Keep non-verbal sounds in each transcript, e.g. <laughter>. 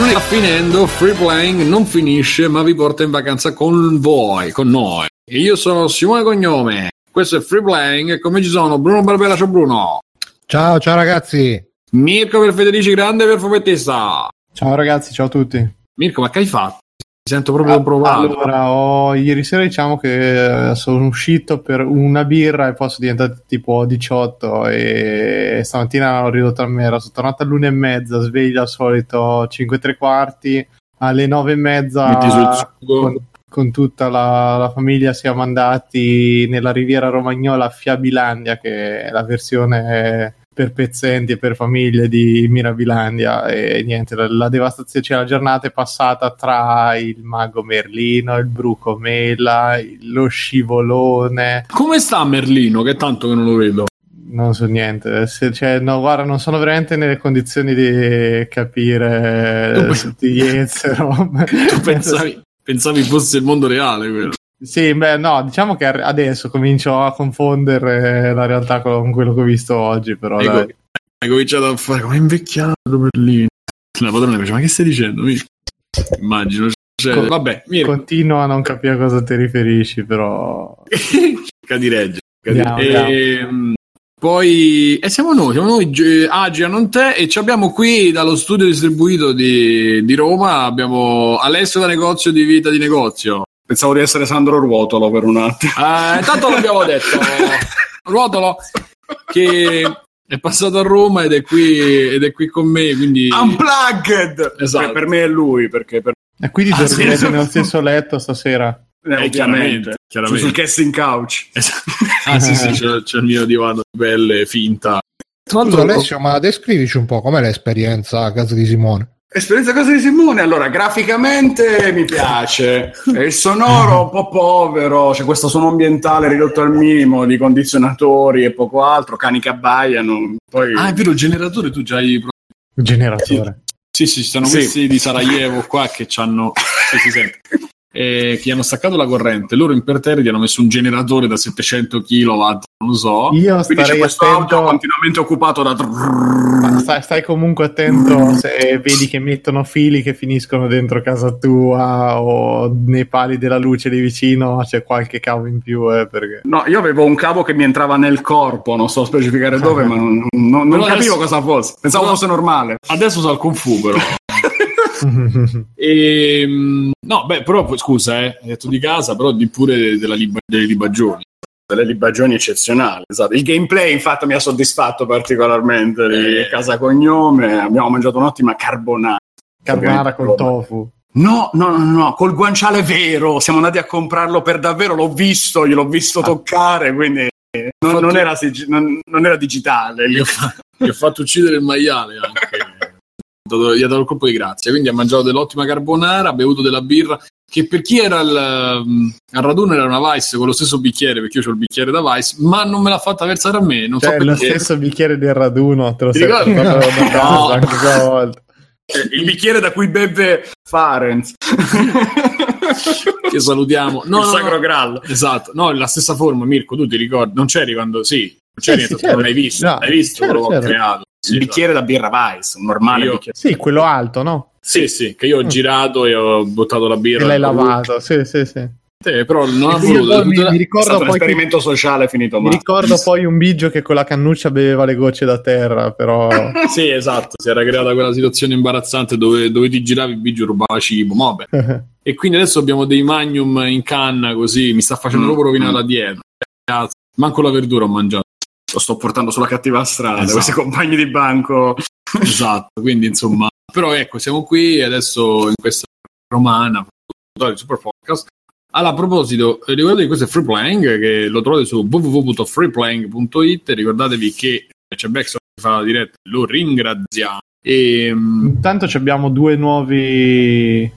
Non sta finendo, Free Playing non finisce, ma vi porta in vacanza con voi, con noi. E io sono Simone Cognome, questo è Free Playing e come ci sono Bruno Barbera, ciao Bruno. Ciao, ciao ragazzi. Mirko per Federici Grande per Fumettista. Ciao ragazzi, ciao a tutti. Mirko, ma che hai fatto? Sento proprio ah, provato. Allora, ho, ieri sera diciamo che sono uscito per una birra e poi sono diventato tipo 18 e stamattina ho ridotto a mera. Sono tornato all'una e mezza, sveglio al solito 5 e tre quarti. Alle nove e mezza con, con, tutta la, la, famiglia siamo andati nella riviera romagnola a Fiabilandia, che è la versione per pezzenti e per famiglie di Mirabilandia e niente, la, la devastazione, cioè la giornata è passata tra il mago Merlino, il bruco Mela, lo scivolone. Come sta Merlino? Che tanto che non lo vedo. Non so niente, Se, cioè, no, guarda, non sono veramente nelle condizioni di capire tu tutti gli Ezero. tu pensavi, pensavi fosse il mondo reale quello. Sì, beh, no, diciamo che adesso comincio a confondere la realtà con quello che ho visto oggi, però hai, dai. hai cominciato a fare come invecchiato Berlino. La padrona dice, ma che stai dicendo? Immagino. Cioè, Con, vabbè, continuo a non capire a cosa ti riferisci, però... <laughs> Cerca di reggere. E, ehm, poi e siamo noi, siamo noi Agia, non te, e ci abbiamo qui dallo studio distribuito di, di Roma, abbiamo Alessio da negozio di vita di negozio. Pensavo di essere Sandro Ruotolo per un attimo. Eh, intanto l'abbiamo detto. <laughs> Ruotolo che è passato a Roma ed è qui, ed è qui con me. Quindi... Unplugged! Esatto. Per, per me è lui. Perché per... E quindi ah, dormirete sì. nello stesso letto stasera? Eh, eh, chiaramente, chiaramente. Sul casting couch. Esatto. <laughs> Ah sì, sì, c'è, c'è, il mio divano di pelle finta. Tra l'altro, Alessio, ma descrivici un po' com'è l'esperienza a casa di Simone. Esperienza casa di Simone, allora graficamente mi piace, <laughs> il sonoro un po' povero, c'è questo suono ambientale ridotto al minimo di condizionatori e poco altro, cani che abbaiano. Poi... Ah, è vero, il generatore tu già hai. Il generatore. Sì, sì, ci sono sì. questi di Sarajevo qua che hanno. <laughs> Sì, si sente eh, che hanno staccato la corrente. Loro imperterriti hanno messo un generatore da 700 kW, non lo so. Io Quindi c'è questo attento... auto continuamente occupato da. Stai, stai, comunque attento se vedi che mettono fili che finiscono dentro casa tua o nei pali della luce di vicino. C'è qualche cavo in più. Eh, perché... No, io avevo un cavo che mi entrava nel corpo, non so specificare dove, ma non, non, non capivo adesso... cosa fosse. Pensavo no, fosse normale. Adesso so Fu, però. <laughs> <laughs> e, no, beh, però scusa, eh, hai detto di casa, però di pure della liba, delle libagioni. Delle libagioni eccezionali, esatto. Il gameplay, infatti, mi ha soddisfatto particolarmente eh. casa cognome. Abbiamo mangiato un'ottima carbonara. Carbonara col tofu. No, no, no, no, col guanciale vero. Siamo andati a comprarlo per davvero. L'ho visto, gliel'ho visto ah. toccare, quindi non, fatto... non, era, non, era, digitale. Gli ho, fatto, gli ho fatto uccidere il maiale anche gli ha dato il colpo di grazia. Quindi ha mangiato dell'ottima carbonara, ha bevuto della birra. Che per chi era al, um, al raduno era una Vice con lo stesso bicchiere, perché io ho il bicchiere da Vice, ma non me l'ha fatta versare a me. Non cioè, so lo stesso bicchiere del raduno, te lo sei no. volta. Il bicchiere da cui beve Farenz. che salutiamo. No, il no, Sacro no. Graal. Esatto. No, la stessa forma, Mirko, tu ti ricordi? Non c'eri quando... Sì, non c'eri, sì, sì, certo. non l'hai visto. No, l'hai visto certo, quello che ho certo. creato il bicchiere da birra Weiss, un normale io... bicchiere. Sì, quello alto, no? Sì, sì, che io ho mm. girato e ho buttato la birra. E l'hai lavato, sì, sì, sì. Sì, però non ha voluto. Mi, mi ricordo <laughs> poi un esperimento che, sociale finito male. Mi ricordo poi un bigio che con la cannuccia beveva le gocce da terra, però... <laughs> sì, esatto, si era creata quella situazione imbarazzante dove, dove ti giravi il bigio rubava cibo, vabbè. <laughs> e quindi adesso abbiamo dei magnum in canna così, mi sta facendo proprio rovinare la dieta. Manco la verdura ho mangiato lo sto portando sulla cattiva strada, esatto. questi compagni di banco. esatto, quindi insomma, però ecco, siamo qui adesso in questa romana, il Super Podcast. Allora, a proposito, eh, ricordatevi questo è Free Playing, che lo trovate su www.freeplaying.it, ricordatevi che c'è Baxter che fa la diretta, lo ringraziamo. E, ehm, Intanto abbiamo due nuovi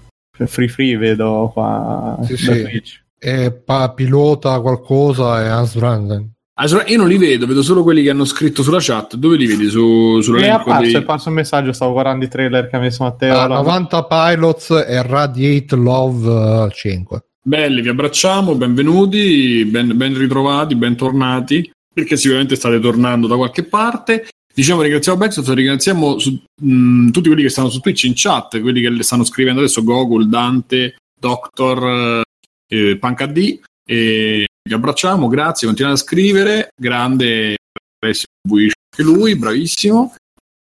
free free, vedo qua. Sì, sì. E pa- pilota qualcosa e Hans Branden. Ah, io non li vedo, vedo solo quelli che hanno scritto sulla chat. Dove li vedi? Su, è apparso, dei... è apparso un messaggio, stavo guardando i trailer che ha messo Matteo. Ah, 90 Pilots e Radiate Love 5. Eh, Belli, vi abbracciamo, benvenuti, ben, ben ritrovati, bentornati, perché sicuramente state tornando da qualche parte. Diciamo ringraziamo Backstop, ringraziamo su, mh, tutti quelli che stanno su Twitch in chat, quelli che le stanno scrivendo adesso, Gogol, Dante, Doctor, eh, PancaD, e vi abbracciamo, grazie, continuate a scrivere, grande, anche lui, bravissimo.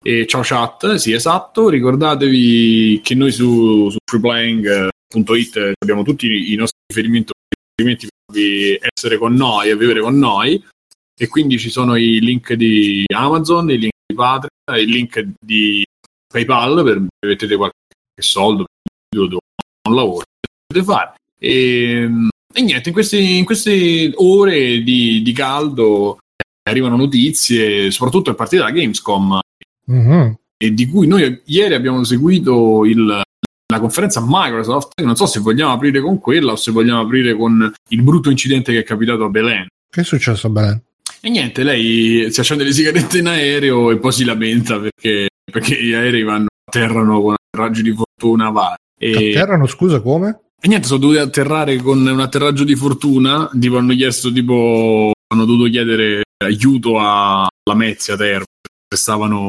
E ciao chat, sì esatto, ricordatevi che noi su, su freeplaying.it abbiamo tutti i nostri riferimenti, per essere con noi e vivere con noi e quindi ci sono i link di Amazon, i link di Patreon, il link di PayPal per mettete qualche soldo per un lavoro che potete fare. E, e niente, in, questi, in queste ore di, di, caldo arrivano notizie, soprattutto a partire da Gamescom, mm-hmm. e di cui noi ieri abbiamo seguito il, la conferenza Microsoft. Non so se vogliamo aprire con quella o se vogliamo aprire con il brutto incidente che è capitato a Belen. Che è successo a Belen? E niente, lei si accende le sigarette in aereo e poi si lamenta perché, perché gli aerei vanno atterrano con atterraggi di fortuna vari. E... Atterrano, scusa, come? E niente, sono dovuti atterrare con un atterraggio di fortuna, tipo hanno chiesto tipo hanno dovuto chiedere aiuto alla Mezia Terra che stavano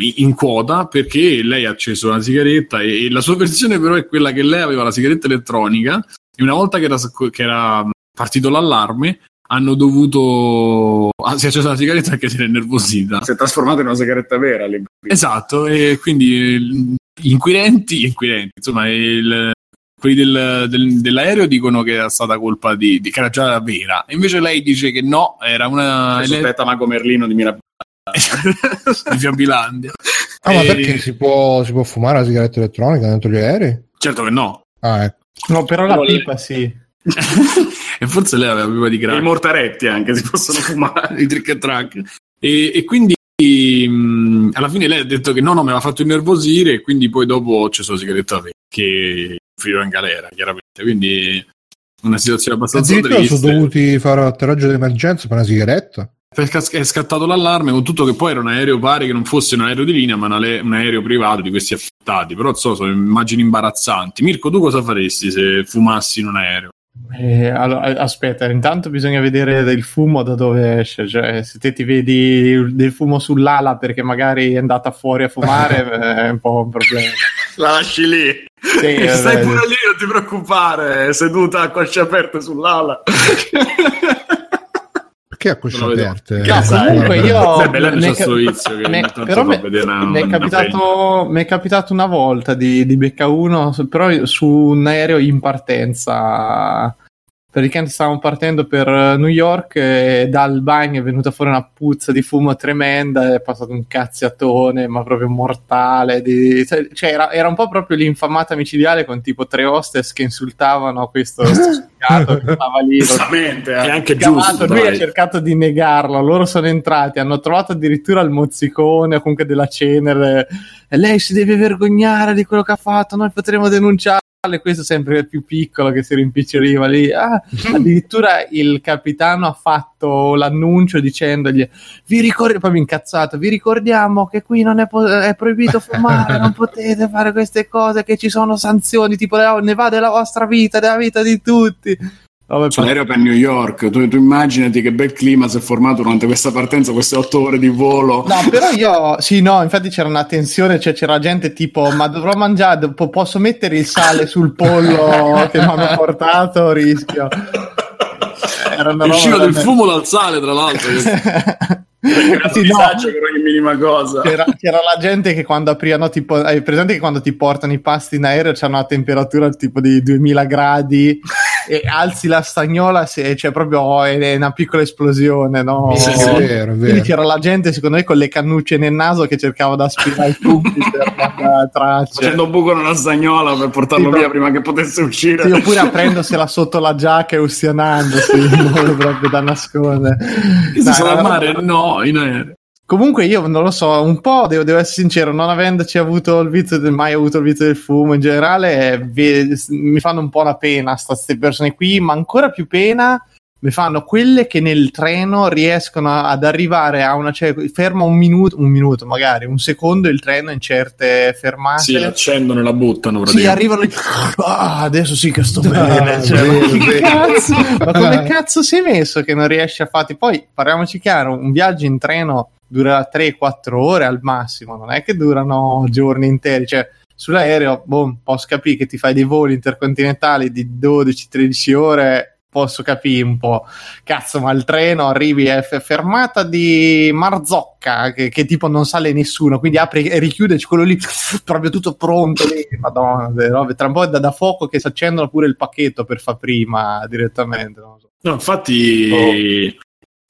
in quota perché lei ha acceso una sigaretta e, e, la sua <laughs> versione però è quella che lei aveva la sigaretta elettronica e una volta che era, che era partito l'allarme hanno dovuto. Ah, si è accesa la sigaretta perché si è nervosita. Si è trasformata in una sigaretta vera. Lì. Esatto, e quindi gli inquirenti, gli inquirenti insomma, il, quelli del, del, dell'aereo dicono che era stata colpa di, di che era già vera. Invece lei dice che no, era una. Aspetta, Mago Merlino di Mirabilia. <laughs> di Fiabilandia. Ah, ma perché si può, si può, fumare la sigaretta elettronica dentro gli aerei? Certo che no. Ah, ecco. No, però la pipa sì. <laughs> e forse lei aveva prima di crack. I mortaretti anche si possono fumare. <laughs> I trick and track. E, e quindi mh, mm, alla fine lei ha detto che no, no, mi aveva fatto innervosire e quindi poi dopo c'è sua sigaretta che finirò in galera, chiaramente. Quindi una situazione abbastanza Addirittura triste. sono dovuti fare atterraggio d'emergenza per una sigaretta? Perché è scattato l'allarme con tutto che poi era un aereo pare che non fosse un aereo di linea ma un aereo privato di questi affettati però so, sono immagini imbarazzanti Mirko tu cosa faresti se fumassi in un aereo? Eh, allora, aspetta, intanto bisogna vedere del fumo da dove esce, cioè se te ti vedi del fumo sull'ala perché magari è andata fuori a fumare <laughs> è un po' un problema. La lasci lì. Sì, Stai pure lì, non ti preoccupare, seduta a cosce aperte sull'ala. Perché a cosce aperte? No, comunque io è bello mi, ca- che me, però mi è capitato, è capitato una volta di, di becca uno però su un aereo in partenza praticamente stavamo partendo per eh, New York e dal bagno è venuta fuori una puzza di fumo tremenda, è passato un cazziatone, ma proprio mortale. Di... Cioè, cioè era, era, un po' proprio l'infamata micidiale con tipo tre hostess che insultavano questo <laughs> sfigato che stava lì. Giustamente, è anche giusto. Lui dai. ha cercato di negarlo, loro sono entrati, hanno trovato addirittura il mozzicone o comunque della cenere e lei si deve vergognare di quello che ha fatto, noi potremo denunciare questo sempre più piccolo che si rimpiccoliva lì. Ah, <laughs> addirittura il capitano ha fatto l'annuncio dicendogli: Vi ricordi, proprio incazzato, vi ricordiamo che qui non è, po- è proibito fumare, <laughs> non potete fare queste cose, che ci sono sanzioni, tipo ne va della vostra vita, della vita di tutti. Vabbè, C'è l'aereo per New York, tu, tu, immaginati che bel clima si è formato durante questa partenza, queste otto ore di volo. No, però io, sì, no, infatti c'era una tensione, cioè c'era gente tipo, ma dovrò mangiare, posso mettere il sale sul pollo che mi hanno portato, rischio. Era una Usciva del fumo dal sale, tra l'altro. <laughs> sì, no, per ogni minima cosa. C'era, c'era, la gente che quando aprivano, tipo, hai presente che quando ti portano i pasti in aereo c'è una temperatura tipo di 2000 gradi e alzi la stagnola se c'è proprio è una piccola esplosione, no? Sì, sì, è vero, è vero. Quindi c'era la gente, secondo me, con le cannucce nel naso che cercava di aspirare i punti per. <laughs> Facendo un buco nella stagnola per portarlo sì, via prima che potesse uscire. Sì, oppure aprendosela sotto la giacca e ustionandosi in <laughs> modo proprio da nascondere. Si sono al mare? No, in aereo. Comunque io non lo so, un po' devo, devo, essere sincero, non avendoci avuto il vizio del, mai avuto il vizio del fumo in generale, vi, mi fanno un po' la pena queste persone qui, ma ancora più pena mi fanno quelle che nel treno riescono ad arrivare a una cioè, ferma un minuto, un minuto magari, un secondo il treno in certe fermate. Sì, accendono e la buttano. Sì, arrivano e ah, adesso sì che sto <laughs> bene. Cioè, ma, ma come <laughs> cazzo si è messo che non riesci a farti? Poi parliamoci chiaro, un viaggio in treno dura 3-4 ore al massimo, non è che durano giorni interi, cioè sull'aereo, boh, posso capire che ti fai dei voli intercontinentali di 12-13 ore, posso capire un po'. Cazzo, ma il treno arrivi, è f- fermata di Marzocca, che, che, tipo non sale nessuno, quindi apri e richiude, c'è quello lì <laughs> proprio tutto pronto lì. Madonna, robe, tra un po' è da, da fuoco che si accendono pure il pacchetto per fa prima direttamente. Non so. No, infatti... Oh.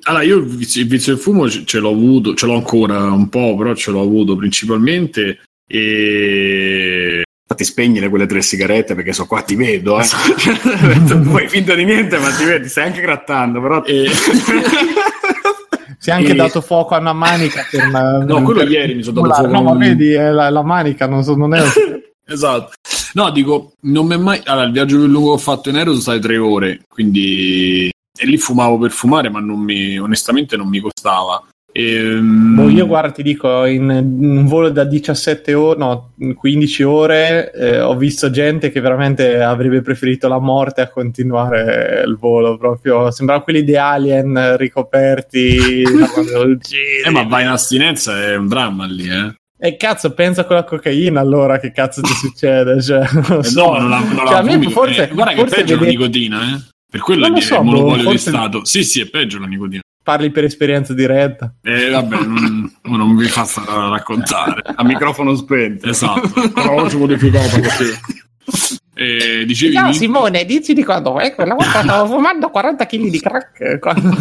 Allora, io il vizio, il vizio del fumo ce l'ho avuto, ce l'ho ancora un po', però ce l'ho avuto principalmente e Infatti spegnere quelle tre sigarette perché so qua ti vedo, eh. Fai finta di niente, ma ti vedi, stai anche grattando, però... E... <laughs> si è anche e... dato fuoco a una manica per una... No, quello per... ieri mi sono dato fuoco. No, ma vedi, è la, la manica, non, so, non è... <laughs> esatto. No, dico, non mi è mai... Allora, il viaggio più lungo che ho fatto in aereo sono state tre ore, quindi... E lì fumavo per fumare, ma non mi... onestamente non mi costava. Ehm... Boh, io guarda, ti dico, in un volo da 17 ore, no, 15 ore, eh, ho visto gente che veramente avrebbe preferito la morte a continuare il volo, proprio sembrava quelli di Alien ricoperti. <laughs> eh, ma vai in astinenza è un dramma lì, eh. E cazzo, pensa con la cocaina allora che cazzo ti succede? Cioè, non eh so. no, non la, non cioè, la forse, eh, guarda forse che è peggio vede... la nicotina, eh? Per quello è so, il monopolio boh, forse... di Stato. Sì, sì, è peggio la nicotina parli per esperienza diretta. Eh, vabbè, non, non vi faccio raccontare. A microfono spento. Esatto. Però voce modificata così. <laughs> Eh, dicevi no, Simone, dici di quando eh, quella volta stavo <laughs> fumando 40 kg di crack. Quando,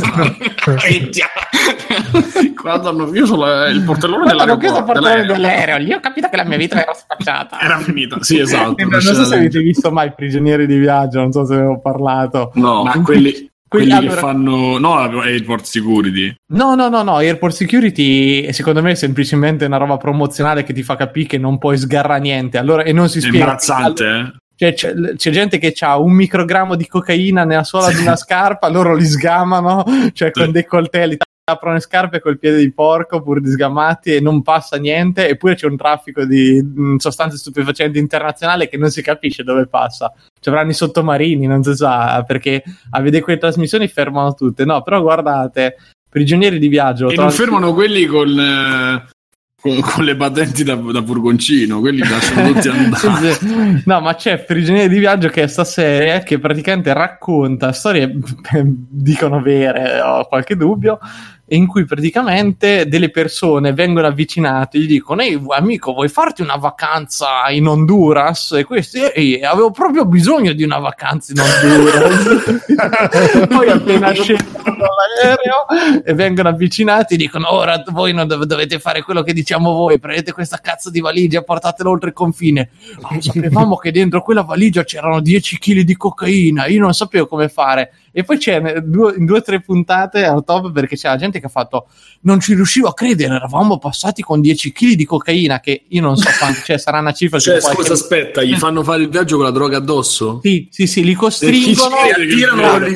quando hanno chiuso la, il portellone quando hanno chiuso il portellone dell'aereo, lì ho capito che la mia vita era spacciata. Era finita, sì, esatto. non so se avete visto mai Prigionieri di viaggio, non so se avevo parlato. No, ma quelli quelli allora... che fanno no Airport Security no no no no Airport Security secondo me è semplicemente una roba promozionale che ti fa capire che non puoi sgarrare niente allora e non si spiega è imbarazzante allora, eh cioè, c'è, c'è, gente che ha un microgrammo di cocaina nella suola sì. di una scarpa, loro li sgamano, cioè sì. con dei coltelli, aprono le scarpe col piede di porco pur di sgamati e non passa niente, eppure c'è un traffico di mh, sostanze stupefacenti internazionale che non si capisce dove passa. Ci avranno i sottomarini, non si sa, perché a vedere quelle trasmissioni fermano tutte. No, però guardate, prigionieri di viaggio. E non fermano quelli con... Eh con, con, le patenti da, da furgoncino, quelli lasciano <laughs> tutti andare. no, ma c'è Prigionieri di viaggio che è sta serie che praticamente racconta storie, <laughs> dicono vere, ho qualche dubbio, in cui praticamente delle persone vengono avvicinate e gli dicono ehi amico vuoi farti una vacanza in Honduras? E questi ehi avevo proprio bisogno di una vacanza in Honduras. <laughs> Poi appena scendono <laughs> dall'aereo e vengono avvicinati e dicono ora voi non dov- dovete fare quello che diciamo voi prendete questa cazzo di valigia portatela oltre il confine. Oh, sapevamo che dentro quella valigia c'erano 10 kg di cocaina io non sapevo come fare e poi c'è due, in due o tre puntate al top perché c'è la gente che ha fatto non ci riuscivo a credere, eravamo passati con 10 kg di cocaina che io non so quanto, cioè sarà una cifra cioè scusa qualche... aspetta, gli fanno fare il viaggio con la droga addosso? Sì, sì, sì, li costringono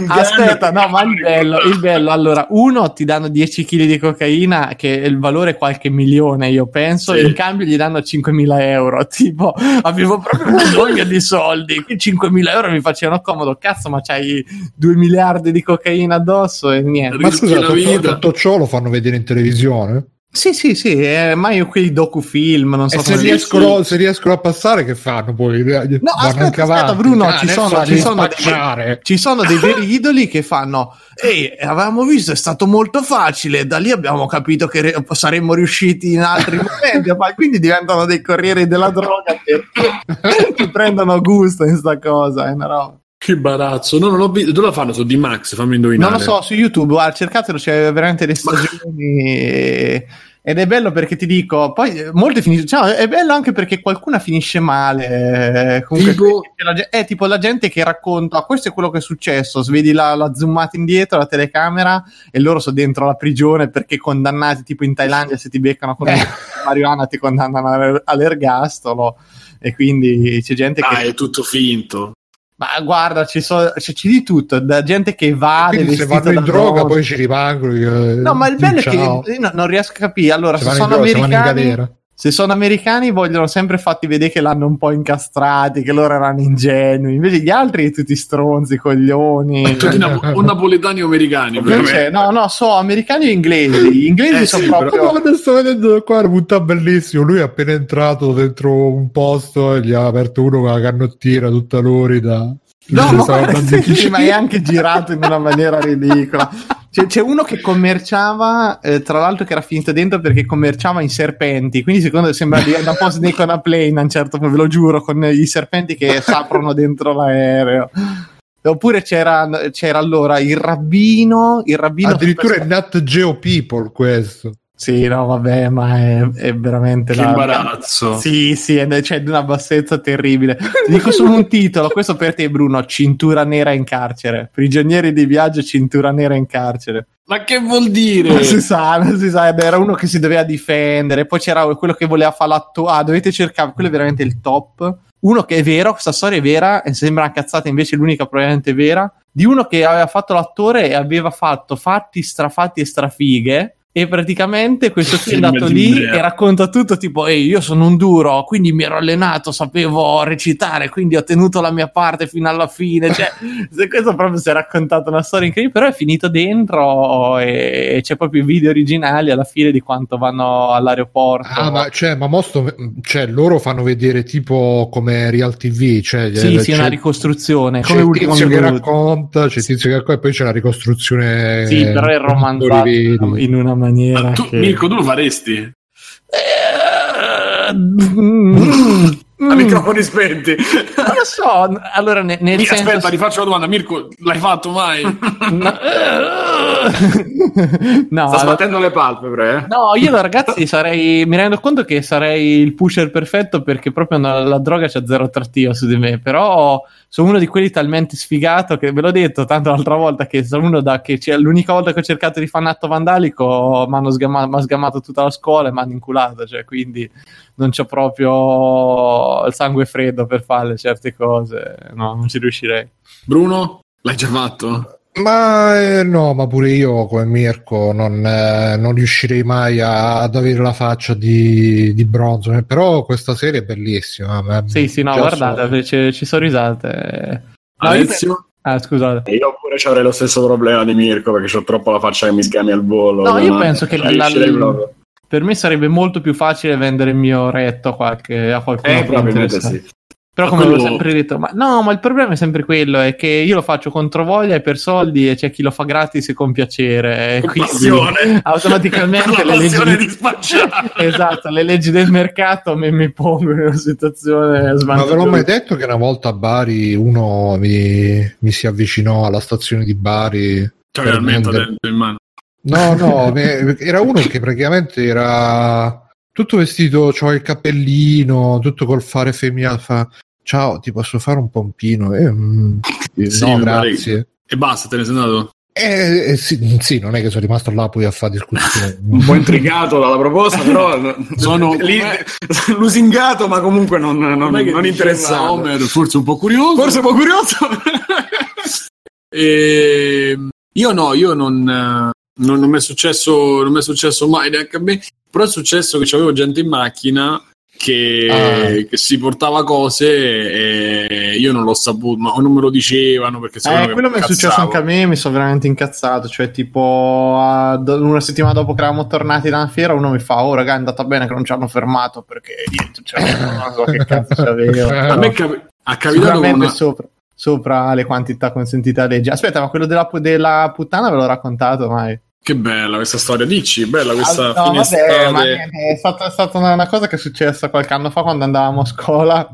aspetta, no, ma il bello, il bello, allora, uno ti danno 10 kg di cocaina che il valore è qualche milione, io penso, sì. e in cambio gli danno 5.000 euro, tipo, avevo proprio bisogno di soldi, 5.000 euro mi facevano comodo, cazzo, ma c'hai 2 miliardi di cocaina addosso e niente. Ma scusa, tutto, tutto ciò lo fanno vedere in televisione? Sì, sì, sì, è mai quei docufilm, non so e se riescono, se riescono, a passare che fanno poi? No, aspetta, aspetta Bruno, ah, ci, sono, ci, sono dei, ci, sono, dei, veri idoli che fanno ehi, avevamo visto, è stato molto facile, da lì abbiamo capito che re- saremmo riusciti in altri momenti, quindi diventano dei corrieri della droga che <laughs> prendono gusto in sta cosa, è una roba. Che barazzo, no, non l'ho visto. Dove la fanno su D-Max? Fammi indovinare. Non lo so, su YouTube, guarda, cercatelo, c'è veramente le stagioni. Ed è bello perché ti dico, poi molte finiscono. Cioè, è bello anche perché qualcuna finisce male. Comunque, tipo... è tipo la gente che racconta: questo è quello che è successo. Svedi la, la zoomata indietro, la telecamera, e loro sono dentro la prigione perché condannati, tipo in Thailandia, se ti beccano con eh. marijuana, ti condannano all'ergastolo. E quindi c'è gente ah, che. è tutto finto. Ma guarda, ci so, c'è, c'è, di tutto, da gente che va. Se vanno in droga, poi ci rimangono. no, ma il bello è che no, non riesco a capire. Allora, se, se sono, droga, americani, se sono americani vogliono sempre fatti vedere che l'hanno un po' incastrati, che loro erano ingenui, invece gli altri tutti stronzi, coglioni. Tutti <laughs> o napoletani o americani. Invece, veramente. no, no, so americani o inglesi. Gli inglesi Eh, sono sì, proprio. Guarda, sto vedendo qua un punta bellissimo. Lui è appena entrato dentro un posto e gli ha aperto uno con la canottiera tutta lorida. No, ma, guarda, <laughs> sì, ma è anche girato in una maniera ridicola. <laughs> C'è, c'è uno che commerciava, eh, tra l'altro, che era finito dentro perché commerciava in serpenti. Quindi, secondo me, sembra di da un po' Snake on a plane a un certo punto, ve lo giuro, con i serpenti che s'aprono dentro l'aereo. Oppure c'era, c'era allora il rabbino. Il rabbino Addirittura è Nat Geo People questo. Sì, no, vabbè, ma è, è veramente Che la- imbarazzo. Sì, sì, è cioè, di una bassezza terribile. <laughs> Ti dico solo un titolo, questo per te, Bruno: Cintura nera in carcere. Prigionieri di viaggio, cintura nera in carcere. Ma che vuol dire? Non si sa, non si sa, era uno che si doveva difendere. Poi c'era quello che voleva fare l'attore. Ah, dovete cercare, quello è veramente il top. Uno che è vero, questa storia è vera, e sembra una cazzata, invece l'unica probabilmente vera. Di uno che aveva fatto l'attore e aveva fatto fatti, strafatti e strafighe. E praticamente questo qui è andato lì e racconta tutto tipo ehi io sono un duro quindi mi ero allenato sapevo recitare quindi ho tenuto la mia parte fino alla fine cioè <laughs> se questo proprio si è raccontato una storia incredibile però è finito dentro e c'è proprio i video originali alla fine di quanto vanno all'aeroporto Ah, ma, cioè, ma mosto, cioè, loro fanno vedere tipo come Real TV. Cioè, sì c'è, sì una ricostruzione c'è come tizio che racconta, c'è tizio che racconta, e poi c'è la ricostruzione. sì però è romanzato in una maniera Ma tu, che... Mirko, tu lo faresti? Eh, mm, A mm, microfoni spenti. non lo so allora ne- nel Mica, senso aspetta, rifaccio la domanda. Mirko, l'hai fatto mai? <laughs> no, <laughs> no, Sta allora- sbattendo le palpebre, eh? No, io ragazzi sarei. Mi rendo conto che sarei il pusher perfetto perché proprio no- la droga c'ha zero attrattiva su di me. Però sono uno di quelli talmente sfigato che ve l'ho detto tanto l'altra volta che sono uno da che c'è l'unica volta che ho cercato di fare un atto vandalico mi hanno m'ha sgamato tutta la scuola e mi hanno inculato. Cioè, quindi non c'ho proprio il sangue freddo per fare certe cose. No, non ci riuscirei. Bruno, l'hai già fatto? Ma eh, no, ma pure io come Mirko non, eh, non riuscirei mai a- ad avere la faccia di, di bronzo. eh, Però questa serie è bellissima. ma- Sì, sì, no, guardate, ci, ci sono risate. No, Alessio? Ah, scusate. Io pure ci avrei lo stesso problema di Mirko perché ho troppo la faccia che mi sgami al volo. No, io penso che la- proprio. Per me sarebbe molto più facile vendere il mio retto a, qualche, a qualcuno. Eh, probabilmente sì. Però come quello- avevo sempre detto, ma no, ma il problema è sempre quello, è che io lo faccio contro voglia e per soldi e c'è chi lo fa gratis e con piacere. E Con quindi passione. <laughs> automaticamente <laughs> La le leggi... di spacciare. <laughs> esatto, le leggi del mercato mi, mi pongono in una situazione Ma ve l'ho svantaggiosa. mai detto che una volta a Bari uno mi, mi si avvicinò alla stazione di Bari? Cioè, vendere- dentro in mano. No, no, era uno che praticamente era tutto vestito, c'aveva il cappellino, tutto col fare femminile. Fa, Ciao, ti posso fare un pompino? Eh, mm, Sì, no, grazie. E basta, te ne sei andato? Eh, eh, sì, sì, non è che sono rimasto là poi a fare discussione. <laughs> Un po' intrigato dalla proposta, però <laughs> Sono- lì, lusingato, ma comunque non, non, non diceva interessato. Homer, forse un po' curioso. Forse un po' curioso. <laughs> E io no, io non, eh, non, non mi è successo, non mi è successo mai neanche a me. Però è successo che avevo gente in macchina che, Ah. che si portava cose e io non l'ho saputo, ma o non me lo dicevano perché Eh, quello mi è successo anche a me, mi sono veramente incazzato. Cioè, tipo, una settimana dopo che eravamo tornati da una fiera, uno mi fa: Oh, raga, è andata bene che non ci hanno fermato perché niente, cioè, <laughs> non so che cazzo c'avevo. A me è capi- ha capitato una... sopra, sopra le quantità consentite a legge. Aspetta, ma quello della, della puttana ve l'ho raccontato mai? Che bella questa storia, dici, bella questa Ah, no, vabbè, estate. ma niente, è stata, è stata una, una cosa che è successa qualche anno fa quando andavamo a scuola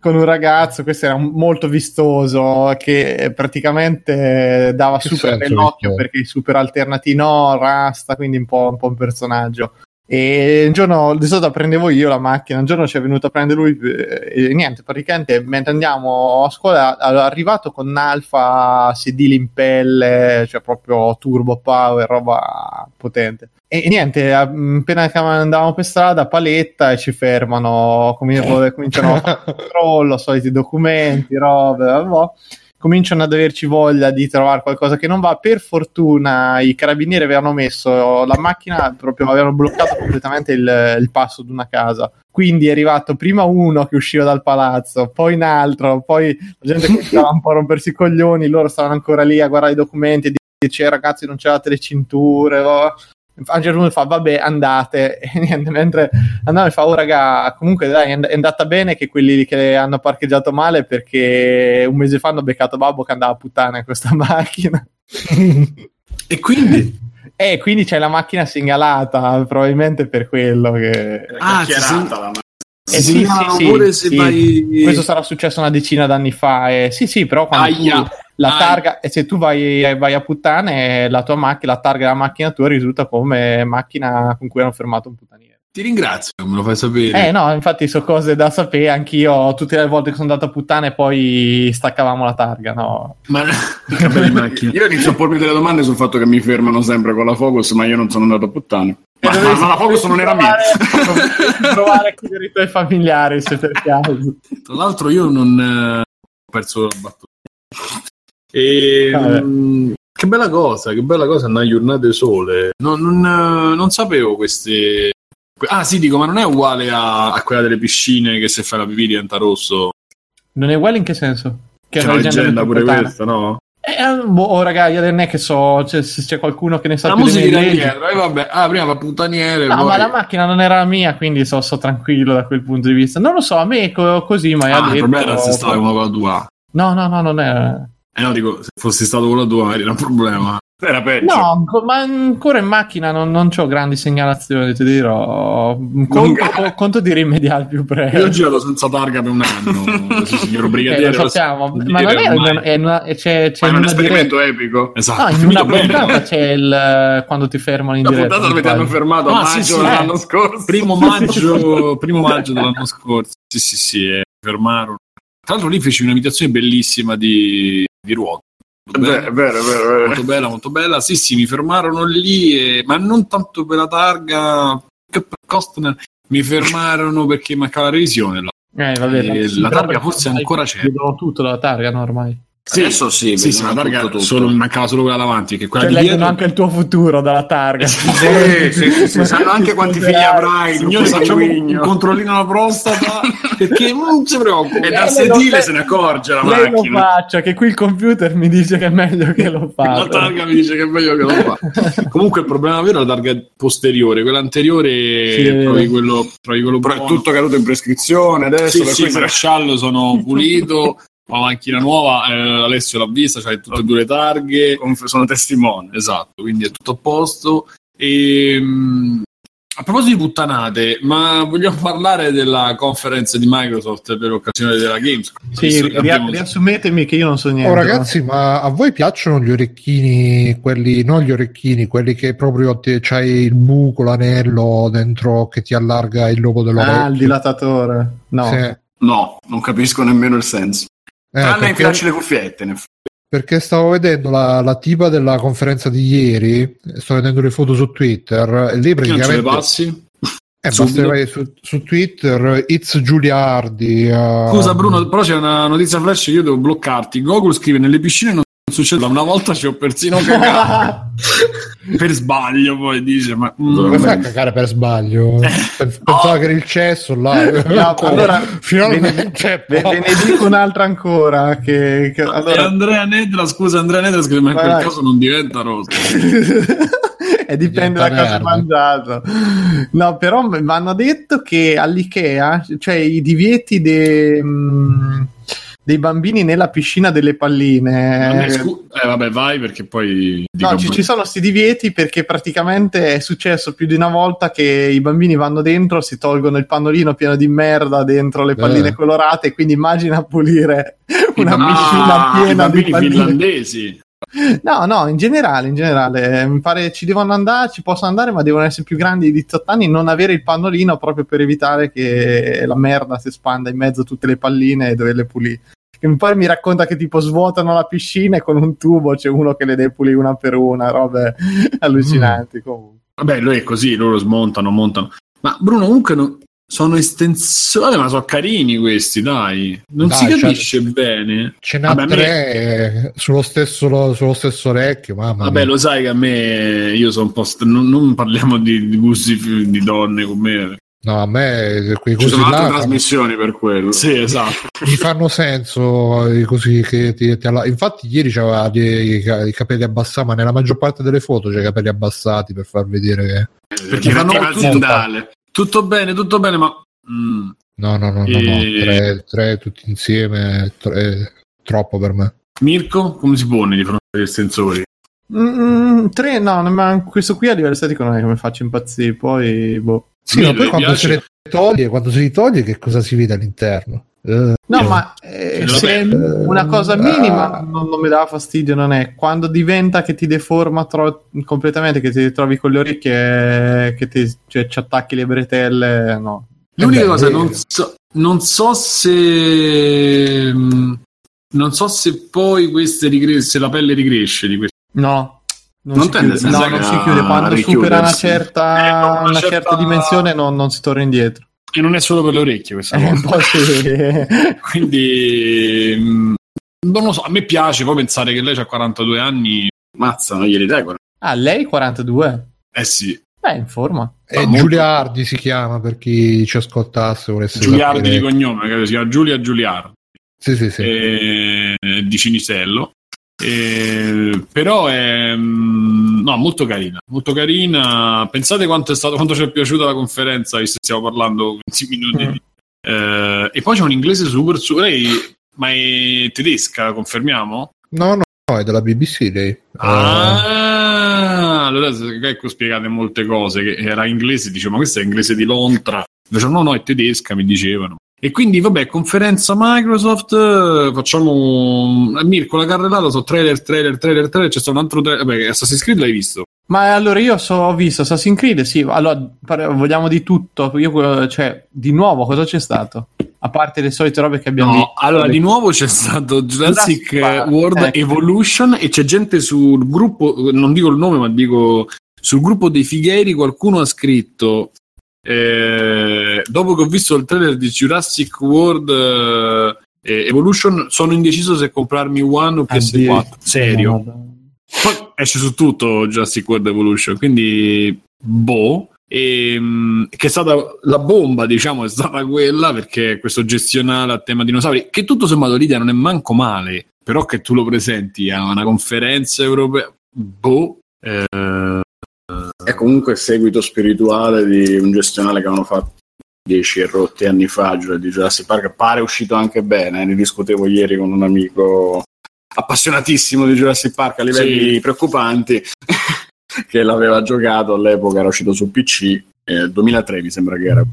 con un ragazzo, questo era molto vistoso, che praticamente dava Che super nell'occhio perché i super alternati no, rasta, quindi un po', un po' un personaggio. E un giorno di solito prendevo io la macchina, un giorno ci è venuto a prendere lui eh, e niente, praticamente mentre andiamo a scuola è arrivato con alfa sedile in pelle, cioè proprio turbo power, roba potente. E niente, appena andavamo per strada, paletta e ci fermano, comin- cominciano <laughs> a fare controllo, soliti documenti, robe, vabbè. Cominciano ad averci voglia di trovare qualcosa che non va. Per fortuna i carabinieri avevano messo la macchina, proprio avevano bloccato completamente il, il passo di una casa. Quindi è arrivato prima uno che usciva dal palazzo, poi un altro, poi la gente stava un po' a rompersi i coglioni, loro stavano ancora lì a guardare i documenti e dice ragazzi non c'erate le cinture. Oh a un certo punto fa vabbè andate. <laughs> E niente mentre andava e fa oh raga comunque dai è andata bene che quelli che hanno parcheggiato male perché un mese fa hanno beccato Babbo che andava a puttana in questa <laughs> macchina. E quindi? E eh, quindi c'è la macchina segnalata probabilmente per quello che ah c'è la macchina eh sì, sì, sì, sì. Vai... Questo sarà successo una decina d'anni fa. Eh, sì, sì, però quando la targa, e se tu vai, vai, a puttane, la tua macchina, la targa della macchina tua risulta come macchina con cui hanno fermato un puttaniere. Ti ringrazio, me lo fai sapere. Eh no, infatti sono cose da sapere, anch'io tutte le volte che sono andato a puttane poi staccavamo la targa, no? Ma <laughs> io inizio a pormi delle domande sul fatto che mi fermano sempre con la Focus, ma io non sono andato a puttane. Ma, ma, ma la Focus non era mia. provare a chiedere i tuoi familiari se per caso. Tra l'altro io non eh, ho perso la battuta. E, mh, mm, che bella cosa, che bella cosa una giornata sole. Non, non, non, sapevo queste. Ah, sì, dico, ma non è uguale a, a, quella delle piscine che se fai la pipì diventa rosso. Non è uguale in che senso? Che c'è una leggenda pure questa, no? Eh, boh, oh, raga, io non è che so c'è, se c'è qualcuno che ne sa la più musica di dietro, eh, vabbè. Ah, prima va puttaniere. No, poi... ma la macchina non era la mia, quindi so, so, tranquillo da quel punto di vista. Non lo so, a me co- così, ma ah, detto... il problema era se stava uno con la tua. No, no, no, non è... Eh no, dico, se fossi stato con la tua, era un problema. Era peggio. No, ma ancora in macchina non, non ho grandi segnalazioni, ti dirò. Conto, co- conto di rimediare più presto. Io ho girato senza targa per un anno, <laughs> signor brigadiere. Eh, lo sappiamo, ma non è, una, è, una, c'è, c'è ma è un esperimento diretta. epico. Esatto. No, in una <laughs> puntata c'è il quando ti fermano in la diretta. La puntata dove ti hanno fermato a ah, maggio sì, sì, dell'anno eh. scorso. Primo maggio, <laughs> primo maggio dell'anno scorso. Sì, sì, sì, eh, fermarono. Tra l'altro lì feci un'imitazione bellissima di, di ruota Beh, vero, vero, vero. Molto bella, molto bella. Sì, sì, mi fermarono lì, e... ma non tanto per la targa che per Costner. Mi fermarono perché mancava la revisione. La, eh, vabbè, la, la targa forse ancora c'è. Tutto la targa, no, ormai. Sì, Adesso sì, sì, sì la targa tutto, tutto. Solo, mancava solo quella davanti. Che quella cioè, leggono dietro... anche il tuo futuro dalla targa. sì, sì, sì, sì, sanno anche quanti figli avrai. Signore, facciamo un controllino alla prostata <laughs> perché non si preoccupa. E dal sedile se ne accorge la lei macchina. lo faccia, che qui il computer mi dice che è meglio che lo faccia. La targa mi dice che è meglio che lo fa. <laughs> Comunque il problema vero è la targa posteriore, quella anteriore sì, trovi quello, trovi quello Però buono. è tutto caduto in prescrizione adesso. Sì, sì, il sono pulito <laughs> la macchina nuova, eh, Alessio l'ha vista, c'hai tutte e due le targhe. Sono testimone. Esatto, quindi è tutto a posto. E, mh, a proposito di puttanate, ma vogliamo <laughs> parlare della conferenza di Microsoft per l'occasione della Gamescom? Sì, ri- abbiamo... riassumetemi che io non so niente. Oh, ragazzi, ma a voi piacciono gli orecchini, quelli, non gli orecchini, quelli che proprio ti, c'hai il buco, l'anello dentro che ti allarga il logo dell'orecchio? Ah, il dilatatore. No. Sì. No, non capisco nemmeno il senso. Eh, Tranne perché... infilarci le cuffiette. Perché stavo vedendo la, la, tipa della conferenza di ieri, sto vedendo le foto su Twitter, e lì praticamente... Non le passi? Eh, basta vai su, su, Twitter, It's Giuliardi. Uh... Scusa Bruno, però c'è una notizia flash che io devo bloccarti. Google scrive nelle piscine non succede una volta ci ho persino cagato. <laughs> Per sbaglio poi dice ma mm, come fai a cagare per sbaglio? Pensavo oh. che era il cesso là. <laughs> No, allora finalmente ve, ve, ve, ne dico un'altra ancora che, che allora... Andrea Nedra scusa Andrea Nedra scrive ma in quel caso non diventa rosso. <laughs> E dipende da cosa hai mangiato. No però mi hanno detto che all'Ikea cioè i divieti de, mh, dei bambini nella piscina delle palline. Scu- eh, vabbè, vai perché poi. No, ci, ci, sono questi divieti perché praticamente è successo più di una volta che i bambini vanno dentro, si tolgono il pannolino pieno di merda dentro le palline eh. colorate. Quindi immagina pulire una ah, piscina piena di palline finlandesi. No, no, in generale, in generale, mi pare ci devono andare, ci possono andare, ma devono essere più grandi di 18 anni, non avere il pannolino proprio per evitare che la merda si espanda in mezzo a tutte le palline e doverle pulire che poi mi racconta che tipo svuotano la piscina e con un tubo c'è uno che le deve pulire una per una, robe <laughs> allucinanti mm. comunque. Vabbè, lui è così, loro smontano, montano. Ma Bruno, comunque no, sono estensioni, ma sono carini questi, dai. Non Dai, si cioè- capisce bene. Ce n'ha Vabbè, a me- tre eh, sullo, stesso, sullo stesso orecchio, mamma Vabbè, mia. lo sai che a me io sono un po'. st- non, non parliamo di, di gusti di donne con me. No, a me quei Ci sono altre trasmissioni per quello. Sì, esatto. mi fanno senso eh, così che ti, ti alla- infatti ieri c'aveva dei- i capelli abbassati ma nella maggior parte delle foto c'è i capelli abbassati per far vedere che Perché fanno aziendale. Tutto bene, tutto bene, ma. mm, no no no no, no. E- Tre, tre tutti insieme tre- troppo per me Mirko, come si pone di fronte agli estensori? Mm, tre, no, ma questo qui a livello estetico non è che mi faccia impazzire. Poi, boh. Sì ma poi quando se toglie quando se li toglie che cosa si vede all'interno Eh, No, eh, ma eh, Vabbè. se una cosa minima Ah. non, non mi dava fastidio, non è quando diventa che ti deforma tro- completamente, che ti trovi con le orecchie, che ti, cioè, ci attacchi le bretelle, no. L'unica Eh beh, cosa, eh. non so, non so se. mm, Non so se poi queste rigre- se la pelle ricresce di queste. No. Non, Non si tende chiude, no, non si chiude. Quando supera una certa, Eh, una una certa certa- dimensione non, non si torna indietro. E non è solo per le orecchie questa Eh, cosa. sì. <laughs> Quindi. mm, Non lo so, a me piace poi pensare che lei ha 42 anni. Mazza, non glieli dai Ah, lei 42? Eh sì, Beh, in forma. e molto- Giuliardi si chiama per chi ci ascoltasse volesse Giuliardi sapere. di cognome, che si chiama Giulia Giuliardi. sì sì sì eh, di Cinisello. Eh, però è mm, no, molto carina, molto carina. Pensate quanto è stato, quanto ci è piaciuta la conferenza, visto che stiamo parlando 20 minuti. Mm. Eh, e poi c'è un inglese super su. Lei, ma è tedesca, confermiamo? no no no, è della BBC lei Ah, allora se- ecco spiegate molte cose. Che era inglese, dicevo, ma questo è inglese di Londra. Invece, no, no, è tedesca, mi dicevano. E quindi, vabbè, conferenza Microsoft. eh, Facciamo. eh, Mirko, la carrellata sono trailer, trailer, trailer, trailer. C'è stato un altro trailer. Vabbè, Assassin's Creed l'hai visto? Ma allora io so, ho visto Assassin's Creed, sì, allora par- vogliamo di tutto, io, cioè, di nuovo cosa c'è stato? A parte le solite robe che abbiamo No, visto. allora di nuovo c'è stato Jurassic Jurassic World ecco. Evolution e c'è gente sul gruppo, non dico il nome, ma dico sul gruppo dei Fighieri qualcuno ha scritto eh, dopo che ho visto il trailer di Jurassic World eh, Evolution sono indeciso se comprarmi One o PS4. Addio. Serio. Poi esce su tutto Jurassic World Evolution, quindi boh. E, mh, che è stata la bomba, diciamo, è stata quella perché questo gestionale a tema dinosauri, che tutto sommato l'idea non è manco male, però che tu lo presenti a una conferenza europea, boh. eh, comunque il seguito spirituale di un gestionale che avevano fatto 10 e rotti anni fa, cioè di Jurassic Park. Pare uscito anche bene, ne discutevo ieri con un amico appassionatissimo di Jurassic Park a livelli Sì. preoccupanti, <laughs> che l'aveva giocato all'epoca, era uscito su PC, eh, 2003 mi sembra che era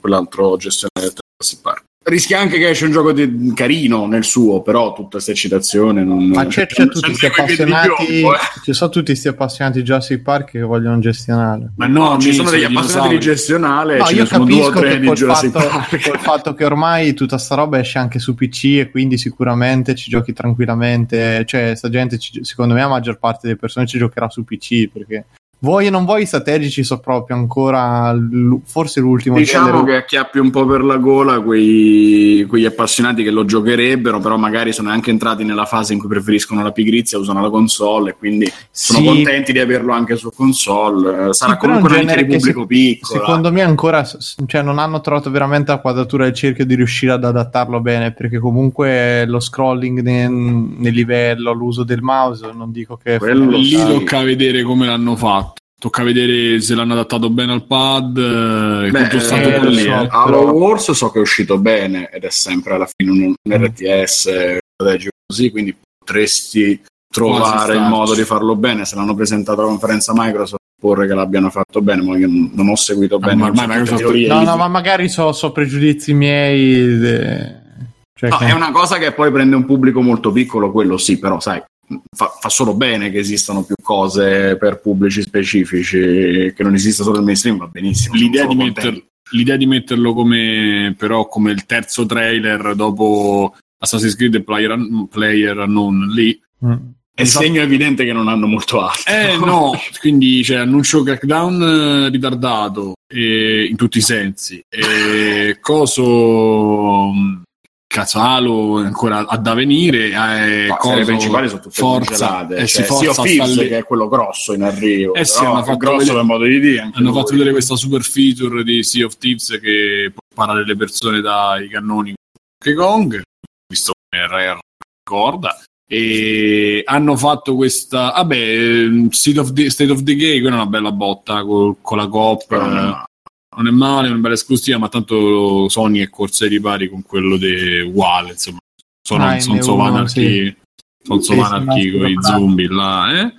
quell'altro gestionale di Jurassic Park. Rischia anche che esce un gioco di- carino nel suo, però tutta questa eccitazione non... Ma c'è, c'è tutti questi appassionati, piombo, eh. ci sono tutti questi appassionati di Jurassic Park che vogliono gestionale. Ma no, ci mi- sono degli appassionati di gestionale, No, ce io ne sono due o capisco tre che di col Jurassic fatto, Park. col fatto che ormai tutta sta roba esce anche su PC e quindi sicuramente ci giochi tranquillamente, cioè sta gente ci- secondo me la maggior parte delle persone ci giocherà su PC perché vuoi o non vuoi i strategici sono proprio ancora l- forse l'ultimo Diciamo genere. che acchiappi un po' per la gola quei, quegli appassionati che lo giocherebbero, però magari sono anche entrati nella fase in cui preferiscono la pigrizia, usano la console e quindi sono Sì. contenti di averlo anche su console. Eh, Sarà Sì, un comunque nicchia genere di pubblico se- piccolo. Secondo me ancora cioè, non hanno trovato veramente la quadratura del cerchio di riuscire ad adattarlo bene perché comunque lo scrolling ne- nel livello, l'uso del mouse, non dico che Quello Lì tocca vedere come l'hanno fatto. Tocca vedere se l'hanno adattato bene al pad. eh, Beh, stato eh, lì. so. eh. Halo però- Wars so che è uscito bene ed è sempre alla fine un, un RTS strategico così, quindi potresti trovare il modo di farlo bene. Se l'hanno presentato alla conferenza Microsoft, porre che l'abbiano fatto bene, ma io non ho seguito Ma bene tutte le Microsoft- teorie. No, no, ma magari so, so pregiudizi miei. de- cioè No, che- è una cosa che poi prende un pubblico molto piccolo, quello sì, però sai, fa, fa solo bene che esistano più cose per pubblici specifici, che non esista solo il mainstream, va benissimo. L'idea di, metter- l'idea di metterlo come però come il terzo trailer dopo Assassin's Creed e Player, Player Unknown lì Mm. è segno evidente che non hanno molto altro. eh <laughs> no quindi c'è annuncio crackdown eh, ritardato e- in tutti i sensi. E coso mh, Casalo ancora ad avvenire. Eh, No, coso, le principali sono tutte Forza, eh, cioè, Forza sta lì. che è quello grosso in arrivo. Eh sì, hanno fatto grosso vedere- modo di dire. Hanno lui. fatto vedere questa super feature di Sea of Thieves che può parare le persone dai cannoni Donkey Kong, visto come Rare ricorda. E hanno fatto questa, vabbè, ehm, State of, the, State of Decay, quella è una bella botta col- con la coop. Eh, male. Non è male, è una bella esclusiva, ma tanto Sony è corsa ai ripari con quello di uguale, insomma. Sono Ah, Sons of N1, Anarchy, Sons Sì, of sì, Anarchy sì, con i zombie là, eh?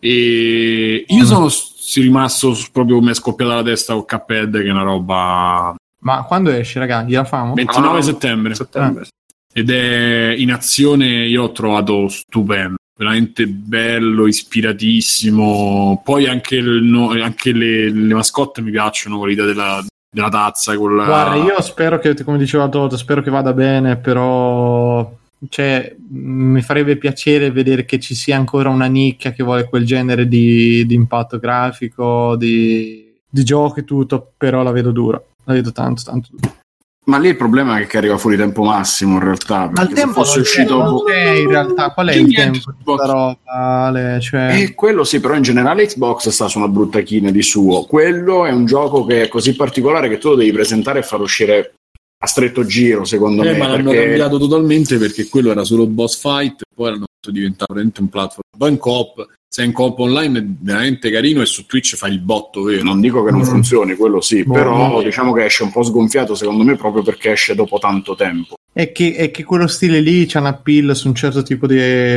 E io Mm. sono rimasto proprio mi è scoppiata la testa con Cuphead che è una roba Ma quando esce, raga? Gliela famo? 29 Ah, settembre settembre. ed è in azione io ho trovato stupendo veramente bello ispiratissimo poi anche, il- anche le, le mascotte mi piacciono l'idea della, della tazza con la... Guarda, io spero che, come diceva Toto, spero che vada bene, però cioè, mi farebbe piacere vedere che ci sia ancora una nicchia che vuole quel genere di, di impatto grafico, di, di gioco e tutto, però la vedo dura. La vedo tanto, tanto dura. Ma lì il problema è che arriva fuori tempo massimo in realtà. Ma il tempo fosse uscito non c'è in realtà. Qual è il tempo di Xbox. questa roba? Ale? Cioè, E quello sì, però in generale Xbox sta su una brutta china di suo. Quello è un gioco che è così particolare che tu lo devi presentare e far uscire a stretto giro, secondo Eh, me. ma l'hanno perché- cambiato totalmente perché quello era solo boss fight, poi l'hanno fatto diventare veramente un platform. Poi in coop, se è in coop online è veramente carino e su Twitch fai il botto, vero? Non dico che non Mm. funzioni, quello sì, Boh, però no. diciamo che esce un po' sgonfiato secondo me proprio perché esce dopo tanto tempo. è, che, è che quello stile lì c'ha un appeal su un certo tipo di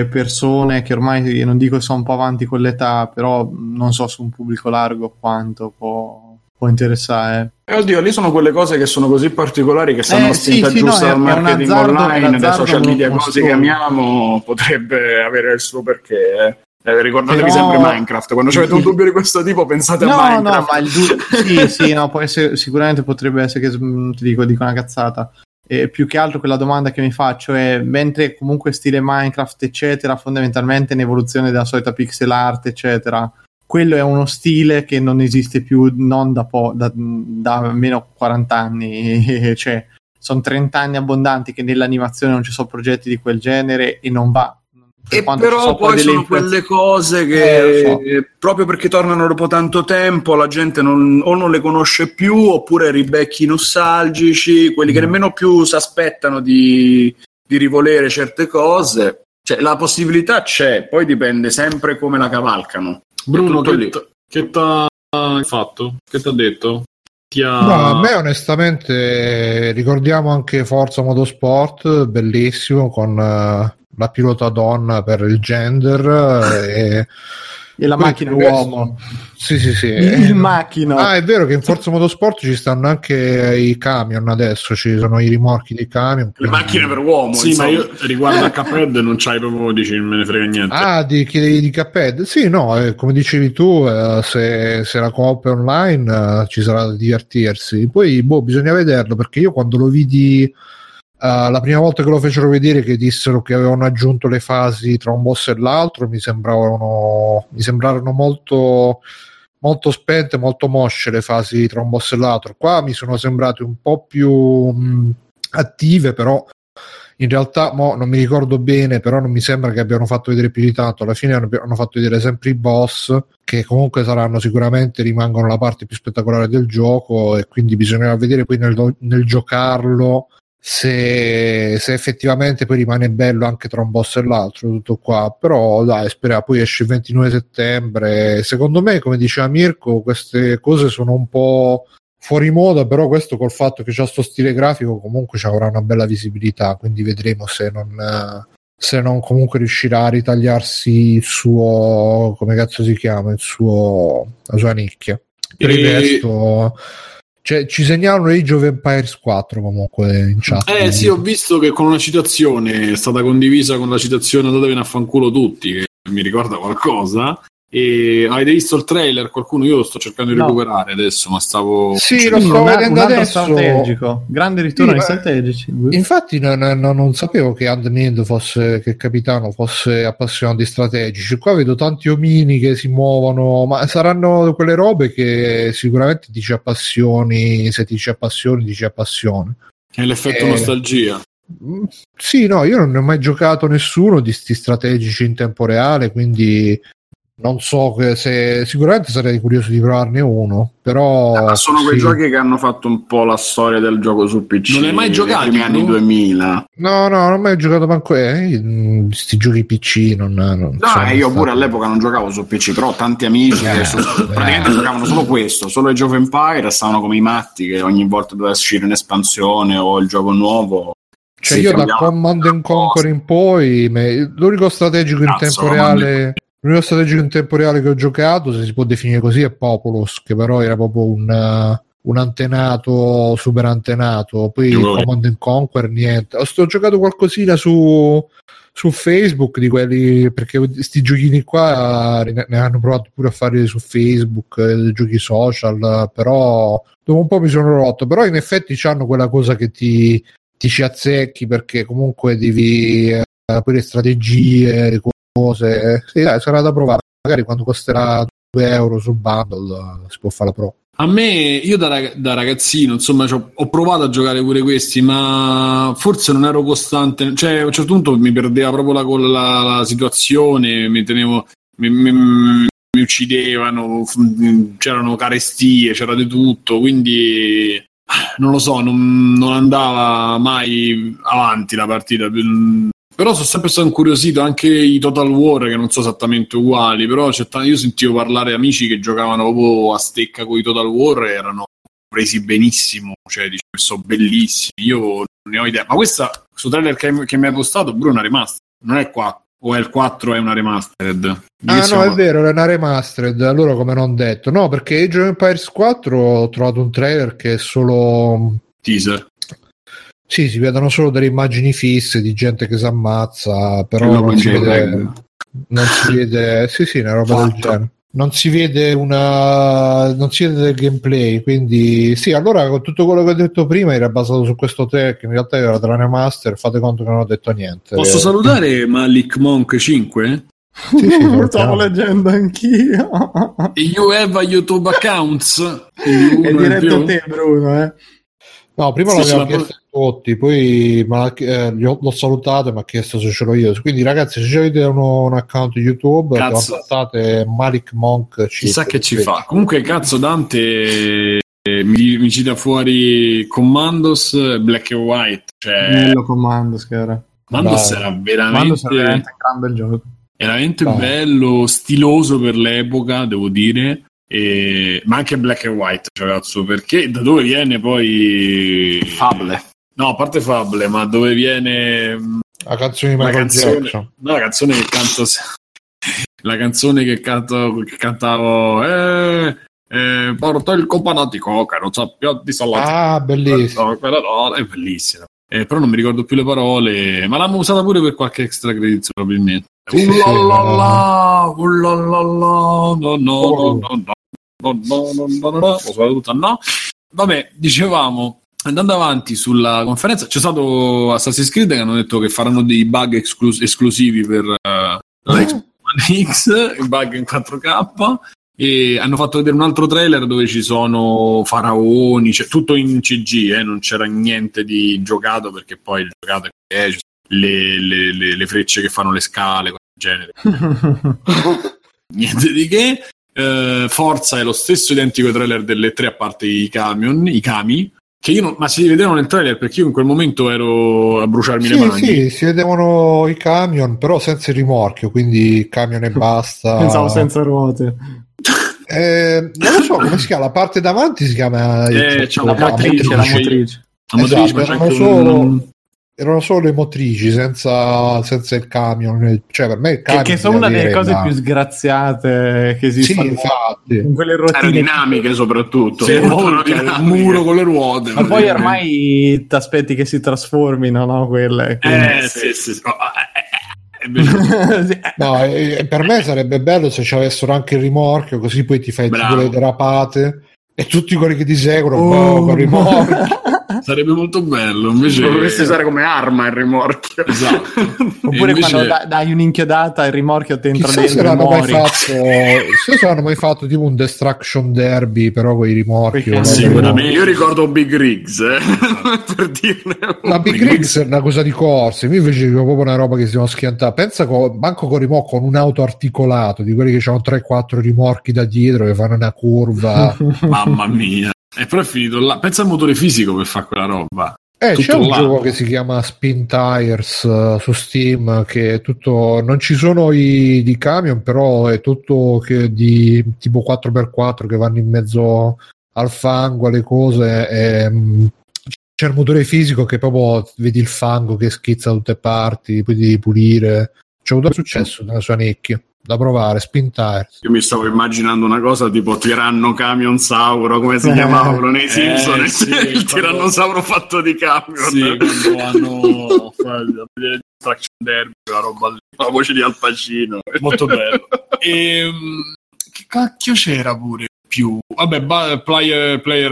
persone che ormai non dico sono un po' avanti con l'età, però non so su un pubblico largo quanto può, può interessare. E oddio, lì sono quelle cose che sono così particolari che se hanno Eh, la sì, spinta sì, giusta no, è un marketing azzardo- online, dai social media, cose che amiamo, potrebbe avere il suo perché. eh. Eh, ricordatevi Però- sempre Minecraft. Quando avete un dubbio di questo tipo, pensate a No, no, Minecraft. ma il du- sì, sì, no, può essere- sicuramente potrebbe essere che mm, ti dico, dico una cazzata. E più che altro quella domanda che mi faccio è mentre comunque stile Minecraft, eccetera, fondamentalmente in evoluzione della solita pixel art, eccetera, quello è uno stile che non esiste più non da, po- da, da almeno 40 anni, <laughs> cioè sono 30 anni abbondanti che nell'animazione non ci sono progetti di quel genere e non va. E però poi sono quelle cose che Eh, so. proprio perché tornano dopo tanto tempo la gente non, o non le conosce più oppure ribecchi nostalgici, quelli Mm. che nemmeno più si aspettano di, di rivolere certe cose. Cioè, la possibilità c'è, poi dipende sempre come la cavalcano. Bruno, che, t- che t'ha fatto? Che t'ha detto? Ti ha... No, a me onestamente ricordiamo anche Forza Motorsport, bellissimo, con eh, la pilota donna per il gender. eh, e la poi macchina uomo. Sì, sì, sì. Il Eh, macchino. Ah, è vero che in Forza Motorsport ci stanno anche i camion adesso, ci sono i rimorchi dei camion. Le macchine per uomo. Sì, ma insomma. io <laughs> riguardo a Cuphead non c'hai proprio, dici, non me ne frega niente. Ah, di, di, di Cuphead? Sì, no, eh, come dicevi tu, eh, se, se la coop è online eh, ci sarà da divertirsi. Poi, boh, bisogna vederlo perché io quando lo vidi eh, la prima volta che lo fecero vedere, che dissero che avevano aggiunto le fasi tra un boss e l'altro, mi sembravano, mi sembrarono molto, molto spente, molto mosce le fasi tra un boss e l'altro. Qua mi sono sembrate un po' più mh, attive, però in realtà mo non mi ricordo bene, però non mi sembra che abbiano fatto vedere più di tanto. Alla fine hanno, hanno fatto vedere sempre i boss, che comunque saranno sicuramente rimangono la parte più spettacolare del gioco, e quindi bisognerà vedere poi nel, nel giocarlo se, se effettivamente poi rimane bello anche tra un boss e l'altro. Tutto qua, però dai, speriamo. Poi esce il 29 settembre. Secondo me, come diceva Mirko, queste cose sono un po' fuori moda, però questo col fatto che c'ha sto stile grafico comunque ci avrà una bella visibilità, quindi vedremo se non, se non comunque riuscirà a ritagliarsi il suo, come cazzo si chiama, il suo, la sua nicchia. Per il E- resto, cioè, ci segnalano Age of Empires 4 comunque in chat. Eh sì, ho visto che con una citazione è stata condivisa con la citazione andatevene a fanculo tutti, che mi ricorda qualcosa. E avete visto il trailer? Qualcuno io lo sto cercando di No. recuperare adesso, ma stavo. Sì, lo sto vedendo adesso. strategico. Grande ritorno Sì, ai strategici. Infatti non, non- non sapevo che Andmind fosse, che il capitano fosse appassionato di strategici. Qua vedo tanti omini che si muovono, ma saranno quelle robe che sicuramente ti ci appassioni, se ti ci appassioni, ti ci appassioni. È l'effetto Eh. nostalgia. Mm, Sì, no, io non ne ho mai giocato nessuno di sti strategici in tempo reale, quindi non so che se sicuramente sarei curioso di provarne uno, però Ma sono quei sì. giochi che hanno fatto un po' la storia del gioco su PC. Non l'hai mai giocato, primi anni tu? 2000. No, no, non ho mai giocato manco eh, mm, sti giochi PC, non, non No, eh, io stato- pure all'epoca non giocavo su PC, però ho tanti amici Eh, che su- eh. praticamente giocavano solo questo, solo Age of Empire, stavano come i matti che ogni volta doveva uscire un'espansione o il gioco nuovo. Cioè io da Command and. Conquer in poi, me- l'unico strategico in Cazzo, tempo reale l'unico strategico in tempo reale che ho giocato, se si può definire così, è Populous, che però era proprio un, uh, un antenato, super antenato. Poi Io- Command and Conquer, niente. Ho, sto- ho giocato qualcosina su, su Facebook di quelli, perché questi giochini qua ne, ne hanno provato pure a fare su Facebook, eh, giochi social, però dopo un po' mi sono rotto. Però in effetti hanno quella cosa che ti ti ci azzecchi perché comunque devi eh, le strategie, cose. Sì, dai, sarà da provare. Magari quando costerà 2 euro sul bundle eh, si può fare la prova. A me, io da, rag- da ragazzino, insomma, ho provato a giocare pure questi, ma forse non ero costante. Cioè, a un certo punto mi perdeva proprio la, la, la situazione, mi tenevo. Mi, mi- mi uccidevano, c'erano carestie, c'era di tutto, quindi non lo so, non, non andava mai avanti la partita. Però sono sempre stato incuriosito anche i Total War, che non sono esattamente uguali, però t- io sentivo parlare amici che giocavano proprio a stecca con i Total War e erano presi benissimo, cioè dicevo, sono bellissimi, io non ne ho idea. Ma questa, questo trailer che, che mi hai postato, pure è una remaster, non è 4, o è il 4 è una remastered? Di Ah, no, è vero, è una remastered. Allora, come non detto, no, perché Age of Empires 4 ho trovato un trailer che è solo. Teaser. Sì, si vedono solo delle immagini fisse di gente che si ammazza, però non si, vede, non si vede. Sì, sì, una roba del Fatto. genere. Non si vede una. Non si vede del gameplay. Quindi, sì, allora con tutto quello che ho detto prima era basato su questo trailer che in realtà era della remaster. Fate conto che non ho detto niente. Posso Eh, salutare Malik Monk 5? Sì, sì, <laughs> Lo stavo leggendo anch'io. You have a YouTube accounts? <laughs> È diretto a te, Bruno. Eh. No, prima Sì, l'abbiamo sulla- chiesto a tutti, poi ma, eh, ho- l'ho salutato e mi ha chiesto se ce l'ho io. Quindi, ragazzi, se avete uno- un account YouTube, Cazzo. contattate Malik Monk. Chissà che ci fa. Comunque, cazzo, Dante eh, mi, mi cita fuori Commandos eh, Black and White. Cioè, Bello. Commandos Dai. era Comando veramente, è veramente un gran bel gioco. era veramente Dai. bello, stiloso per l'epoca, devo dire. E- ma anche Black and White, cioè, cazzo, perché da dove viene poi Fable. No, a parte Fable, ma dove viene La canzone di la Michael canzone, Jackson. no, la canzone che canto la canzone che, canto, che cantavo eh, eh, porto il companatico che non sappia di salati Ah, bellissimo. No, quella no, è bellissima Eh, però non mi ricordo più le parole ma l'hanno usata pure per qualche extra credits probabilmente Sì, sì, Ullallalla, ullallalla, no, no, no, no, no, no, no, no. Vabbè, dicevamo, andando avanti sulla conferenza, c'è stato Assassin's Creed che hanno detto che faranno dei bug esclus- esclusivi per eh, la Xbox One X, i bug in 4K, e hanno fatto vedere un altro trailer dove ci sono faraoni, c'è tutto in CG, eh, non c'era niente di giocato perché poi il giocato è sono le, le- le- le frecce che fanno le scale, cose del genere <laughs> niente di che. Eh, Forza è lo stesso identico trailer delle tre, a parte i camion, i cami. Che io non, ma si vedevano nel trailer perché io in quel momento ero a bruciarmi le Sì, mani. sì, si vedevano i camion, però senza il rimorchio, quindi camion e basta. Pensavo senza ruote. Eh, non lo so come si chiama, la parte davanti si chiama Eh, il- c'è La una motrice, la motrice. motrice. La motrice, Esatto, ma c'è anche solo- un- erano solo le motrici senza, senza il camion cioè per me il Che, camion che sono una delle cose la- più sgraziate che sì esistono. infatti con quelle rotine. Aerodinamiche soprattutto. Sì, aerodinamiche. muro con le ruote. Ma poi ormai ti aspetti che si trasformino, no? Quelle. quindi- Eh, sì, sì, <laughs> sì. No, e- e per me sarebbe bello se ci avessero anche il rimorchio, così poi ti fai Bravo. tipo le derapate e tutti quelli che ti seguono Oh. boh, con il rimorchio. <laughs> sarebbe molto bello. Invece, Lo dovresti usare come arma il rimorchio. Esatto. <laughs> Oppure invece- quando da- dai un'inchiodata il rimorchio ti entra Chissà se dentro e l'hanno fatto, se l'hanno mai fatto tipo un destruction derby, però con i rimorchi. No? sicuramente. Io ricordo Big Rigs, eh, <laughs> per dirne La uno. Big Rigs è una cosa di corse, mi invece dico proprio una roba che si devono schiantare. Pensa con, manco con rimorchio, con un auto articolato, di quelli che hanno 3-4 rimorchi da dietro che fanno una curva. Mamma mia. È finito là. Pensa al motore fisico per fare quella roba. Eh, Tutto c'è un là. gioco che si chiama Spin Tires eh, su Steam che è tutto non ci sono i di camion però è tutto che di tipo 4x4 che vanno in mezzo al fango alle cose e, mm, c'è il motore fisico che proprio vedi il fango che schizza da tutte parti poi devi pulire c'è avuto successo nella sua nicchia da provare Spin Tires Io mi stavo immaginando una cosa tipo tiranno camion sauro, come si Eh. chiamavano nei Eh, Simpson, sì, <laughs> il quando- tirannosauro fatto di camion. Sì, quando hanno fatto vedere Distraction Derby, quella roba lì. La voce di Al Pacino. Molto bello. E, che cacchio c'era pure più? Vabbè, ba- player, player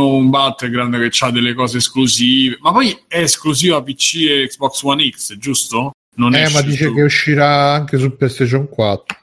non Battleground che ha delle cose esclusive, ma poi è esclusiva PC e Xbox One X, giusto? Non eh ma dice su- che uscirà anche su PlayStation 4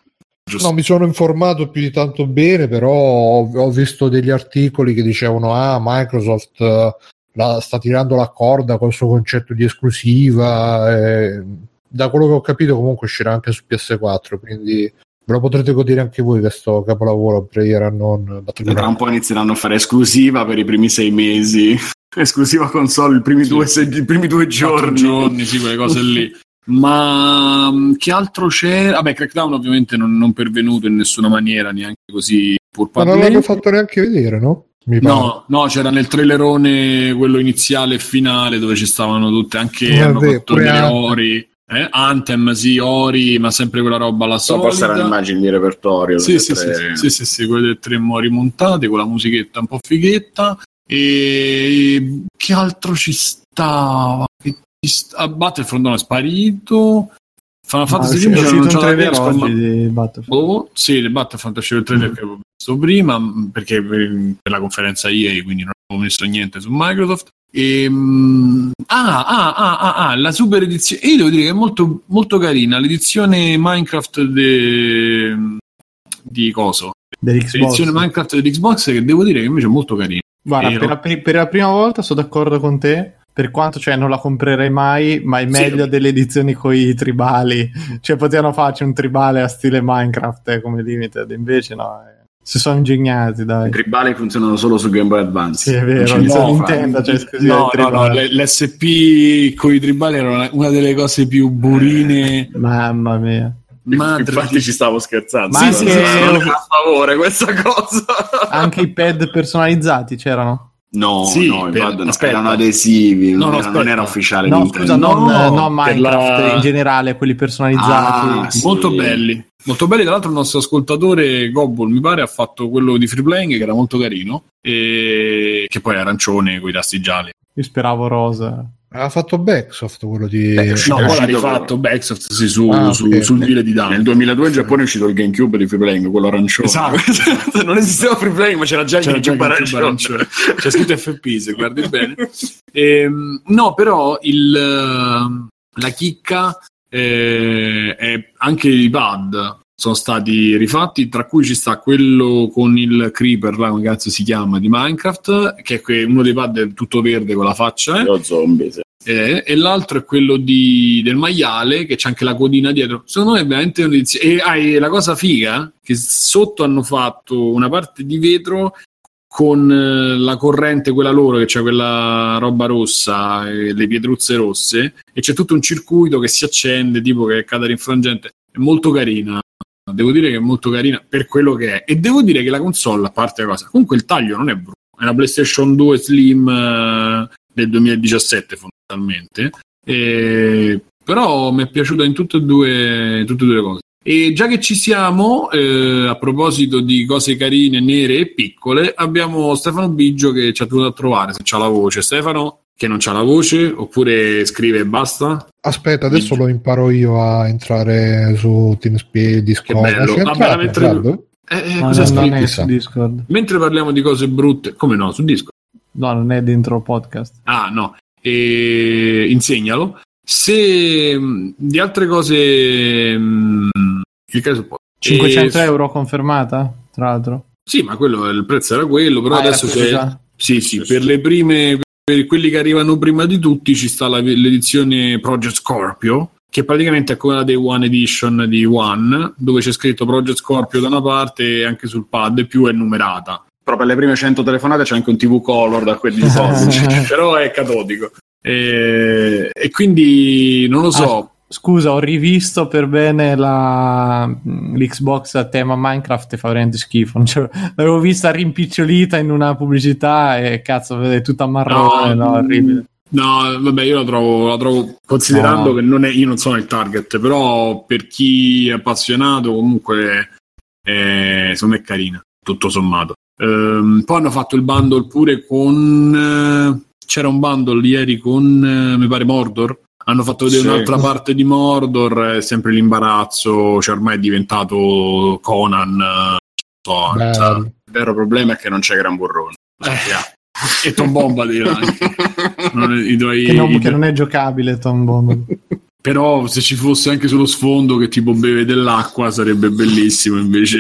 giusto. No, mi sono informato più di tanto bene, però ho, ho visto degli articoli che dicevano: Ah, Microsoft eh, la- sta tirando la corda col suo concetto di esclusiva. e da quello che ho capito, comunque uscirà anche su PS4. Quindi ve lo potrete godere anche voi questo capolavoro Unknown Tra un po' inizieranno a fare esclusiva per i primi sei mesi. <laughs> Esclusiva console i primi, Sì. due, se- i primi due Quattro giorni. giorni, sì, quelle cose lì. <laughs> Ma mh, che altro c'era? Vabbè, Crackdown ovviamente non, non pervenuto in nessuna maniera, neanche così pur Ma non l'hanno fatto neanche vedere, no? Mi pare. No, no, c'era nel trailerone quello iniziale e finale dove ci stavano tutte anche Eh, hanno fatto delle. Ori. Eh? Anthem, sì, Ori, ma sempre quella roba alla So, poi saranno solita. immagini di repertorio. Sì, sì, sì, tre- sì, sì, sì, quelle delle tre mori montate con la musichetta un po' fighetta. E che altro ci stava? Battlefront non è sparito. Final Ah, Fantasy uscito non un c'è la oggi ma- di Battlefield. Oh, sì, il Battlefront è uscito il trailer Mm. che avevo visto prima mh, perché per, per la conferenza EA quindi non avevo messo niente su Microsoft e, mh, ah, ah, ah, ah, ah, la super edizione io devo dire che è molto, molto carina l'edizione Minecraft de, di coso dell'Xbox. l'edizione Minecraft dell'Xbox che devo dire che invece è molto carina Guarda, per la, per la prima volta sono d'accordo con te. Per quanto cioè, non la comprerei mai, ma è Sì. meglio delle edizioni con i tribali. Cioè, potevano farci un tribale a stile Minecraft eh, come limited. Invece, no, eh, si sono ingegnati, dai. I tribali funzionano solo su Game Boy Advance. Sì, è Non vero. ci No. Nintendo c'è esclusiva no, no, no, l'SP con i tribali era una- delle cose più burine Mamma mia. madre Infatti ci stavo scherzando. Ma Sì, anche- sì, sì, non è a favore questa cosa. Anche i pad personalizzati c'erano? No, Sì, no, per- infatti no, aspetta. erano adesivi, No, non, no, era, non era ufficiale No, scusa, non, No, non Minecraft la- in generale, quelli personalizzati. Ah, sì. molto belli molto belli tra l'altro il nostro ascoltatore Gobble mi pare ha fatto quello di free playing che era molto carino e che poi è arancione con i tasti gialli Io speravo rosa. Ha fatto Backsoft quello di. Beh, no poi l'ha rifatto Backsoft sì, su, Ah, su- ok. sul dire di Nel Dante 2002 in Giappone è uscito il GameCube di Free Playing, quello arancione. Esatto. <laughs> non esisteva Free Playing, ma c'era già il C'era già GameCube il GameCube arancione. arancione. c'è scritto FP se guardi <laughs> bene Ehm, no però il, ehm, la chicca eh, è anche i pad sono stati rifatti tra cui ci sta quello con il creeper là come cazzo si chiama di Minecraft che è uno dei pad tutto verde con la faccia eh, Lo zombie, sì. eh, e l'altro è quello di- del maiale che c'è anche la codina dietro. Secondo me è veramente un'edizione e ah, e la cosa figa che sotto hanno fatto una parte di vetro con eh, la corrente quella loro che c'è quella roba rossa e le pietruzze rosse e c'è tutto un circuito che si accende tipo che cade rinfrangente. È molto carina devo dire che è molto carina per quello che è. E devo dire che la console a parte la cosa comunque il taglio non è brutto. È una PlayStation 2 Slim eh, del 2017 fondamentalmente. E- però mi è piaciuta in tutte e due, tutte e due le cose. E già che ci siamo, eh, a proposito di cose carine, nere e piccole, abbiamo Stefano Biggio che ci ha dovuto a trovare se c'ha la voce. Stefano, che non c'ha la voce oppure scrive e basta? Aspetta, adesso lo imparo io a entrare su TeamSpeak, Discord. Che bello. Vabbè, entrato, mentre-? Eh, eh, No, cosa no, scrivi? non è chissà? su Discord. Mentre parliamo di cose brutte, come no, su Discord. No, non è dentro il podcast. Ah, no, e insegnalo. Se mh, di altre cose, mh, cliccare su poi. 500 E- euro confermata, tra l'altro. Sì, ma quello, il prezzo era quello, però Ah, adesso c'è. già? Sì, sì, per le prime, per quelli che arrivano prima di tutti, ci sta la- l'edizione Project Scorpio, che praticamente è come la Day One Edition di One, dove c'è scritto Project Scorpio da una parte e anche sul pad, e più è numerata. Però per le prime 100 telefonate c'è anche un TV color da quelli di <laughs> soldi, però è catodico. E, e quindi non lo so. Scusa, ho rivisto per bene la, l'Xbox a tema Minecraft e fa veramente schifo. Cioè, l'avevo vista rimpicciolita in una pubblicità e cazzo, vede tutta marrone, no, orribile. No, vabbè, io la trovo, la trovo considerando No. che non è, io non sono il target, però per chi è appassionato, comunque, eh, secondo me è carina, tutto sommato. Ehm, poi hanno fatto il bundle pure con. eh, c'era un bundle ieri con, eh, mi pare, Mordor. Hanno fatto vedere Sì. un'altra parte di Mordor, è sempre l'imbarazzo, cioè ormai è diventato Conan. eh, so, Bello. il vero problema è che non c'è Gran Burrone. E Tom Bombadil anche. <laughs> Non- i tuoi- Che non, i- che non è giocabile Tom Bomb. <laughs> Però se ci fosse anche sullo sfondo che tipo beve dell'acqua sarebbe bellissimo, invece,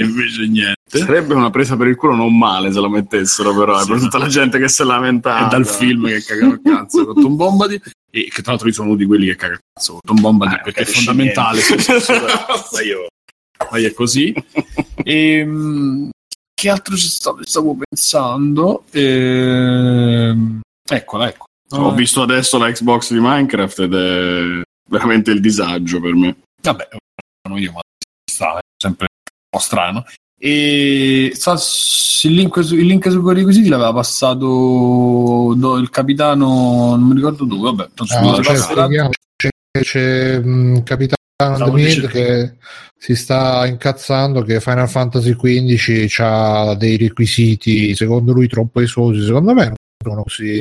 invece niente. Sarebbe una presa per il culo non male se lo mettessero, però, eh, per tutta la gente che si lamenta. È dal film che cagano il cazzo con Tom Bombadil e che tra l'altro io sono uno di quelli che caga il cazzo con Tom Bombadil Eh, perché è fondamentale sì, sì, sì, ma <laughs> io. Ma è così. E, che altro ci stavo, stavo pensando? Ehm, eccola ecco. Ho visto adesso la Xbox di Minecraft ed è veramente il disagio per me. vabbè io ma sta è sempre un po' strano e sa- il link, su- il link su quei requisiti l'aveva passato do- il capitano non mi ricordo dove vabbè tanto Ah, scusa, c'è, passerà. spieghiamo, c'è, c'è, mh, Capitano The Mid che si sta incazzando che Final Fantasy XV ha dei requisiti secondo lui troppo esosi secondo me non sono così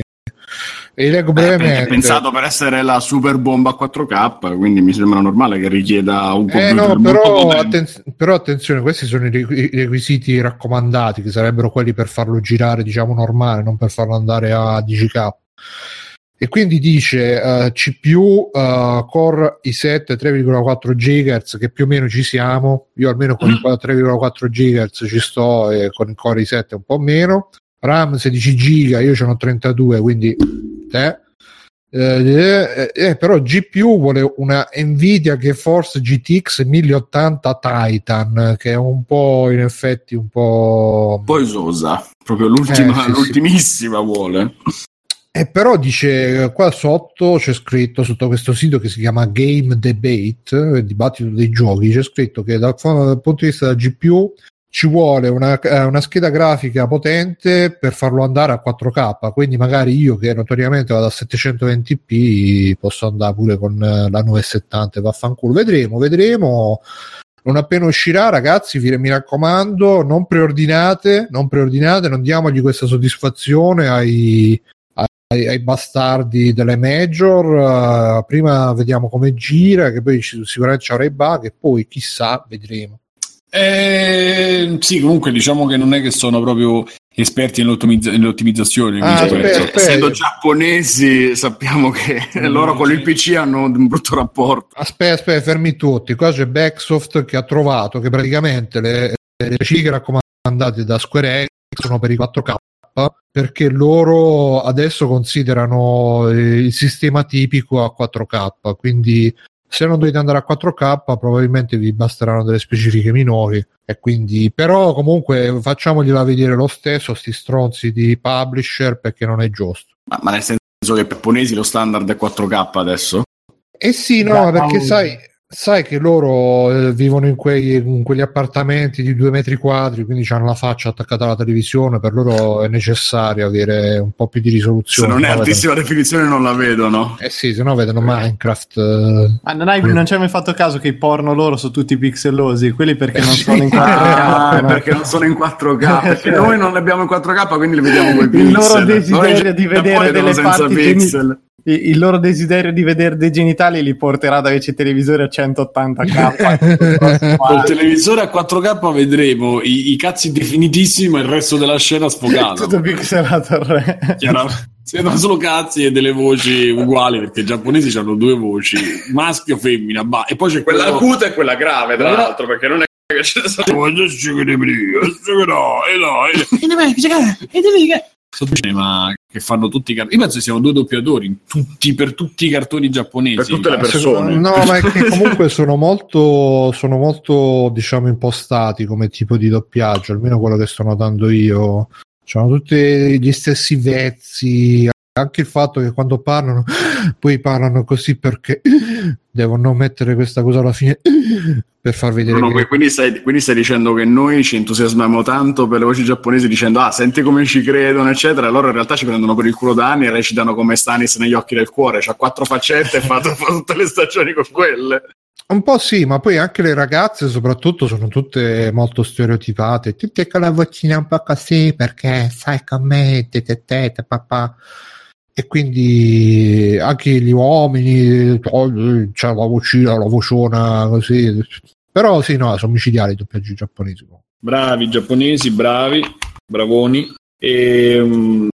e leggo Eh, brevemente è pensato per essere la super bomba 4K, quindi mi sembra normale che richieda un Eh, computer no, molto però, attenz- però attenzione, questi sono i requ- i requisiti raccomandati, che sarebbero quelli per farlo girare, diciamo, normale, non per farlo andare a 10K. E quindi dice eh, CPU eh, Core i7 3,4 GHz, che più o meno ci siamo. Io almeno con i 3,4 GHz ci sto e con il Core i7 un po' meno. RAM 16 GB, io ce n'ho 32, quindi te. Eh, eh, però GPU vuole una Nvidia GeForce GTX 1080 Titan che è un po' in effetti un po' Poi Sosa, proprio l'ultima, Eh, sì, sì. l'ultimissima vuole. E però dice eh, qua sotto c'è scritto sotto questo sito che si chiama Game Debate, il dibattito dei giochi, c'è scritto che dal, dal punto di vista della GPU ci vuole una, eh, una scheda grafica potente per farlo andare a 4K, quindi magari io che notoriamente vado a 720p posso andare pure con eh, la 970 vaffanculo, vedremo, vedremo. Non appena uscirà, ragazzi, vi, mi raccomando, non preordinate, non preordinate, non diamogli questa soddisfazione ai, ai, ai bastardi delle major. eh, prima vediamo come gira, che poi ci- sicuramente ci avrà i bug, e poi chissà, vedremo. Eh, sì, comunque diciamo che non è che sono proprio esperti nell'ottimizza- nell'ottimizzazione. Ah, quindi- aspetta, aspetta. Essendo giapponesi, sappiamo che loro con il PC hanno un brutto rapporto. Aspetta, aspetta, fermi tutti. Qua c'è Backsoft che ha trovato che praticamente le, le cifre raccomandate da Square Enix sono per i 4K perché loro adesso considerano eh, il sistema tipico a 4K. Quindi se non dovete andare a 4K probabilmente vi basteranno delle specifiche minori e quindi però comunque facciamogliela vedere lo stesso sti stronzi di publisher perché non è giusto Ma, ma nel senso che per giapponesi lo standard è 4K adesso? eh sì no perché sai sai che loro eh, vivono in, quei, in, quegli appartamenti di due metri quadri, quindi hanno la faccia attaccata alla televisione, per loro è necessario avere un po' più di risoluzione. Se non è no, altissima vedono... definizione non la vedono. Eh sì, se no vedono Minecraft. Eh... Ah, non, hai, non ci hai mai fatto caso che i porno loro sono tutti pixellosi, quelli perché non sono in 4K. <laughs> Ah, perché non sono in 4K, <laughs> perché noi non li abbiamo in 4K, quindi li vediamo con i pixel. Il loro desiderio di vedere delle parti pixel il loro desiderio di vedere dei genitali li porterà ad averci televisori a 180k. Col televisore a 4k <laughs> vedremo i, i, cazzi definitissimi e il resto della scena sfocato. Tutto pixelato al re. Vedono solo cazzi e delle voci uguali perché i giapponesi hanno due voci, maschio e femmina. Bah. E poi c'è quella quello... acuta e quella grave, tra l'altro, perché non è che ce ne sono. Voglio scegliere prima, no, e no, e ma che fanno tutti i cartoni. Io penso che siano due doppiatori tutti, per tutti i cartoni giapponesi. Per tutte le persone. No, ma è che <laughs> comunque sono molto, sono molto, diciamo, impostati come tipo di doppiaggio, almeno quello che sto notando io. Sono tutti gli stessi vezzi, anche il fatto che quando parlano poi parlano così perché devono mettere questa cosa alla fine per far vedere no, che... quindi, stai, quindi, stai, dicendo che noi ci entusiasmiamo tanto per le voci giapponesi dicendo ah senti come ci credono eccetera. Loro in realtà ci prendono per il culo da anni e recitano come Stanis negli occhi del cuore. C'ha quattro faccette e <laughs> fa, tutte le stagioni con quelle. Un po' sì, ma poi anche le ragazze soprattutto sono tutte molto stereotipate, tutte con la vocina un po' così perché sai con me, tete, tete, papà e quindi anche gli uomini oh, c'è la vocina, la vociona così però sì no sono micidiali i doppiaggi giapponesi bravi giapponesi bravi bravoni. E ehm,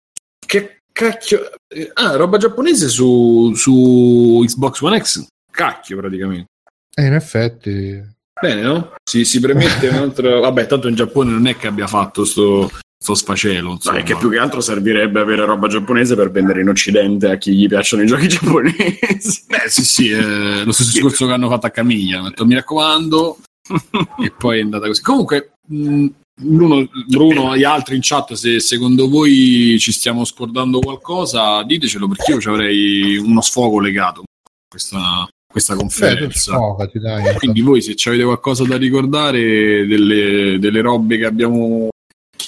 che cacchio ah roba giapponese su, su Xbox One X? Cacchio praticamente. E eh, in effetti. Bene no? si, si permette <laughs> un altro vabbè tanto in Giappone non è che abbia fatto sto sto sfacelo. Insomma. No, che più che altro servirebbe avere roba giapponese per vendere in Occidente a chi gli piacciono i <laughs> giochi giapponesi. Beh, sì, sì, è lo stesso discorso che hanno fatto a Camiglia. Detto, mi raccomando, <laughs> e poi è andata così. Comunque, mh, Bruno, Bruno, gli altri in chat, se secondo voi ci stiamo scordando qualcosa, ditecelo perché io ci avrei uno sfogo legato a questa, questa conferenza. Beh, sfogati, Quindi voi se avete qualcosa da ricordare delle, delle robe che abbiamo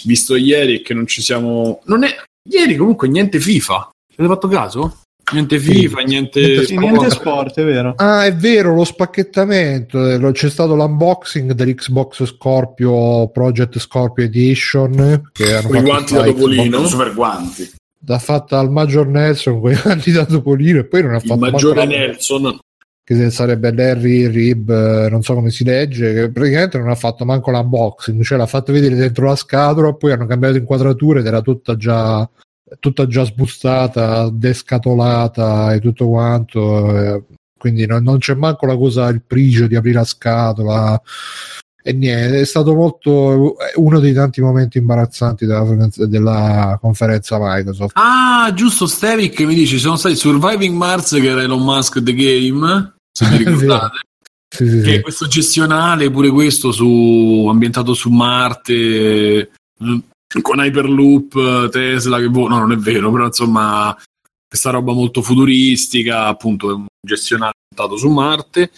visto ieri e che non ci siamo... Non è... Ieri comunque niente FIFA. Avete fatto caso? Niente FIFA, niente, niente, sport. niente sport, è vero. Ah, è vero, lo spacchettamento. Eh, c'è stato l'unboxing dell'Xbox Scorpio Project Scorpio Edition. Che hanno con i guanti da Topolino, super guanti. L'ha fatta al Major Nelson con i guanti da Topolino e poi non ha fatto... Il Maggiore Nelson che sarebbe Larry Rib, eh, non so come si legge, che praticamente non ha fatto manco l'unboxing, cioè l'ha fatto vedere dentro la scatola, poi hanno cambiato inquadrature ed era tutta già, tutta già sbustata, descatolata e tutto quanto, eh, quindi non, non, c'è manco la cosa, il prigio di aprire la scatola. E niente, è stato molto uno dei tanti momenti imbarazzanti della, della conferenza Microsoft. Ah, giusto, Stevic mi dice: sono stati Surviving Mars, che era Elon Musk The Game se vi <laughs> ricordate. Sì, sì, che sì. questo gestionale, pure questo su, ambientato su Marte, mm, con Hyperloop, Tesla, che boh, no, non è vero, però insomma, questa roba molto futuristica, appunto, un gestionale ambientato su Marte.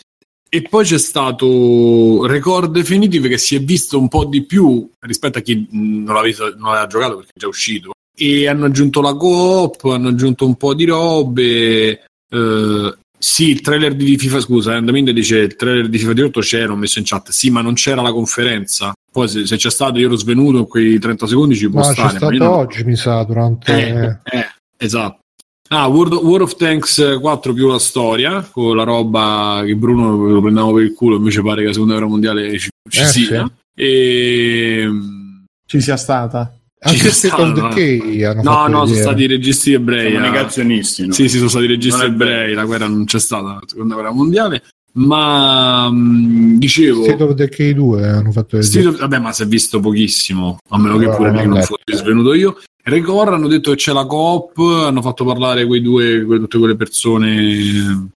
E poi c'è stato Record Definitive che si è visto un po' di più rispetto a chi non l'aveva, non l'aveva giocato perché è già uscito. E hanno aggiunto la coop, hanno aggiunto un po' di robe. Eh, sì, il trailer di FIFA, scusa, Andaminde dice il trailer di FIFA 18 c'era, ho messo in chat. Sì, ma non c'era la conferenza. Poi se, se c'è stato, io ero svenuto in quei 30 secondi, ci può no, stare. C'è stato non... oggi, mi sa, durante... Eh, eh, esatto. Ah, World, World, of Tanks 4 più la storia, con la roba che Bruno lo prendiamo per il culo, invece pare che la seconda guerra mondiale ci, ci eh, sia. Sì. E... Ci sia stata. Anche Second Decay hanno No, no, sono stati registi ebrei. Sono negazionisti. No? Sì, sì, sono stati registi ebrei. La guerra non c'è stata, la seconda guerra mondiale. Ma mh, dicevo, State of Decay 2 hanno fatto. Of, vabbè, ma si è visto pochissimo. A meno che pure lì non fossi svenuto io. Record hanno detto che c'è la coop. Hanno fatto parlare quei due, quelle, tutte quelle persone,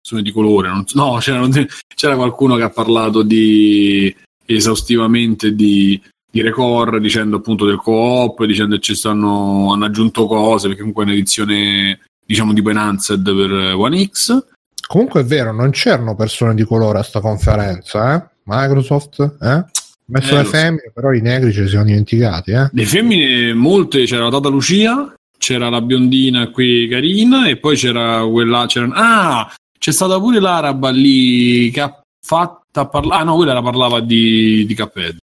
persone di colore. Non, no, c'era, c'era qualcuno che ha parlato di esaustivamente di di record dicendo appunto del co-op, dicendo che ci stanno, hanno aggiunto cose perché comunque è un'edizione diciamo tipo enhanced per One X. Comunque è vero, non c'erano persone di colore a sta conferenza, eh? Microsoft, eh? Messo Eh, le lo so. femmine, però i negri ce li siamo dimenticati, eh? Le femmine, molte, c'era la Tata Lucia, c'era la biondina qui carina e poi c'era quella... C'era... Ah, c'è stata pure l'araba lì che ha fatta parlare... Ah no, quella la parlava di, di Cuphead.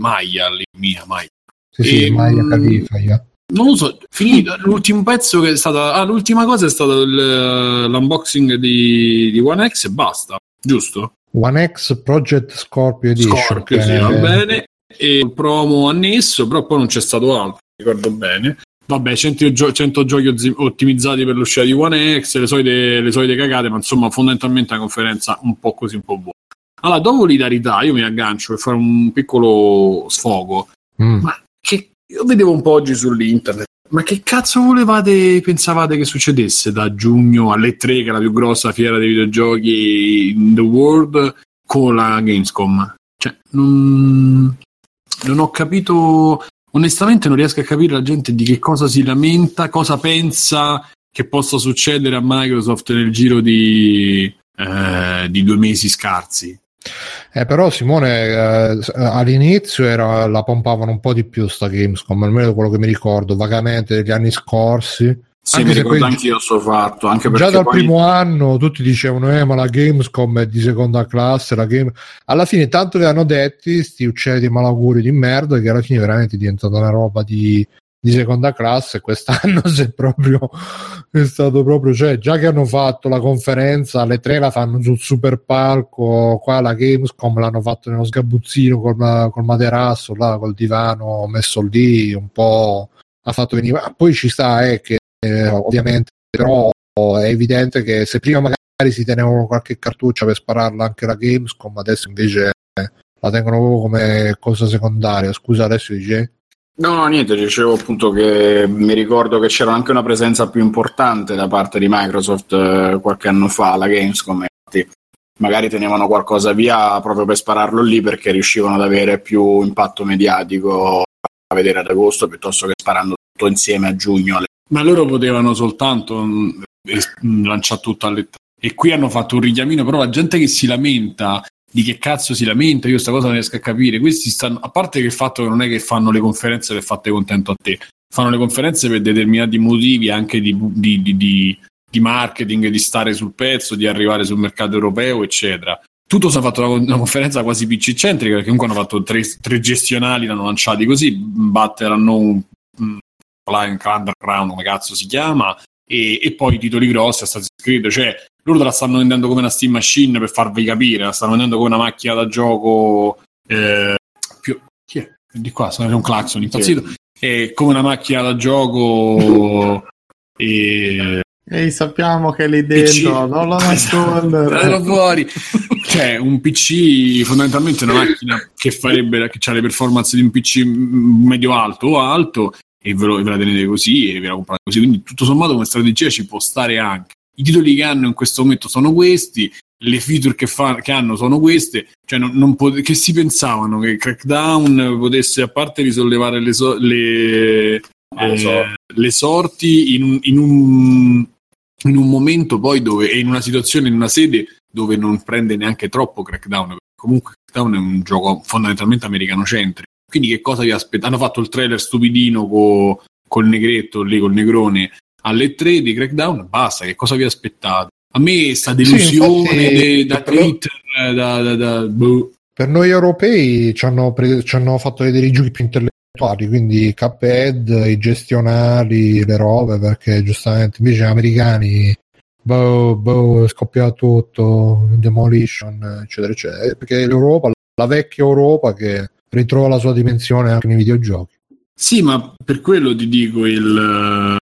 Maya, lì, mia, Maya. Sì, sì, E, Maya mm, Khalifa, yeah. Non lo so, finito. L'ultimo pezzo che è stata... Ah, l'ultima cosa è stato il- l'unboxing di, di One X e basta, giusto? One X Project Scorpio Edition. Scorpio, sì, è- va bene. E il promo annesso, però poi non c'è stato altro, ricordo bene. Vabbè, 100, gio- 100 giochi ottimizzati per l'uscita di One X, le solite, le solite cagate, ma insomma, fondamentalmente è una conferenza un po' così, un po' buona. Allora, dopo l'idarità, io mi aggancio per fare un piccolo sfogo. Mm. Ma che io vedevo un po' oggi sull'internet. Ma che cazzo volevate, pensavate che succedesse da giugno alle 3, che è la più grossa fiera dei videogiochi in the world, con la Gamescom? Cioè, non, non ho capito. Onestamente, non riesco a capire la gente di che cosa si lamenta, cosa pensa che possa succedere a Microsoft nel giro di, eh, di due mesi scarsi. Eh, però Simone eh, all'inizio era, la pompavano un po' di più sta Gamescom, almeno quello che mi ricordo vagamente degli anni scorsi. Sì, Anche mi ricordo poi- anch'io sto fatto, anche Già dal poi... primo anno tutti dicevano eh, ma la Gamescom è di seconda classe, la game... alla fine tanto li hanno detti sti uccelli di malauguri di merda che alla fine veramente è diventata una roba di, di seconda classe quest'anno <laughs> è proprio è stato proprio cioè già che hanno fatto la conferenza alle tre la fanno sul super palco qua la Gamescom l'hanno fatto nello sgabuzzino col, col materasso là col divano messo lì un po' ha fatto venire ma poi ci sta eh, che eh, ovviamente però è evidente che se prima magari si tenevano qualche cartuccia per spararla anche la Gamescom adesso invece la tengono proprio come cosa secondaria. Scusa adesso dice No, no, niente, dicevo appunto che mi ricordo che c'era anche una presenza più importante da parte di Microsoft eh, qualche anno fa alla Gamescom, magari tenevano qualcosa via proprio per spararlo lì perché riuscivano ad avere più impatto mediatico a vedere ad agosto piuttosto che sparando tutto insieme a giugno. Ma loro potevano soltanto mm, mm, lanciare tutto alle E qui hanno fatto un richiamino, però la gente che si lamenta di che cazzo si lamenta, io questa cosa non riesco a capire. Questi stanno, a parte che il fatto che non è che fanno le conferenze per fatte contento a te, fanno le conferenze per determinati motivi anche di, di- di- di- marketing, di stare sul pezzo, di arrivare sul mercato europeo, eccetera. Tutto si è fatto una, una conferenza quasi PC centrica, perché comunque hanno fatto tre, tre gestionali, l'hanno lanciati così, Unknown, mm, Flying Underground, come cazzo si chiama, e, e poi i titoli grossi, Assassin's Creed, cioè loro te la stanno vendendo come una Steam Machine per farvi capire, la stanno vendendo come una macchina da gioco eh, più... chi è? Di qua, c'è un clacson impazzito, è come una macchina da gioco <laughs> e... Ehi, sappiamo che è lì PC. dentro, non lo <laughs> Tiratelo nascondere. fuori. cioè, un PC fondamentalmente è una macchina che farebbe che ha le performance di un PC medio alto o alto e ve, lo, ve la tenete così e ve la comprate così. Quindi, tutto sommato, come strategia ci può stare anche. I titoli che hanno in questo momento sono questi, le feature che, fa, che hanno sono queste. Cioè, non, non pot- che si pensavano che Crackdown potesse, a parte risollevare le, so- le, Ah, eh, sorti. le sorti in un, in un in un momento poi dove è in una situazione, in una sede dove non prende neanche troppo Crackdown, comunque Crackdown è un gioco fondamentalmente americano-centrico. Quindi che cosa vi aspetta? Hanno fatto il trailer stupidino co- col negretto lì, col negrone alle 3 di Crackdown, basta, che cosa vi aspettate? A me sta delusione infatti, de- da però- Twitter, eh, da, da, da- boh. per noi europei ci hanno, pre- ci hanno fatto vedere i giochi più intellettuali quindi Cuphead, i gestionali le robe perché giustamente invece gli americani boh, boh, scoppia tutto demolition eccetera eccetera perché l'Europa la vecchia Europa che ritrova la sua dimensione anche nei videogiochi Sì, ma per quello ti dico il,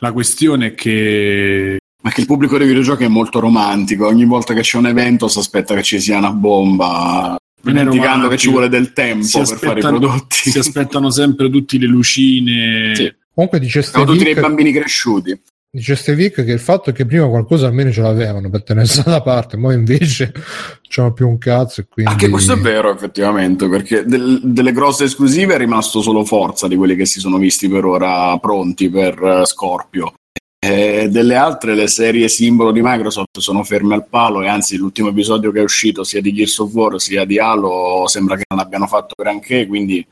la questione è che Ma che il pubblico dei videogiochi è molto romantico, ogni volta che c'è un evento si aspetta che ci sia una bomba, dimenticando che ci vuole del tempo per fare i prodotti. si aspettano sempre tutte le lucine. Sì. comunque dice Siamo tutti dei bambini cresciuti. Dice Stevic che il fatto è che prima qualcosa almeno ce l'avevano per tenersi da parte ma invece <laughs> c'hanno più un cazzo e quindi Anche questo è vero, effettivamente, perché del- delle grosse esclusive è rimasto solo Forza di quelli che si sono visti per ora pronti per eh, Scorpio. Eh, delle altre, le serie simbolo di Microsoft sono ferme al palo e anzi l'ultimo episodio che è uscito sia di Gears of War sia di Halo sembra che non abbiano fatto granché, quindi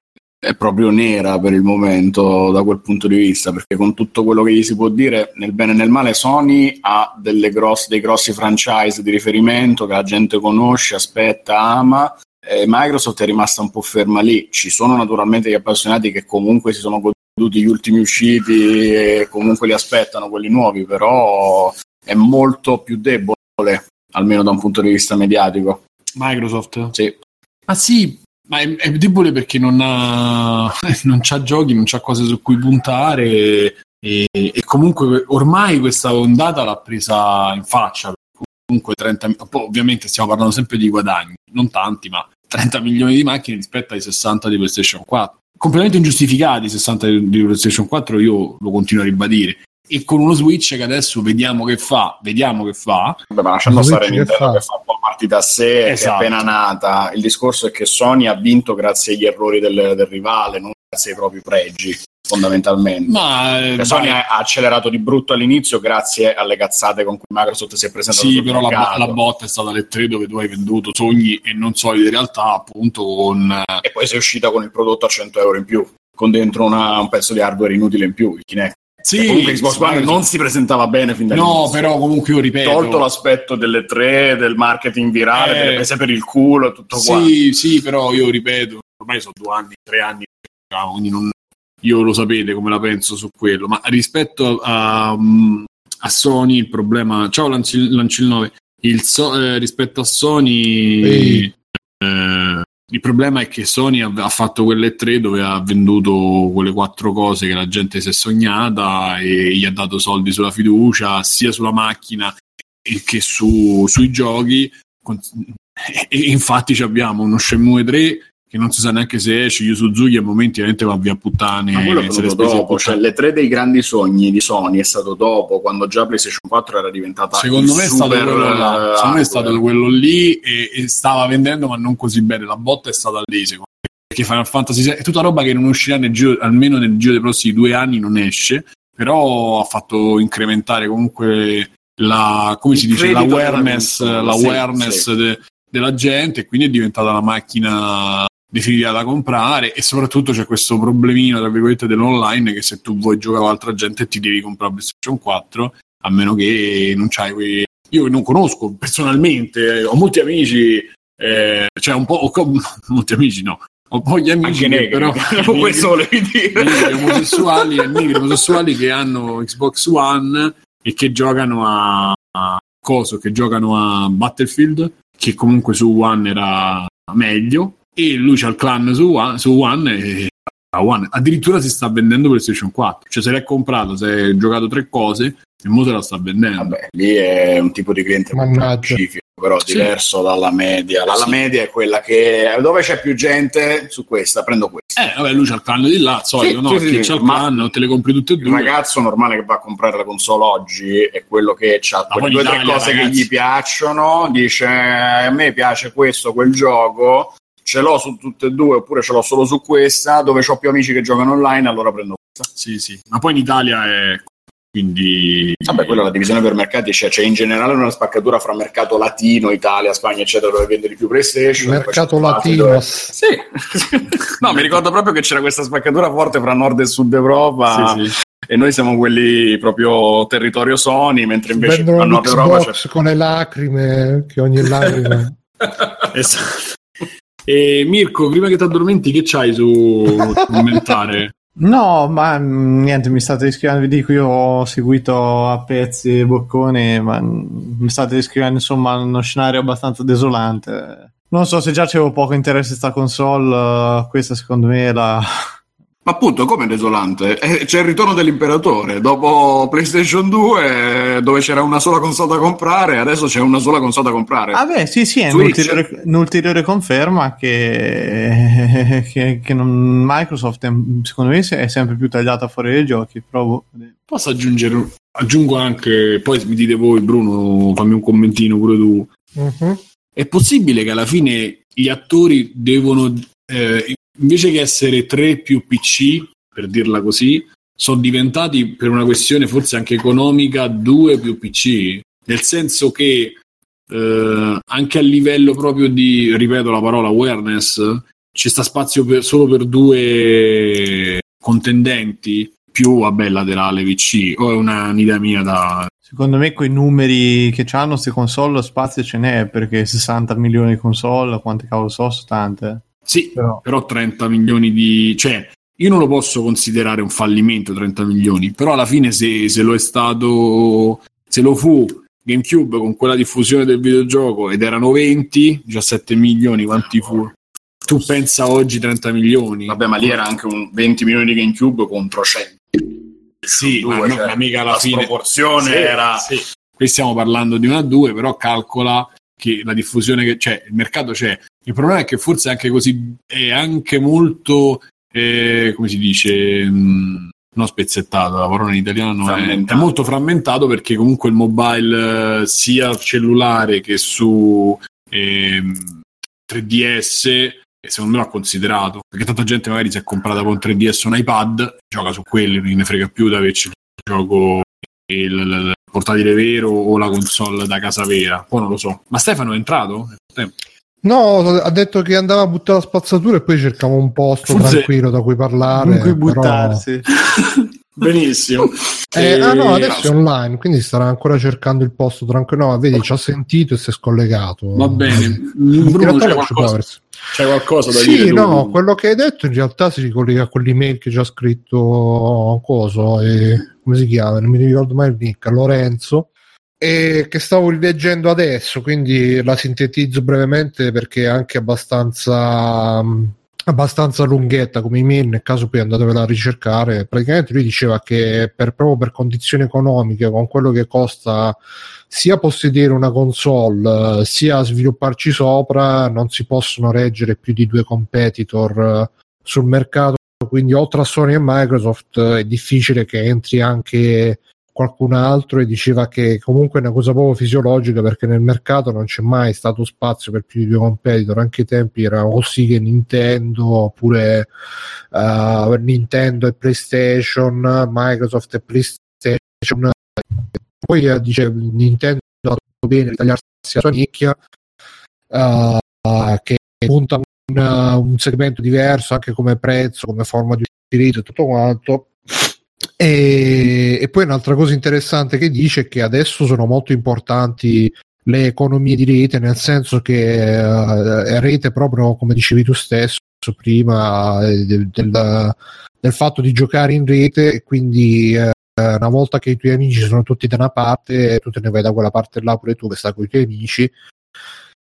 è proprio nera per il momento da quel punto di vista, perché con tutto quello che gli si può dire, nel bene e nel male, Sony ha grosse, dei grossi franchise di riferimento che la gente conosce, aspetta, ama. E Microsoft è rimasta un po' ferma lì. Ci sono naturalmente gli appassionati che comunque si sono goduti gli ultimi usciti e comunque li aspettano quelli nuovi, però è molto più debole, almeno da un punto di vista mediatico. Microsoft? Sì. Ah sì, ma è, è debole perché non ha, <laughs> non c'ha giochi, non c'ha cose su cui puntare e, e, comunque ormai questa ondata l'ha presa in faccia. Comunque 30, ovviamente stiamo parlando sempre di guadagni, non tanti, ma 30 milioni di macchine rispetto ai 60 di PlayStation 4. Completamente ingiustificati i 60 di PlayStation 4, io lo continuo a ribadire e con uno Switch che adesso vediamo che fa, vediamo che fa. Beh, ma lasciando stare Nintendo che fa un po' partita a sé, esatto. appena nata. Il discorso è che Sony ha vinto grazie agli errori del, del rivale, non grazie ai propri pregi fondamentalmente. Ma cioè, Sony ha accelerato di brutto all'inizio grazie alle cazzate con cui Microsoft si è presentato. Sì, però la, la, botta è stata le tre dove tu hai venduto sogni e non solidi in realtà, appunto con... E poi sei uscita con il prodotto a 100 euro in più, con dentro una, un pezzo di hardware inutile in più, il Kinect. Sì, comunque Xbox One non si presentava bene fin dall'inizio. No, però comunque io ripeto. Tolto l'aspetto delle tre, del marketing virale, eh, delle prese per il culo e tutto sì, quanto. Sì, sì, però io ripeto, ormai sono due anni, tre anni, quindi non, io lo sapete come la penso su quello, ma rispetto a, a Sony il problema... Ciao Lancil, Lancil 9, il so, eh, rispetto a Sony... Eh, il problema è che Sony ha, fatto quelle tre dove ha venduto quelle quattro cose che la gente si è sognata e gli ha dato soldi sulla fiducia, sia sulla macchina che su, sui giochi. E infatti abbiamo uno Shenmue 3 che non si sa neanche se esce. Yu Suzuki a momenti veramente va via puttane. Ma quello è dopo, cioè le tre dei grandi sogni di Sony è stato dopo, quando già PlayStation 4 era diventata Secondo me è stato quello là, secondo me è stato quello lì e, e, stava vendendo ma non così bene. La botta è stata lì, secondo me. Perché Final Fantasy VII è tutta roba che non uscirà nel giro, almeno nel giro dei prossimi due anni non esce, però ha fatto incrementare comunque la, come si dice, l'awareness, l'awareness sì, de, della gente e quindi è diventata la macchina definitiva da comprare e soprattutto c'è questo problemino tra virgolette dell'online che se tu vuoi giocare con altra gente ti devi comprare PlayStation 4 a meno che non c'hai quei io non conosco personalmente ho molti amici eh, cioè un po' ho, <laughs> molti amici no ho poi gli amici negri, però <laughs> <laughs> negri, questo volevi dire. Negri omosessuali e negri omosessuali che hanno Xbox One e che giocano a, a coso che giocano a Battlefield che comunque su One era meglio e lui c'ha il clan su One, su One e One. addirittura si sta vendendo PlayStation 4 cioè se l'hai comprato se hai giocato tre cose il mondo la sta vendendo vabbè lì è un tipo di cliente specifico però sì. diverso dalla media la, sì. media è quella che dove c'è più gente su questa prendo questa eh vabbè lui c'ha il clan di là solito sì, no? Sì, c'ha il clan te le compri tutte e due il ragazzo normale che va a comprare la console oggi è quello che ha quelle due o tre cose ragazzi. che gli piacciono dice a me piace questo quel gioco ce l'ho su tutte e due oppure ce l'ho solo su questa, dove ho più amici che giocano online, allora prendo questa. Sì, sì, ma poi in Italia è quindi vabbè quella è la divisione per mercati cioè, c'è in generale una spaccatura fra mercato latino Italia Spagna eccetera dove vende di più PlayStation mercato latino. dove... sì. <laughs> No mi ricordo proprio che c'era questa spaccatura forte fra nord e sud Europa. Sì, sì. e noi siamo quelli proprio territorio Sony mentre invece Vendono a nord Europa c'è... con le lacrime che ogni lacrima <laughs> esatto e Mirko, prima che ti addormenti, che c'hai su commentare? <laughs> No, ma mm, niente, mi state iscrivendo, vi dico, io ho seguito a pezzi e bocconi, ma mi state iscrivendo insomma uno scenario abbastanza desolante. Non so se già c'avevo poco interesse in sta console, questa secondo me è la, ma appunto, come desolante? Eh, c'è il ritorno dell'imperatore. Dopo PlayStation 2, dove c'era una sola console da comprare, adesso c'è una sola console da comprare. Ah, beh, sì, sì, è un'ulteriore, un'ulteriore, conferma che, <laughs> che, che non, Microsoft, è, secondo me, è sempre più tagliata fuori dai giochi. Provo. Posso aggiungere, aggiungo anche, poi mi dite voi, Bruno, fammi un commentino pure tu. Uh-huh. È possibile che alla fine gli attori devono. Eh, invece che essere 3 più PC, per dirla così, sono diventati per una questione forse anche economica due più PC, nel senso che eh, anche a livello proprio di, ripeto la parola awareness, ci sta spazio per, solo per due contendenti più vabbè laterale VC o è una un'idea mia da Secondo me quei numeri che hanno queste console spazio ce n'è perché 60 milioni di console, quante cavolo so, sono tante. Sì, però. però 30 milioni di cioè io non lo posso considerare un fallimento 30 milioni, però alla fine se, se lo è stato se lo fu GameCube con quella diffusione del videogioco ed erano 20, 17 milioni, quanti fu? Tu pensa oggi 30 milioni? Vabbè, ma lì era anche un 20 milioni di GameCube contro 100. Sì, Due, ma, no, cioè, ma mica alla la fine. sproporzione Sì, era- sì. Qui stiamo parlando di una a due, però calcola che la diffusione che c'è, il mercato c'è. Il problema è che forse è anche così, è anche molto, eh, come si dice, mh, non spezzettato, la parola in italiano è, è molto frammentato perché comunque il mobile eh, sia cellulare che su ehm, 3DS e secondo me l'ha considerato. Perché tanta gente magari si è comprata con 3DS un iPad gioca su quelli non ne frega più di averci il gioco il, il- il portatile vero o la console da casa vera. Poi non lo so. Ma Stefano è entrato? Eh, No, ha detto che andava a buttare la spazzatura e poi cercava un posto Forse- tranquillo da cui parlare. In cui però- buttarsi. <laughs> benissimo Eh, ah no, E- adesso è online, quindi starà ancora cercando il posto tranquillo. No, vedi, ci ha sentito e si è scollegato. va bene In Bruno realtà c'è qualcosa, c'è qualcosa da dire Sì, no, quello che hai detto in realtà si ricollega a quell'email che ci ha scritto coso, e, come si chiama? Non mi ricordo mai il nick, Lorenzo, e che stavo rileggendo adesso, quindi la sintetizzo brevemente perché è anche abbastanza mh, abbastanza lunghetta come email nel caso poi andatevela a ricercare. Praticamente lui diceva che per, proprio per condizioni economiche con quello che costa sia possedere una console sia svilupparci sopra non si possono reggere più di due competitor eh, sul mercato. Quindi oltre a Sony e Microsoft eh, è difficile che entri anche qualcun altro e diceva che comunque è una cosa proprio fisiologica perché nel mercato non c'è mai stato spazio per più di due competitor anche i tempi erano così che Nintendo oppure eh, Nintendo e PlayStation Microsoft e PlayStation poi eh, dice Nintendo ha fatto bene tagliarsi la sua nicchia eh, che punta un, un segmento diverso anche come prezzo, come forma di utilizzo e tutto quanto. E, e poi un'altra cosa interessante che dice è che adesso sono molto importanti le economie di rete, nel senso che eh, rete proprio come dicevi tu stesso prima eh, del, del- del fatto di giocare in rete e quindi eh, una volta che i tuoi amici sono tutti da una parte, tu te ne vai da quella parte là pure tu che stai con i tuoi amici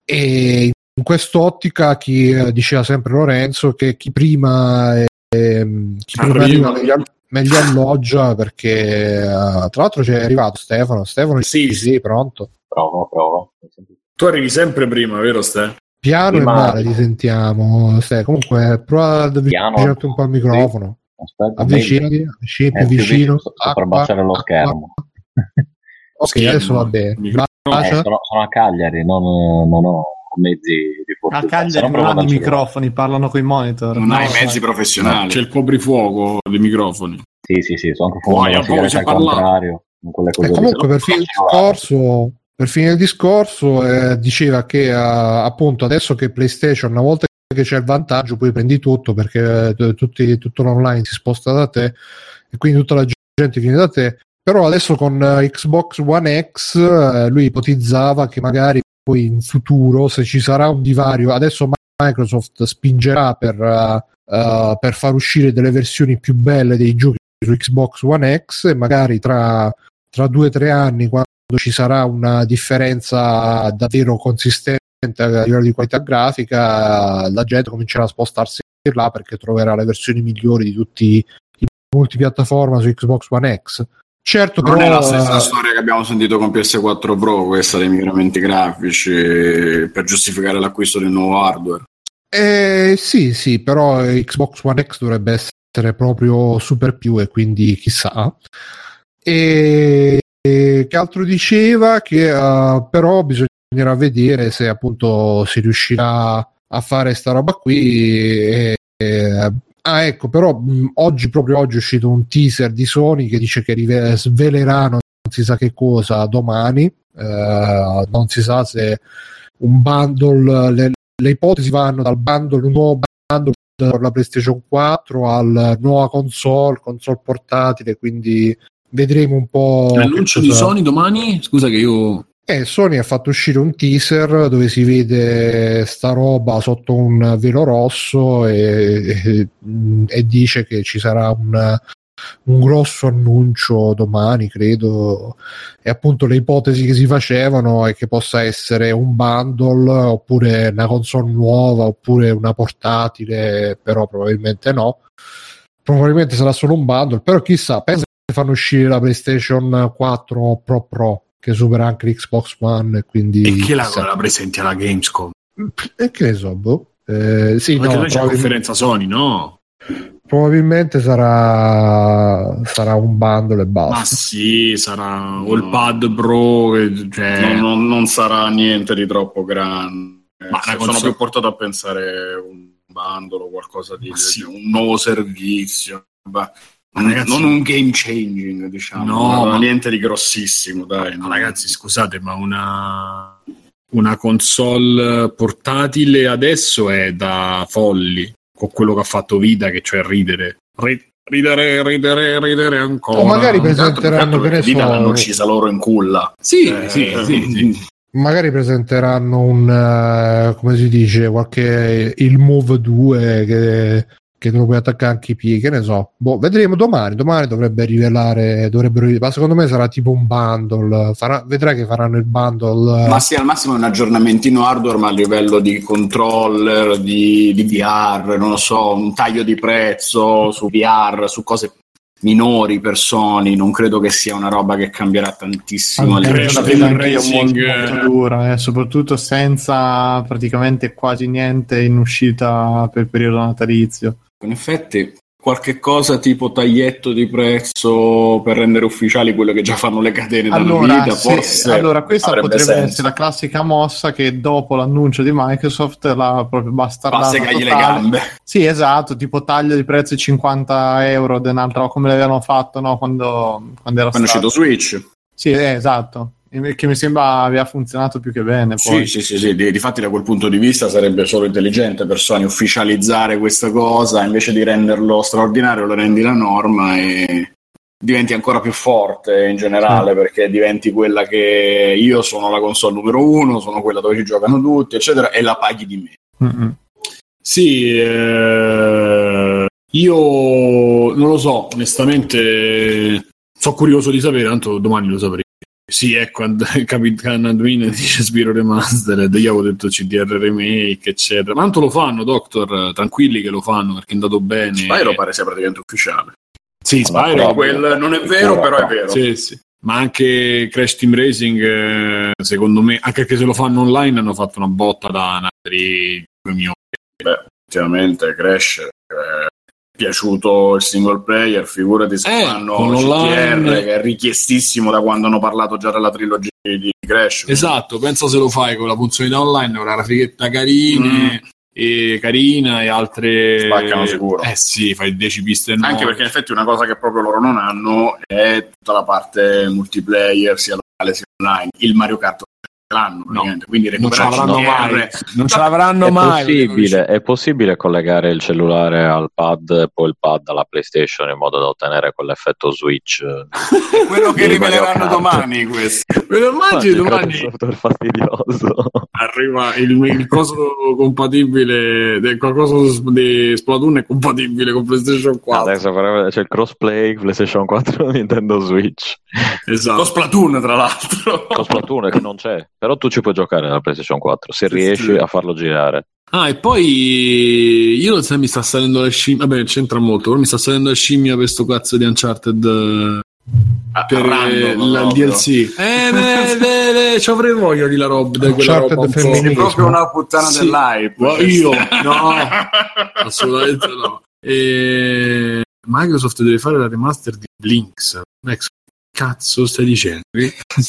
e in quest'ottica chi eh, diceva sempre Lorenzo che chi prima, ehm, chi prima Arriva. arriva meglio alloggia perché eh, tra l'altro c'è arrivato Stefano Stefano Sì, sì, pronto. Provo, provo. tu arrivi sempre prima vero Ste? piano Prima- e male ti sentiamo Ste, comunque prova ad avvicinarti un po' al microfono. Aspetta, avvicinati avvicini Eh, più vicino. per baciare lo schermo. ok Schermo, adesso va bene. Eh, sono, sono a Cagliari, non, non ho mezzi di A fortuna. Cagliari Se no non hanno i microfoni, parlano con i monitor. Non No, hai mezzi professionali. c'è il coprifuoco dei microfoni Sì, sì, sì, sto anche a è al parlato. contrario. con quelle cose E lì. comunque per cellulare. discorso, per fine il discorso eh, diceva che eh, appunto adesso che PlayStation una volta che c'è il vantaggio poi prendi tutto perché eh, tutti- tutto l'online si sposta da te e quindi tutta la gente viene da te però adesso con eh, Xbox One X eh, lui ipotizzava che magari poi in futuro se ci sarà un divario adesso Microsoft spingerà per, eh, per far uscire delle versioni più belle dei giochi su Xbox One X e magari tra tra due o tre anni, quando ci sarà una differenza davvero consistente a livello di qualità grafica, la gente comincerà a spostarsi là perché troverà le versioni migliori di tutti i multipiattaforma su Xbox One X. Certo, Non però, è la stessa storia che abbiamo sentito con PS4 Pro, questa dei miglioramenti grafici per giustificare l'acquisto del nuovo hardware. Eh, sì, sì, però Xbox One X dovrebbe essere proprio super più e quindi chissà. E, e che altro diceva? Che eh, però bisognerà vedere se appunto si riuscirà a fare sta roba qui. E, e, Ah, ecco, però mh, oggi, proprio oggi, è uscito un teaser di Sony che dice che rive- sveleranno non si sa che cosa domani. Eh, non si sa se un bundle, le, le ipotesi vanno dal bundle, un nuovo bundle per la PlayStation 4 al nuova console, console portatile, quindi vedremo un po'. L'annuncio di Sony domani? Scusa che io... eh, Sony ha fatto uscire un teaser dove si vede sta roba sotto un velo rosso e, e- e dice che ci sarà un, un grosso annuncio domani, credo. E appunto le ipotesi che si facevano è che possa essere un bundle oppure una console nuova oppure una portatile, però probabilmente no. Probabilmente sarà solo un bundle, però chissà, pensa che fanno uscire la PlayStation 4 Pro Pro che supera anche l'Xbox One e quindi E che la, la presenti alla Gamescom? e che ne so boh. Eh, sì, Perché no, noi c'è la conferenza Sony, no? probabilmente sarà sarà un bundle e Ma basta sì, sarà o il pad Pro, cioè... Non, non- non sarà niente di troppo grande. Ma la sono più portato a pensare un bandolo o qualcosa di Ma sì. un nuovo servizio. Beh, Ma ragazzi- non un game changing, diciamo. No, ma ma- niente di grossissimo, dai. Ma ragazzi, scusate, ma una, una console portatile adesso è da folli con quello che ha fatto Vita, che cioè ridere. Ri- ridere, ridere, ridere ancora. O magari presenteranno ne perché Vita l'hanno uccisa loro in culla. Sì, Eh, sì, sì, sì. magari presenteranno un eh, come si dice qualche il Move 2 che, che te lo puoi attaccare anche i piedi che ne so boh, vedremo domani domani dovrebbe rivelare dovrebbero ma secondo me sarà tipo un bundle farà, vedrai che faranno il bundle eh, Ma sì, al massimo è un aggiornamentino hardware, ma a livello di controller, di, di VR, non lo so, un taglio di prezzo su VR, su cose minori per Sony, non credo che sia una roba che cambierà tantissimo. la Racing, molto, molto dura, eh, soprattutto senza praticamente quasi niente in uscita per il periodo natalizio. In effetti, qualche cosa tipo taglietto di prezzo per rendere ufficiali quello che già fanno le catene da Allora, vita, se- forse allora, questa potrebbe senso. essere la classica mossa che dopo l'annuncio di Microsoft la proprio bastardata Passegagli le totale. gambe. Sì, esatto, tipo taglio di prezzo di 50 euro un'altra come l'avevano fatto no? quando, quando era Quando è stato. uscito Switch. Sì, eh, esatto. Che mi sembra aveva funzionato più che bene. Sì, Poi. sì, sì, sì. Di, difatti da quel punto di vista sarebbe solo intelligente per Sony ufficializzare questa cosa, invece di renderlo straordinario lo rendi la norma e diventi ancora più forte in generale perché diventi quella che io sono la console numero uno, sono quella dove ci giocano tutti, eccetera, e la paghi di me. Mm-mm. Sì, eh, io non lo so, onestamente sono curioso di sapere, tanto domani lo sapremo. Sì, ecco, And- <laughs> Capitan Admin dice Spiro Remastered, io avevo detto CDR Remake, eccetera. Ma tanto lo fanno, Doctor, tranquilli che lo fanno perché è andato bene. Spyro pare sia praticamente ufficiale. Sì, Spyro. Quel non è vero, però è vero. sì, sì. Ma anche Crash Team Racing, eh, secondo me, anche se lo fanno online hanno fatto una botta da altri 2 milioni. Beh, effettivamente Crash eh, è piaciuto il single player, figurati se Eh, fanno CTR che è richiestissimo da quando hanno parlato già della trilogia di Crash. Esatto, pensa se lo fai con la funzionalità online, con la grafichetta carine, e carina e altre... Spaccano sicuro. Eh sì, fai 10 piste nuove. Anche perché in effetti una cosa che proprio loro non hanno è tutta la parte multiplayer, sia locale sia online. Il Mario Kart l'hanno, praticamente, quindi non ce l'avranno mai. Non ce l'avranno È mai. possibile, è possibile collegare il cellulare al pad e poi il pad alla PlayStation in modo da ottenere quell'effetto Switch. <laughs> È quello che riveleranno domani questo. Me lo immagini Credo domani software fastidioso. arriva il, il coso compatibile del qualcosa di Splatoon è compatibile con PlayStation 4 Adesso c'è il crossplay PlayStation 4 <laughs> Nintendo Switch. esatto Lo Splatoon, tra l'altro. Con Splatoon che non c'è, però tu ci puoi giocare nella PlayStation 4 se riesci sì. a farlo girare. ah e poi io non so mi sta salendo la scimmia vabbè c'entra molto però mi sta salendo la scimmia per sto cazzo di Uncharted eh, per Random, la-. DLC eh beh, <laughs> beh, beh, ci avrei voglia di la roba di quella Uncharted roba un. È proprio una puttana Sì. dell'hype. Ma io no assolutamente no e Microsoft deve fare la remaster di Blinks Ex- cazzo stai dicendo?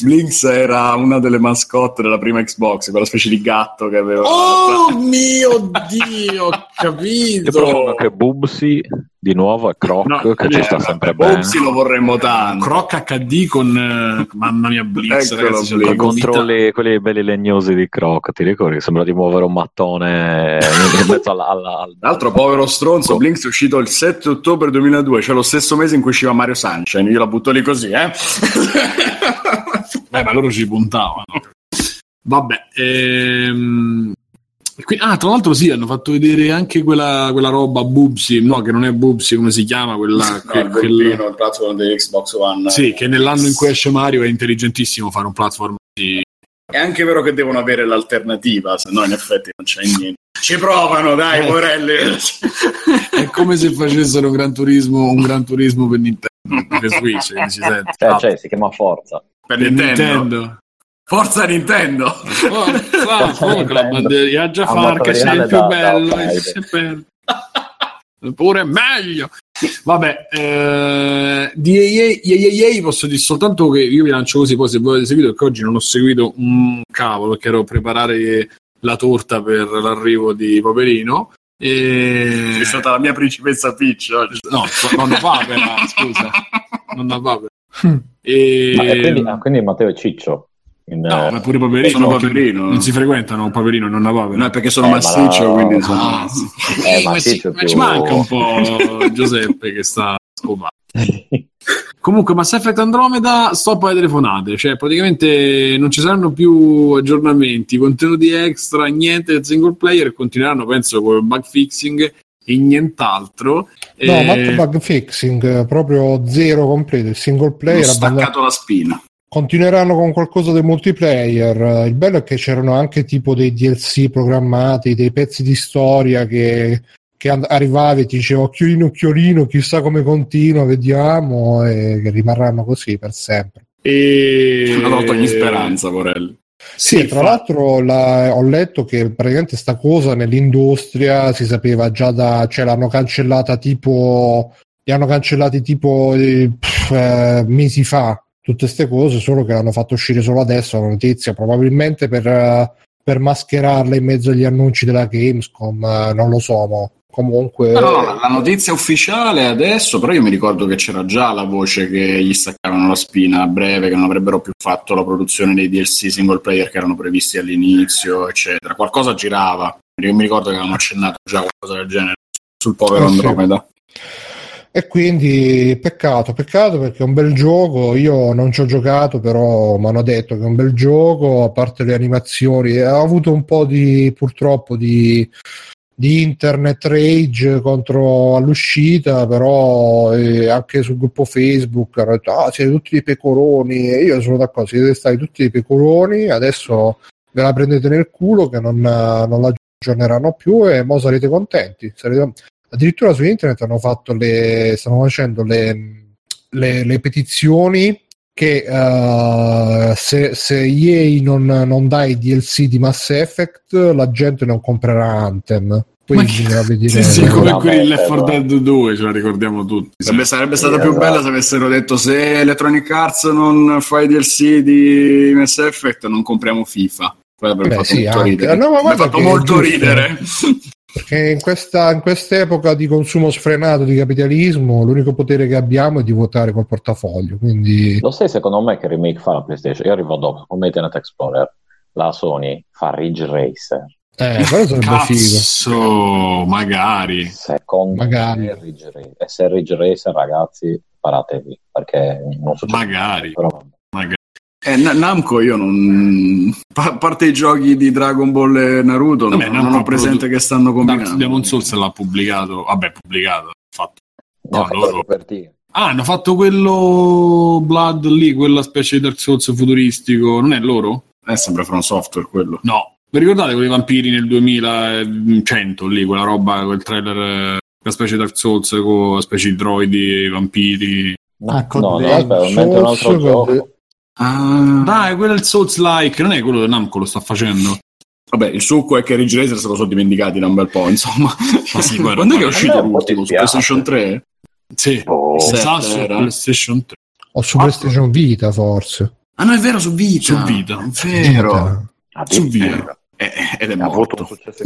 Blinks era una delle mascotte della prima Xbox, quella specie di gatto che aveva. Oh <laughs> mio dio, ho capito. che Bubsy di nuovo è Croc, No, che ci Eh, sta sempre bene. Bobsy lo vorremmo tanto. Croc HD con eh, mamma mia Eccolo, ragazzi, vita. controlli quelli belli legnosi di Croc, ti ricordi? Che sembra di muovere un mattone in mezzo alla, alla- al- Tra l'altro, povero stronzo, Blinks è uscito il 7 ottobre 2002, cioè lo stesso mese in cui usciva Mario Sunshine. Io la butto lì così, eh. <laughs> Beh, ma loro ci puntavano. Vabbè, ehm... ah, tra l'altro sì, hanno fatto vedere anche quella, quella roba Bubsy, no, che non è Bubsy, come si chiama? Quella, <laughs> No, que- il quel- il platform di Xbox One. Sì, che nell'anno in cui esce Mario è intelligentissimo fare un platform di... È anche vero che devono avere l'alternativa, se no in effetti non c'è niente. Ci provano, dai, Eh. poverelli. È come se facessero Gran Turismo, un Gran Turismo per Nintendo, <laughs> per Switch, si sente. Cioè, cioè, si chiama Forza. per Per Nintendo. Nintendo. Forza Nintendo. Forza, forza, <laughs> la bandiera già far che sei il più bello, sei bello. Pure meglio. Vabbè, eh, di EA, posso dire soltanto che io vi lancio così, poi se voi avete seguito, perché oggi non ho seguito un cavolo, perché ero a preparare la torta per l'arrivo di Paperino. E... È stata la mia principessa Peach oggi. No, nonna Papera, scusa. Nonna Papera. <laughs> E... Ma, e quindi, ah, quindi Matteo e Ciccio. In, No, eh, ma pure Paperino. Sono no, Paperino. Non si frequentano Paperino e Nonna Papera. No, è perché sono Eh, massiccio, ma- quindi sono... Ah, Eh, ma ci, ma ci manca un po' <laughs> Giuseppe che sta scopando. <laughs> Comunque, Mass Effect Andromeda stop alle telefonate, cioè praticamente non ci saranno più aggiornamenti, contenuti extra, niente del single player continueranno, penso, con il bug fixing e nient'altro. No, Eh, bug fixing, eh, proprio zero completo. Il single player abbandona- staccato la spina. Continueranno con qualcosa del multiplayer. Il bello è che c'erano anche tipo dei DLC programmati, dei pezzi di storia che, che and- arrivavi e ti diceva occhiolino, occhiolino, chissà come continua, vediamo, e che rimarranno così per sempre. e... Hanno tolto ogni speranza, Vorelli. Sì, tra fa- l'altro la- ho letto che praticamente sta cosa nell'industria si sapeva già da, cioè l'hanno cancellata tipo, li hanno cancellati tipo eh, pff, eh, mesi fa, tutte queste cose, solo che l'hanno fatto uscire solo adesso la notizia, probabilmente per, eh, per mascherarla in mezzo agli annunci della Gamescom, eh, non lo so, ma comunque... No, no, la notizia ufficiale adesso, però io mi ricordo che c'era già la voce che gli staccavano la spina a breve, che non avrebbero più fatto la produzione dei DLC single player che erano previsti all'inizio, eccetera. Qualcosa girava. Io mi ricordo che avevano accennato già qualcosa del genere sul povero Eh sì. E quindi peccato, peccato perché è un bel gioco. Io non ci ho giocato, però mi hanno detto che è un bel gioco, a parte le animazioni. Ha avuto un po' di purtroppo di, di internet rage contro all'uscita, però eh, anche sul gruppo Facebook hanno detto: Ah, siete tutti dei pecoroni. E io sono d'accordo, siete stati tutti dei pecoroni. Adesso ve la prendete nel culo che non, non la aggiorneranno più e mo sarete contenti. Sarete... Addirittura su internet hanno fatto le, stanno facendo le, le, le petizioni che eh, se, se EA non, non dà i DLC di Mass Effect la gente non comprerà Anthem. Quindi Ma che- Sì, sì, come quelli di Left 4 però. Dead 2, ce la ricordiamo tutti. Sarebbe, sarebbe stata Sì, più esatto. bella se avessero detto se Electronic Arts non fa i DLC di Mass Effect non compriamo FIFA. Beh, fatto sì, molto anche. ridere. No, ma fatto molto ridere. <laughs> Perché in questa in quest'epoca di consumo sfrenato di capitalismo l'unico potere che abbiamo è di votare col portafoglio. Quindi Lo sai secondo me che remake fa la PlayStation? Io arrivo dopo, come Internet Explorer. La Sony fa Ridge Racer. eh, quello sarebbe figo. Cazzo, magari. Secondo Magari. me Ridge Racer. E se Ridge Racer, ragazzi, paratevi, perché non succede. Magari. Però. Eh, Na- Namco io non... A parte i giochi di Dragon Ball e Naruto, Vabbè, non, non ho presente prodotto- che stanno combinando. Demon Souls l'ha pubblicato. Vabbè, pubblicato. Fatto. No, No, loro-. Ah, hanno fatto quello Blood lì, quella specie di Dark Souls futuristico. Non è loro? È sempre From Software quello. No. Vi ricordate quei vampiri nel 2100 lì, quella roba, quel trailer, eh, una specie di Dark Souls con specie di droidi, vampiri. No, Ah, no, no, aspetta, un altro gioco. Ah, Dai, quello è il Souls-like, non è quello che Namco lo sta facendo. vabbè, il succo è che Ridge Racer se lo sono dimenticati da un bel po', insomma. Ma sì, guarda, <laughs> Quando è che è uscito l'ultimo? Su. PlayStation 3? Sì, Oh, su era. PlayStation 3. O su Quattro. PlayStation Vita, forse. Ah no, è vero, su Vita. Su Vita. È vero. Su Addirittura. Vita. Eh, ed è Ha avuto un morto. successo.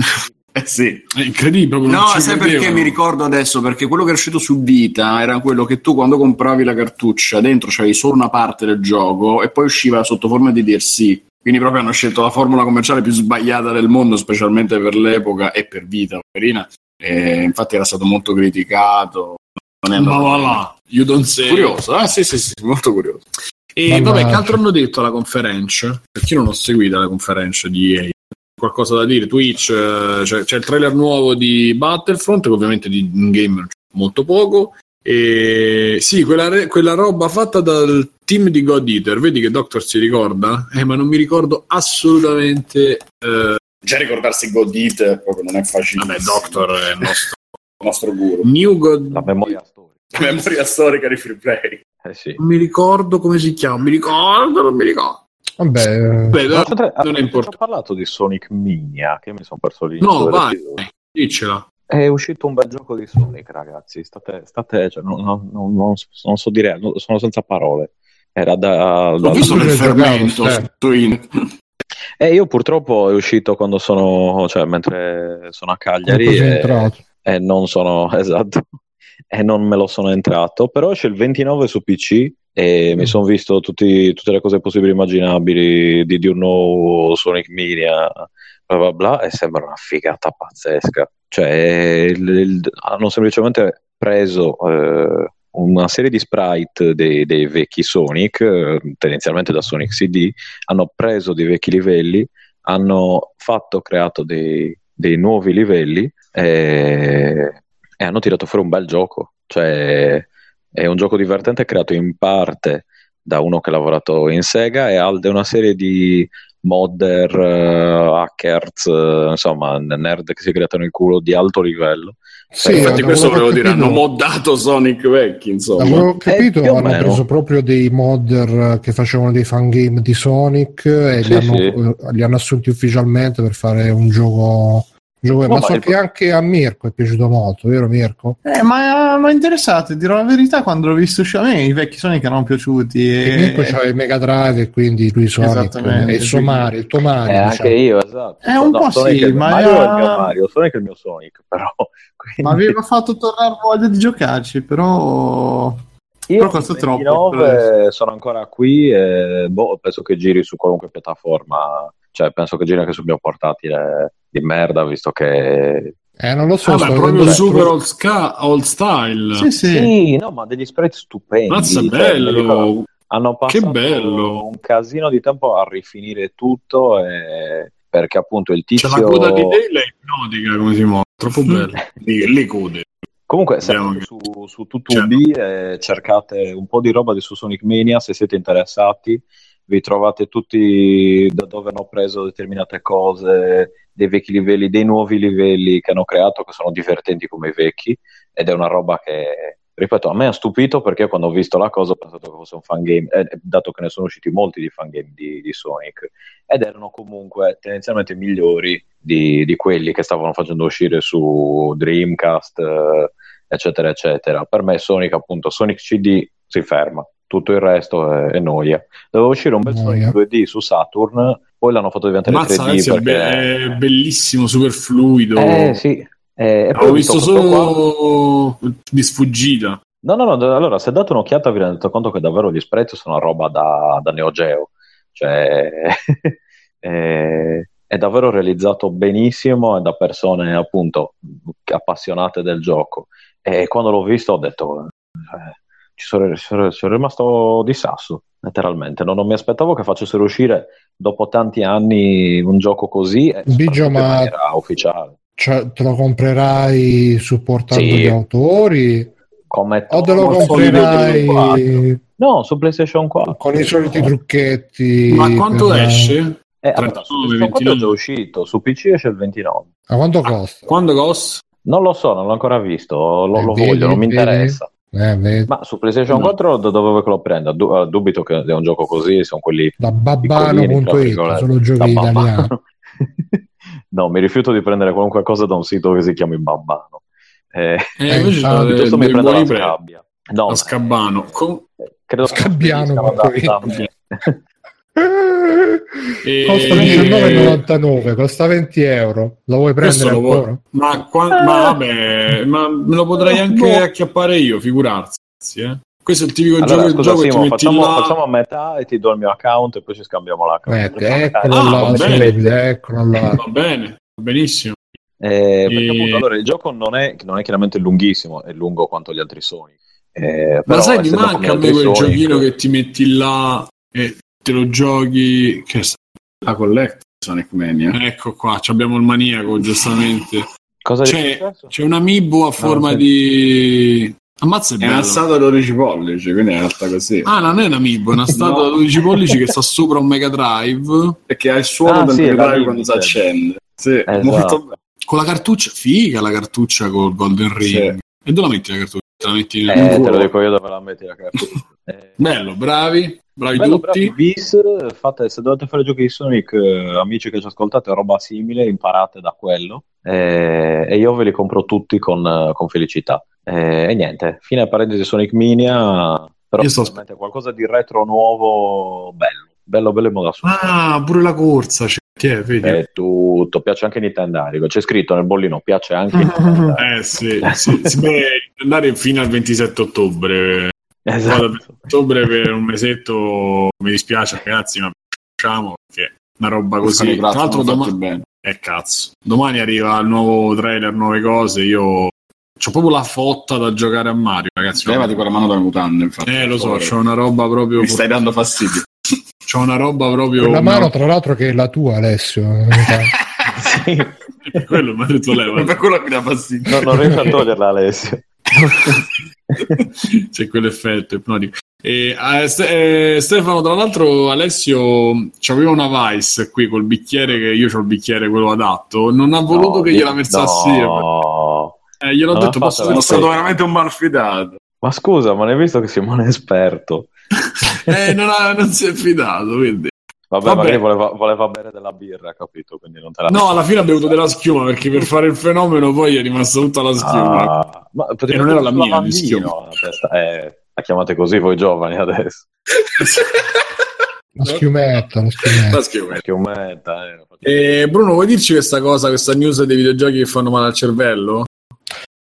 Eh sì. È incredibile. No, sai perché credevano. mi ricordo adesso? Perché quello che è uscito su Vita era quello che tu quando compravi la cartuccia dentro c'avevi solo una parte del gioco e poi usciva sotto forma di DLC. Quindi proprio hanno scelto la formula commerciale più sbagliata del mondo, specialmente per l'epoca e per Vita, poverina. E infatti era stato molto criticato. Non è Ma va là, you don't say. Curioso, ah sì sì sì, molto curioso. E vabbè, che altro hanno detto alla conference? Perché io non ho seguito la conference di EA. Qualcosa da dire? Twitch, eh, c'è, c'è il trailer nuovo di Battlefront, che ovviamente di in-game c'è molto poco. E sì, quella, re- quella roba fatta dal team di God Eater, vedi che Doctor si ricorda? Eh, ma non mi ricordo assolutamente. eh, Già ricordarsi God Eater proprio non è facile. vabbè, Doctor è il nostro. <laughs> il nostro guru. New God. La memoria storica. Memoria storica di free play. Eh sì. Non mi ricordo come si chiama, mi ricordo, non mi ricordo. Vabbè, eh, Beh, Ma c'è- non è avete importante. già parlato di Sonic Mania, che mi sono perso l'inizio No, vai, diccela. È uscito un bel gioco di Sonic, ragazzi. State, state cioè, non, non- non- non- non so dire, no, sono senza parole. Era da. Ho da- visto tu nel l'hai giocato, fermento Ste. su in- E io purtroppo è uscito quando sono, cioè, mentre sono a Cagliari e, e non sono, <laughs> esatto, e non me lo sono entrato, però esce il 29 su PC e mi Mm. sono visto tutti- tutte le cose possibili e immaginabili di, di un nuovo Sonic Mania, bla bla bla, e sembra una figata pazzesca. Cioè, il- il- hanno semplicemente preso eh, una serie di sprite dei, dei vecchi Sonic, eh, tendenzialmente da Sonic CD, hanno preso dei vecchi livelli, hanno fatto, creato dei, dei nuovi livelli e, e hanno tirato fuori un bel gioco. Cioè, è un gioco divertente creato in parte da uno che ha lavorato in Sega e al- è una serie di modder, eh, hackers, eh, insomma, nerd che si grattano il culo di alto livello. Sì, Infatti, da questo volevo ho dire, hanno capito- moddato Sonic vecchi, insomma. ho capito, o hanno meno. preso proprio dei modder che facevano dei fangame di Sonic e Sì, li, hanno, sì. eh, li hanno assunti ufficialmente per fare un gioco. No, ma ma so che anche a Mirko è piaciuto molto, vero Mirko? Eh, ma mi ha interessato, dirò la verità, quando l'ho visto uscire a me i vecchi Sonic erano piaciuti. E E... Mirko c'ha il Mega Drive e quindi lui Sonic è il suo Mario, il tuo Mario. Eh, diciamo. anche io, esatto. Eh, un po' Sonic sì, è il ma Mario è il era- mio Mario, Sonic è il mio Sonic, però... <laughs> Ma quindi- aveva fatto tornare voglia di giocarci, però... Io Però costa troppo, 29 sono ancora qui e boh, penso che giri su qualunque piattaforma, cioè penso che giri anche sul mio portatile di merda, visto che... Eh, non lo so, Ah, ma proprio super old, sca- old style. Sì, sì. Sì, no, ma degli sprite stupendi. Mazza cioè, bello. hanno passato bello. un casino di tempo a rifinire tutto e- perché appunto il C'è tizio... la coda di Dale è ipnotica come si muove, troppo bella. Lì- Le code. Comunque, se Vediamo andate che- su, su TuTubi e cercate un po' di roba di su Sonic Mania, se siete interessati, vi trovate tutti da dove hanno preso determinate cose, dei vecchi livelli, dei nuovi livelli che hanno creato che sono divertenti come i vecchi ed è una roba che, ripeto, a me ha stupito perché quando ho visto la cosa ho pensato che fosse un fangame, eh, dato che ne sono usciti molti di fangame di, di Sonic ed erano comunque tendenzialmente migliori di, di quelli che stavano facendo uscire su Dreamcast, eh, eccetera, eccetera. Per me Sonic, appunto, Sonic CD si ferma, tutto il resto è, è noia. Doveva uscire un bel. Sonic 2D su Saturn, poi l'hanno fatto diventare Mazza, 3D ragazzi, perché... è bellissimo, super fluido. Eh sì, eh, Ho visto questo qua. solo di sfuggita. No, no, no, allora se date un'occhiata vi rendete conto che davvero gli sprite sono roba da, da Neo Geo, cioè è, <laughs> è davvero realizzato benissimo da persone appunto appassionate del gioco e quando l'ho visto ho detto eh, ci sono, ci sono- ci sono rimasto di sasso letteralmente, non, non mi aspettavo che facessero uscire dopo tanti anni un gioco così e Biggio, soprattutto in ma- maniera ufficiale Cioè, te lo comprerai supportando Sì. gli autori come o te lo Tom Solid 4. comprerai no su PlayStation 4 con i soliti trucchetti Ma quanto per- esce? Eh, allora, 39, su PlayStation 4 è già 29. uscito, su PC esce il 29. a quanto costa? Quando costa? Non lo so, non l'ho ancora visto, lo, Eh, lo vedi, voglio, non mi vedi. interessa. Eh. Ma su PlayStation No. 4 da dove lo prenda? Du- eh, dubito che sia un gioco così, sono quelli da babbano.it solo giochi Da italiani <laughs> no, mi rifiuto di prendere qualunque cosa da un sito che si chiami Babbano. Eh, Eh, Eh, <laughs> invece infatti, c'è piuttosto mi del prendo la scabbia. No, la Scabbano. Com- eh, Credo Scabbiano vince. <laughs> E- Costa 19,99, costa 20 euro. Lo vuoi prendere lo vuoi- ancora? Ma, qua- ma vabbè, ma me lo potrei anche acchiappare io, figurarsi. Eh. Questo è il tipico Allora, gioco, scusa, gioco che ti Simo, metti facciamo, là. facciamo a metà e ti do il mio account e poi ci scambiamo l'account. Ecco, eccolo Ah, là, va bene. eccolo là. Va bene, va benissimo. Eh, perché E- appunto, allora, il gioco non è, non è chiaramente lunghissimo, è lungo quanto gli altri Sonic. Eh, Ma però sai, mi manca a me quel Sonic- giochino che ti metti là e te lo giochi. Che sta- La collect Sonic Mania. Ecco qua, ci abbiamo il maniaco, giustamente. <laughs> Cosa è C'è, c'è un amiibo a forma sì. di. Ammazza è È bello. una statua a 12 pollici, quindi è in realtà così. Ah, non è un amiibo, è una <laughs> statua No. da 12 pollici che sta sopra un Mega Drive Perché ha il suono Ah, del sì, è Mega quando si accende. Sì, Esatto. molto bello. con la cartuccia. Figa la cartuccia col Golden Ring. Sì. E dove la metti la cartuccia? Te la metti nel Eh, te culo? lo dico io dove la metti la cartuccia. <laughs> Eh, Bello, bravi, bravi bello, tutti. bravi, bis, fate, se dovete fare giochi di Sonic, eh, amici che ci ascoltate, roba simile, imparate da quello. Eh, e io ve li compro tutti con, eh, con felicità. Eh, e niente, fine parentesi Sonic Mania, però sto- qualcosa di retro nuovo, bello. Bello, bello in modo assoluto. Ah, pure la corsa. C'è. Che è, vedi? È tutto, piace anche Nintendarico. C'è scritto nel bollino, piace anche <laughs> Nintendarico. Eh sì, sì, sì, beh, andare fino al 27 ottobre. Esatto. 27 ottobre per un mesetto mi dispiace ragazzi, ma facciamo perché è una roba così. Tra l'altro sono fatti doma- bene. eh, cazzo. domani arriva il nuovo trailer, nuove cose, io ho proprio la fotta da giocare a Mario, ragazzi. Levati con la mano dalle mutande, infatti. Eh, lo so, c'ho una roba proprio Mi stai dando fastidio. <laughs> c'ho una roba proprio Quella no, mano, tra l'altro, che è la tua, Alessio. <laughs> Sì. quello mi ha detto leva. <laughs> per quello che mi dà fastidio. No, non riesco a toglierla Alessio. <laughs> c'è quell'effetto ipnotico. E, eh, Ste- eh, Stefano, tra l'altro, Alessio c'aveva una Vice qui col bicchiere che io ho il bicchiere quello adatto. Non ha voluto No, che gliela versassi. no. Eh, gliel'ho Non detto, posso la- Sono stato veramente un malfidato. Ma scusa, ma ne hai visto che Simone è esperto? <laughs> Eh, non, ha- non si è fidato, quindi. Vabbè, Vabbè. magari voleva, voleva bere della birra, capito? Quindi non te la No, alla fine ha bevuto della schiuma perché per fare il fenomeno poi è rimasta tutta la schiuma. Ah, ma E non era la mia, di schiuma. la testa. Eh, la chiamate così voi giovani adesso. <laughs> La schiumetta, la schiumetta. La schiuma. Schiumetta, eh. E Bruno, vuoi dirci questa cosa, questa news dei videogiochi che fanno male al cervello?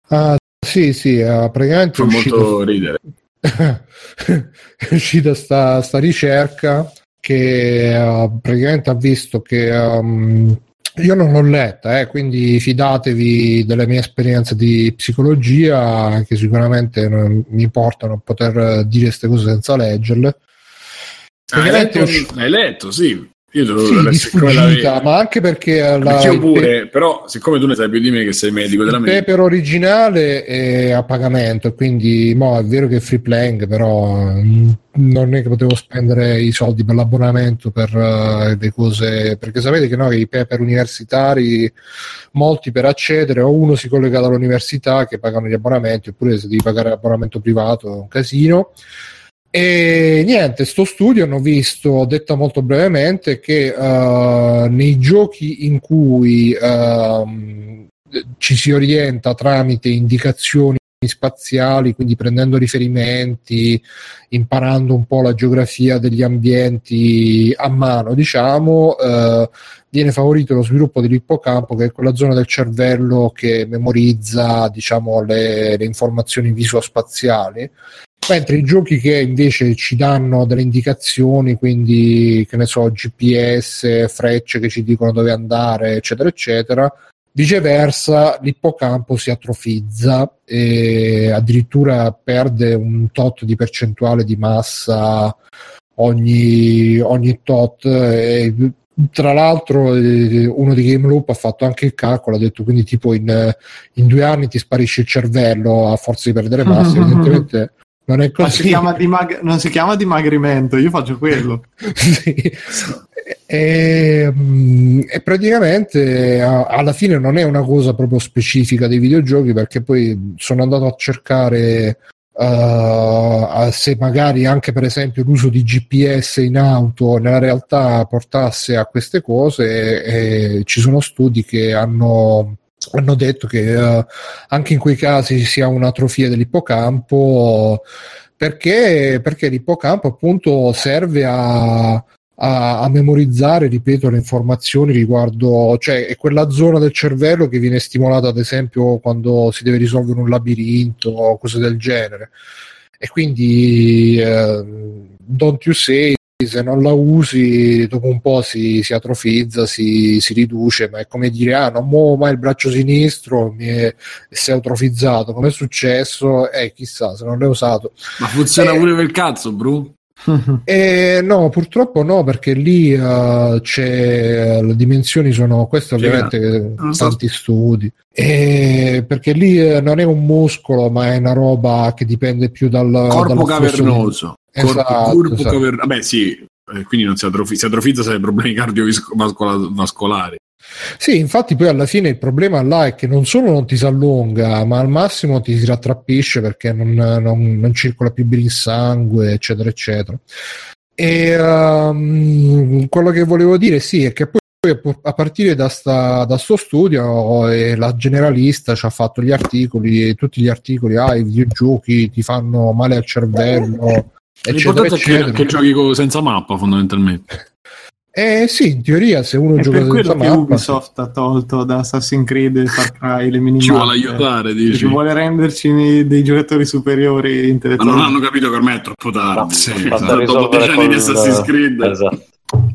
Ah, sì, sì, eh, praticamente Fa è uscito- molto ridere. <laughs> è uscita sta, sta ricerca che eh, praticamente ha visto che um, io non l'ho letta, eh, quindi fidatevi delle mie esperienze di psicologia che sicuramente non mi portano a poter dire queste cose senza leggerle. Hai letto, usci- hai letto, sì. Io te lo sì, di sfuggita, l'avevi- ma anche perché la, Perché io il pe- pure, però siccome tu ne sai più di me che sei medico della il mente, paper originale è a pagamento, quindi mo, è vero che è free playing, però mm, non è che potevo spendere i soldi per l'abbonamento per eh, le cose, perché sapete che noi i paper universitari, molti per accedere, o uno si collega dall'università che pagano gli abbonamenti, oppure se devi pagare l'abbonamento privato è un casino. E niente, sto studio hanno visto, detta molto brevemente, che eh, nei giochi in cui ehm, ci si orienta tramite indicazioni spaziali, quindi prendendo riferimenti, imparando un po' la geografia degli ambienti a mano, diciamo, eh, viene favorito lo sviluppo dell'ippocampo, che è quella zona del cervello che memorizza, diciamo, le, le informazioni visuospaziali mentre i giochi che invece ci danno delle indicazioni, quindi che ne so, GPS, frecce che ci dicono dove andare, eccetera, eccetera, viceversa l'ippocampo si atrofizza e addirittura perde un tot di percentuale di massa ogni, ogni tot. E, tra l'altro, eh, uno di Game Loop ha fatto anche il calcolo, ha detto quindi tipo in, in due anni ti sparisce il cervello a forza di perdere massa, <laughs> evidentemente non è si così. chiama dimag- non si chiama dimagrimento, io faccio quello. <laughs> Sì. E, mm, e praticamente alla fine non è una cosa proprio specifica dei videogiochi perché poi sono andato a cercare uh, se magari anche per esempio l'uso di GPS in auto nella realtà portasse a queste cose e, e ci sono studi che hanno hanno detto che eh, anche in quei casi si ha un'atrofia dell'ippocampo perché, perché l'ippocampo appunto serve a, a, a, memorizzare, ripeto, le informazioni riguardo, cioè è quella zona del cervello che viene stimolata ad esempio quando si deve risolvere un labirinto o cose del genere. E quindi eh, don't you say se non la usi dopo un po' si, si atrofizza, si, si, riduce, ma è come dire ah non muovo mai il braccio sinistro mi è, si è atrofizzato, come è successo? Eh chissà se non l'hai usato. Ma funziona eh, pure per il cazzo, Bru? <laughs> <laughs> eh, no, purtroppo no, perché lì uh, c'è le dimensioni sono queste ovviamente tanti so. studi. E perché lì eh, non è un muscolo, ma è una roba che dipende più dal corpo cavernoso. Esatto, corpo, esatto. caver... Vabbè, sì, eh, quindi non si atrofizza, si atrofizza se hai problemi cardiovascolari. Sì, infatti poi alla fine il problema là è che non solo non ti si allunga, ma al massimo ti si rattrappisce perché non, non, non circola più bene il sangue, eccetera, eccetera. E um, quello che volevo dire sì è che poi a partire da, sta, da sto studio eh, la generalista ci ha fatto gli articoli tutti gli articoli ah i videogiochi ti fanno male al cervello L'importante eccetera, è che, che giochi senza mappa fondamentalmente eh sì, in teoria se uno è gioca per quello che Ubisoft ha tolto da Assassin's Creed e Far Cry le minimappe. Ci vuole aiutare, dici. Ci vuole renderci dei giocatori superiori intellettuali. Ma non hanno capito che ormai è troppo tardi. Sì, esatto. Dopo dieci anni di Assassin's Creed. Esatto.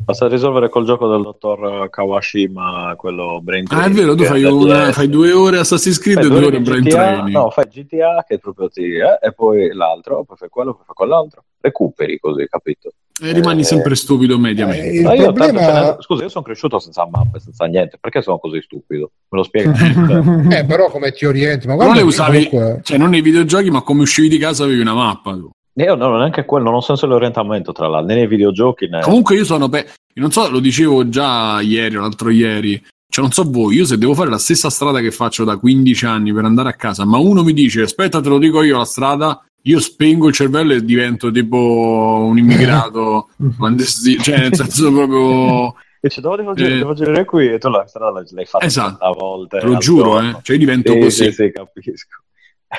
Basta risolvere col gioco del dottor Kawashima, quello Brain Training. Ah, è vero, tu fai, una, fai due ore Assassin's Creed e due ore Brain GTA, Training. No, fai GTA che proprio ti... Eh, e poi l'altro, poi fai quello, poi fai quell'altro. Recuperi così, capito? E rimani eh, sempre stupido mediamente. Eh, io problema... ne... Scusa, io sono cresciuto senza mappe, senza niente. Perché sono così stupido? Me lo spieghi? <laughs> eh, però come ti orienti? Ma non le usavi, comunque... cioè non nei videogiochi, ma come uscivi di casa avevi una mappa tu. Io no, neanche quello, non ho senso l'orientamento tra l'altro, né nei videogiochi né... Comunque io sono... Pe... non so, lo dicevo già ieri o l'altro ieri, cioè non so voi, io se devo fare la stessa strada che faccio da 15 anni per andare a casa, ma uno mi dice aspetta te lo dico io la strada, io spengo il cervello e divento tipo un immigrato <laughs> cioè nel senso proprio... <laughs> Dice, dove devo, girare, eh, devo girare qui e tu la strada l'hai fatta esatto, a volte. Te lo giuro, eh. cioè io divento sì, così. Sì, sì, capisco.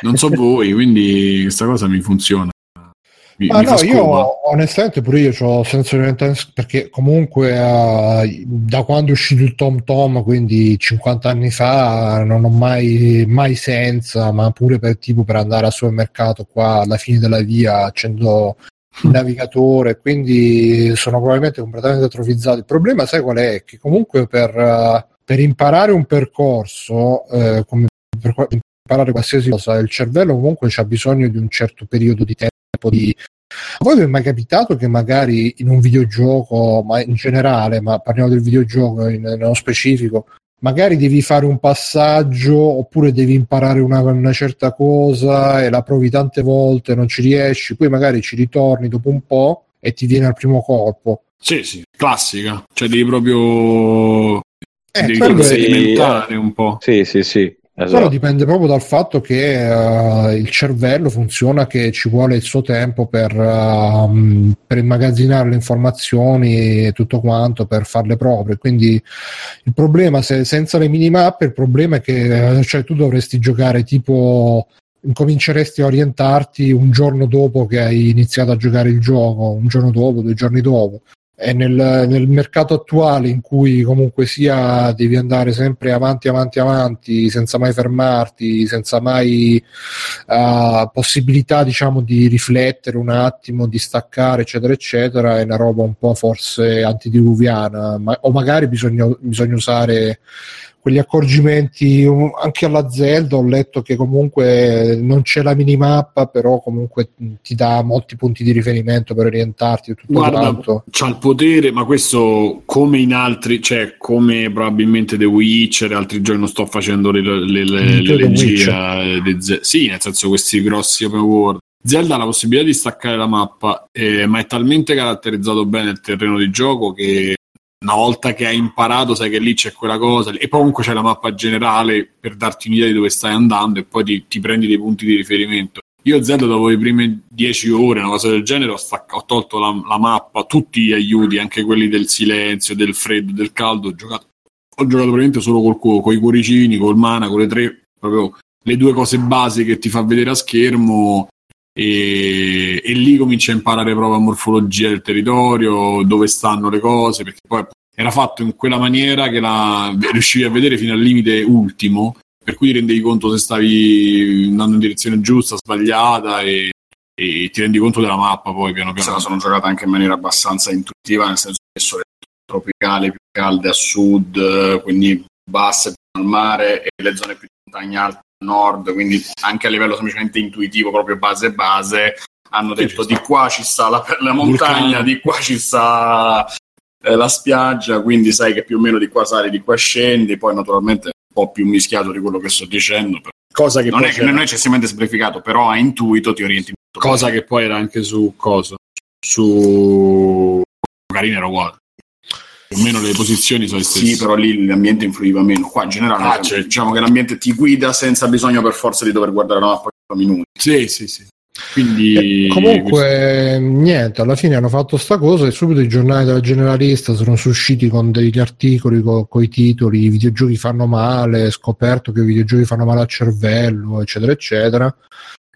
Non so voi, quindi questa cosa mi funziona. Mi, Ma mi no, io onestamente pure io ho senso di perché comunque uh, da quando è uscito il Tom Tom, quindi 50 anni fa, non ho mai, mai senza, ma pure per tipo per andare al supermercato qua alla fine della via accendo il navigatore, quindi sono probabilmente completamente atrofizzato. Il problema, sai qual è? Che comunque per, uh, per imparare un percorso, uh, come per imparare qualsiasi cosa, il cervello comunque ha bisogno di un certo periodo di tempo di a voi vi è mai capitato che magari in un videogioco, ma in generale, ma parliamo del videogioco in, nello specifico, magari devi fare un passaggio oppure devi imparare una, una, certa cosa e la provi tante volte, non ci riesci, poi magari ci ritorni dopo un po' e ti viene al primo colpo. Sì, sì, classica, cioè devi proprio eh, devi sperimentare un po'. Sì, sì, sì. Esatto. Però dipende proprio dal fatto che uh, il cervello funziona che ci vuole il suo tempo per, uh, per, immagazzinare le informazioni e tutto quanto, per farle proprie. Quindi il problema, se, senza le minimappe, il problema è che uh, cioè, tu dovresti giocare tipo incominceresti a orientarti un giorno dopo che hai iniziato a giocare il gioco, un giorno dopo, due giorni dopo nel, nel, mercato attuale in cui comunque sia devi andare sempre avanti avanti avanti senza mai fermarti senza mai uh, possibilità diciamo di riflettere un attimo di staccare eccetera eccetera è una roba un po' forse antidiluviana ma, o magari bisogna, bisogna usare quegli accorgimenti anche alla Zelda ho letto che comunque non c'è la minimappa però comunque ti dà molti punti di riferimento per orientarti tutto Guarda, quanto. c'ha il potere ma questo come in altri cioè come probabilmente The Witcher altri giochi non sto facendo le, le, le, le regie di Zelda sì nel senso questi grossi open world Zelda ha la possibilità di staccare la mappa, eh, ma è talmente caratterizzato bene il terreno di gioco che una volta che hai imparato sai che lì c'è quella cosa. E comunque c'è la mappa generale per darti un'idea di dove stai andando e poi ti, ti prendi dei punti di riferimento. Io Zelda dopo le prime 10 ore una cosa del genere ho, stacca, ho tolto la, la, mappa tutti gli aiuti anche quelli del silenzio del freddo del caldo ho giocato ho giocato praticamente solo col, con i cuoricini col mana con le tre proprio le due cose basi che ti fa vedere a schermo e, e lì comincia a imparare proprio la morfologia del territorio, dove stanno le cose, perché poi era fatto in quella maniera che la, riuscivi a vedere fino al limite ultimo, per cui ti rendevi conto se stavi andando in direzione giusta, sbagliata e, e ti rendi conto della mappa poi piano piano. Se la sono giocata anche in maniera abbastanza intuitiva, nel senso che sono tropicali più calde a sud, quindi basse al mare e le zone più montagne alte a nord, quindi anche a livello semplicemente intuitivo, proprio base base, hanno detto di qua ci sta la, la montagna, Vulcano. di qua ci sta eh, la spiaggia, quindi sai che più o meno di qua sali, di qua scendi, poi naturalmente è un po' più mischiato di quello che sto dicendo. Cosa che, Non è, non è eccessivamente semplificato, però a intuito ti orienti molto cosa bene. che poi era anche su cosa? Su Carina era uguale. Più o meno le posizioni sono le stesse. Sì, però lì l'ambiente influiva meno. Qua in generale Ah, cioè, diciamo che l'ambiente ti guida senza bisogno per forza di dover guardare la mappa minuti. Sì, sì, sì. Quindi Eh, Comunque, niente, alla fine hanno fatto sta cosa e subito i giornali della generalista sono usciti con degli articoli con i titoli i videogiochi fanno male, scoperto che i videogiochi fanno male al cervello, eccetera, eccetera.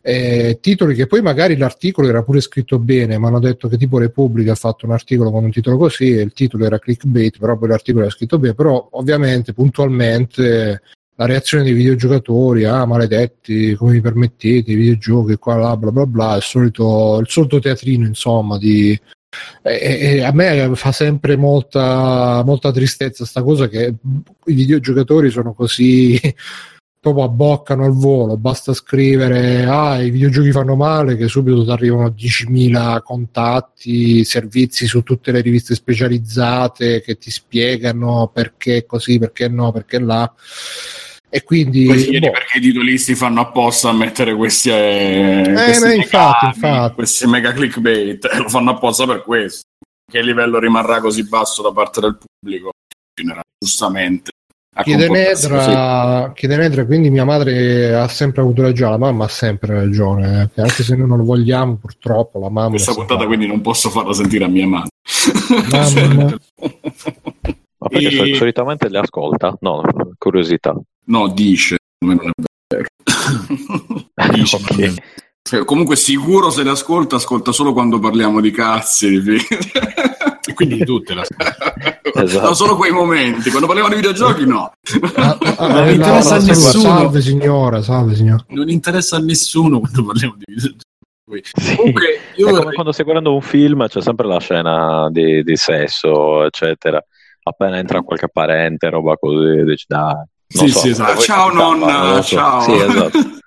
E titoli che poi magari l'articolo era pure scritto bene, ma hanno detto che tipo Repubblica ha fatto un articolo con un titolo così e il titolo era clickbait, però poi l'articolo era scritto bene, però ovviamente puntualmente la reazione dei videogiocatori, ah maledetti, come vi permettete, i videogiochi, qua là, bla bla bla, il solito, il solito teatrino insomma di... E, e a me fa sempre molta, molta tristezza sta cosa che i videogiocatori sono così <laughs> proprio abboccano al volo, basta scrivere ah i videogiochi fanno male che subito ti arrivano 10.000 contatti, servizi su tutte le riviste specializzate che ti spiegano perché così, perché no, perché là e quindi boh. perché i titolisti fanno apposta a mettere questi, eh, questi ma mega, infatti, questi mega clickbait, eh, lo fanno apposta per questo. Che livello rimarrà così basso da parte del pubblico? Giustamente. A Chiede comportarsi così. Nedra, chiede Nedra, quindi mia madre ha sempre avuto ragione, la mamma ha sempre ragione, eh, che anche se noi non lo vogliamo, purtroppo la mamma... Questa puntata fa- quindi non posso farla sentire a mia madre. Mamma. Ma perché E- sol- solitamente le ascolta? No, curiosità. no, dice. non è vero. <laughs> Dice, Ok. Cioè, Comunque sicuro se le ascolta, ascolta solo quando parliamo di cazzi. di quindi di tutte la <laughs> Esatto. No, solo quei momenti. Quando parliamo di videogiochi, no. Ah, ah, <laughs> Non ah, interessa a salve, nessuno. Salve signora, salve signora. non interessa a nessuno quando parliamo di videogiochi. Sì. Comunque, È io come quando stai guardando un film, c'è sempre la scena di, di sesso, eccetera. Appena entra qualche parente, roba così, dici dai. non Sì, so, sì, esatto. Ciao, nonna, so. ciao. Sì, esatto. <laughs>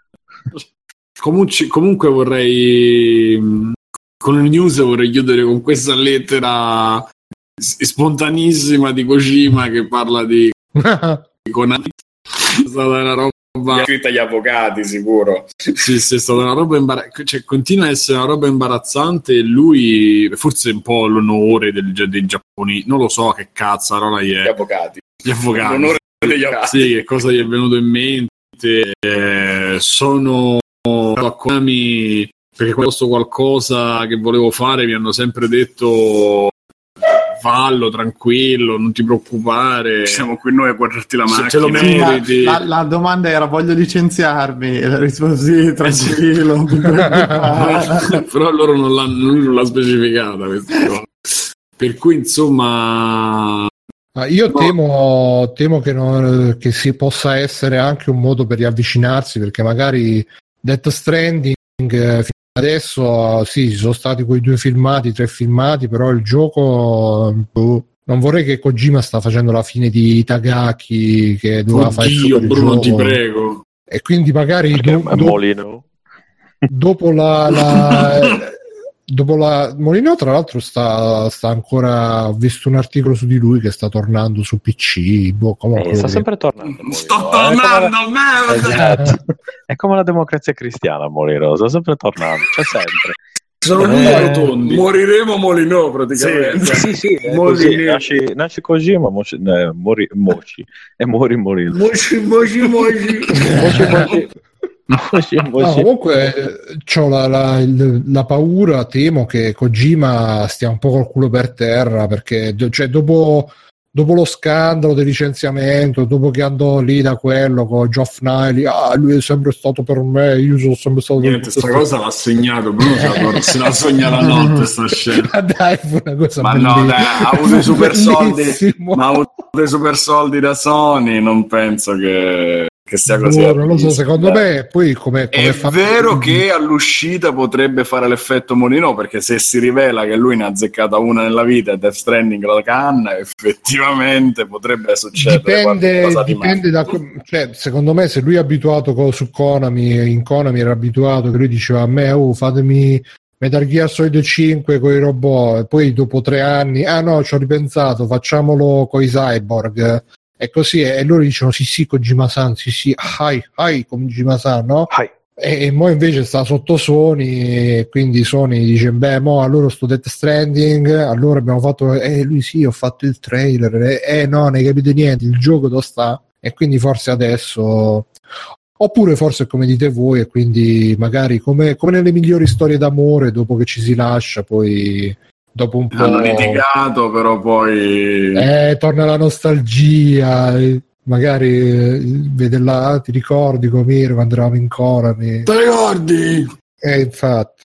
Comunque, comunque vorrei con le news vorrei chiudere con questa lettera s- spontaneissima di Kojima che parla di <laughs> Konami. È stata una roba scritto agli avvocati, sicuro. sì, sì, è stata una roba imbarazzante cioè, continua a essere una roba imbarazzante e lui forse un po' l'onore del, dei giapponesi non lo so che cazzo allora gli Gli è avvocati. gli avvocati L'onore degli avvocati. sì, che cosa gli è venuto in mente eh, sono a Konami perché quando posto qualcosa che volevo fare mi hanno sempre detto fallo tranquillo non ti preoccupare Siamo qui noi a guardarti la Se macchina. ce lo meriti. la, la domanda era voglio licenziarmi e la risposta sì, tranquillo, <laughs> però loro non l'hanno lui non l'ha specificata questa cosa per cui insomma Io No. temo, temo che, non- che si possa essere anche un modo per riavvicinarsi, perché magari Death Stranding eh, adesso sì, ci sono stati quei due filmati, tre filmati, però il gioco boh, non vorrei che Kojima sta facendo la fine di Itagaki che doveva fare il oddio Bruno ti prego. E quindi magari do- do- dopo la, la- <laughs> dopo la Molino tra l'altro sta, sta ancora ho visto un articolo su di lui che sta tornando su PC boh, comunque Eh, sta sempre tornando. Molino. Sto È come la- tornando, merda! Esatto. È come la democrazia cristiana, Molino, sta sempre tornando, c'è sempre. sono Eh, numeri rotondi Moriremo Molino praticamente. Sì, sì, Molino. così. Nasci, nasci Kojima, moci, eh, mori, moci, e muori Molino. Moci, moci. Moci, moci, moci, No, comunque ho la, la- il- la paura, temo che Kojima stia un po' col culo per terra perché do- cioè, dopo, dopo lo scandalo del licenziamento, dopo che andò lì da quello con Geoff Niley, ah, lui è sempre stato per me, io sono sempre stato Niente, sta cosa l'ha segnato, Bruno se la, <laughs> sogna la notte sta scena. Ma dai, fu una cosa Ma bellissima. no, dai, ha avuto i super soldi, ma ha avuto i super soldi da Sony, non penso che, che sia così. Non lo so, secondo me poi come, come È fa- vero che all'uscita potrebbe fare l'effetto Molino perché se si rivela che lui ne ha azzeccata una nella vita e Death Stranding la canna, <laughs> effettivamente potrebbe succedere dipende, dipende da cioè, secondo me se lui è abituato co- su Konami in Konami era abituato che lui diceva a me oh fatemi Metal Gear Solid 5 con i robot e poi dopo tre anni ah no ci ho ripensato facciamolo con i cyborg e così e loro dicono sì sì Kojima-san sì sì hi hi Kojima-san no? Hai. E, e mo invece sta sotto Sony, e quindi Sony dice: Beh, mo allora sto Death Stranding. Allora abbiamo fatto, eh, lui sì, ho fatto il trailer. Eh, eh, no, non hai capito niente. Il gioco dove sta? E quindi forse adesso, oppure forse come dite voi, e quindi magari come, come nelle migliori storie d'amore, dopo che ci si lascia, poi dopo un po'. Hanno litigato, però poi... Eh, torna la nostalgia. eh, Magari eh, vede là, ti ricordi come quando eravamo in Konami? Ti ricordi? Eh, infatti.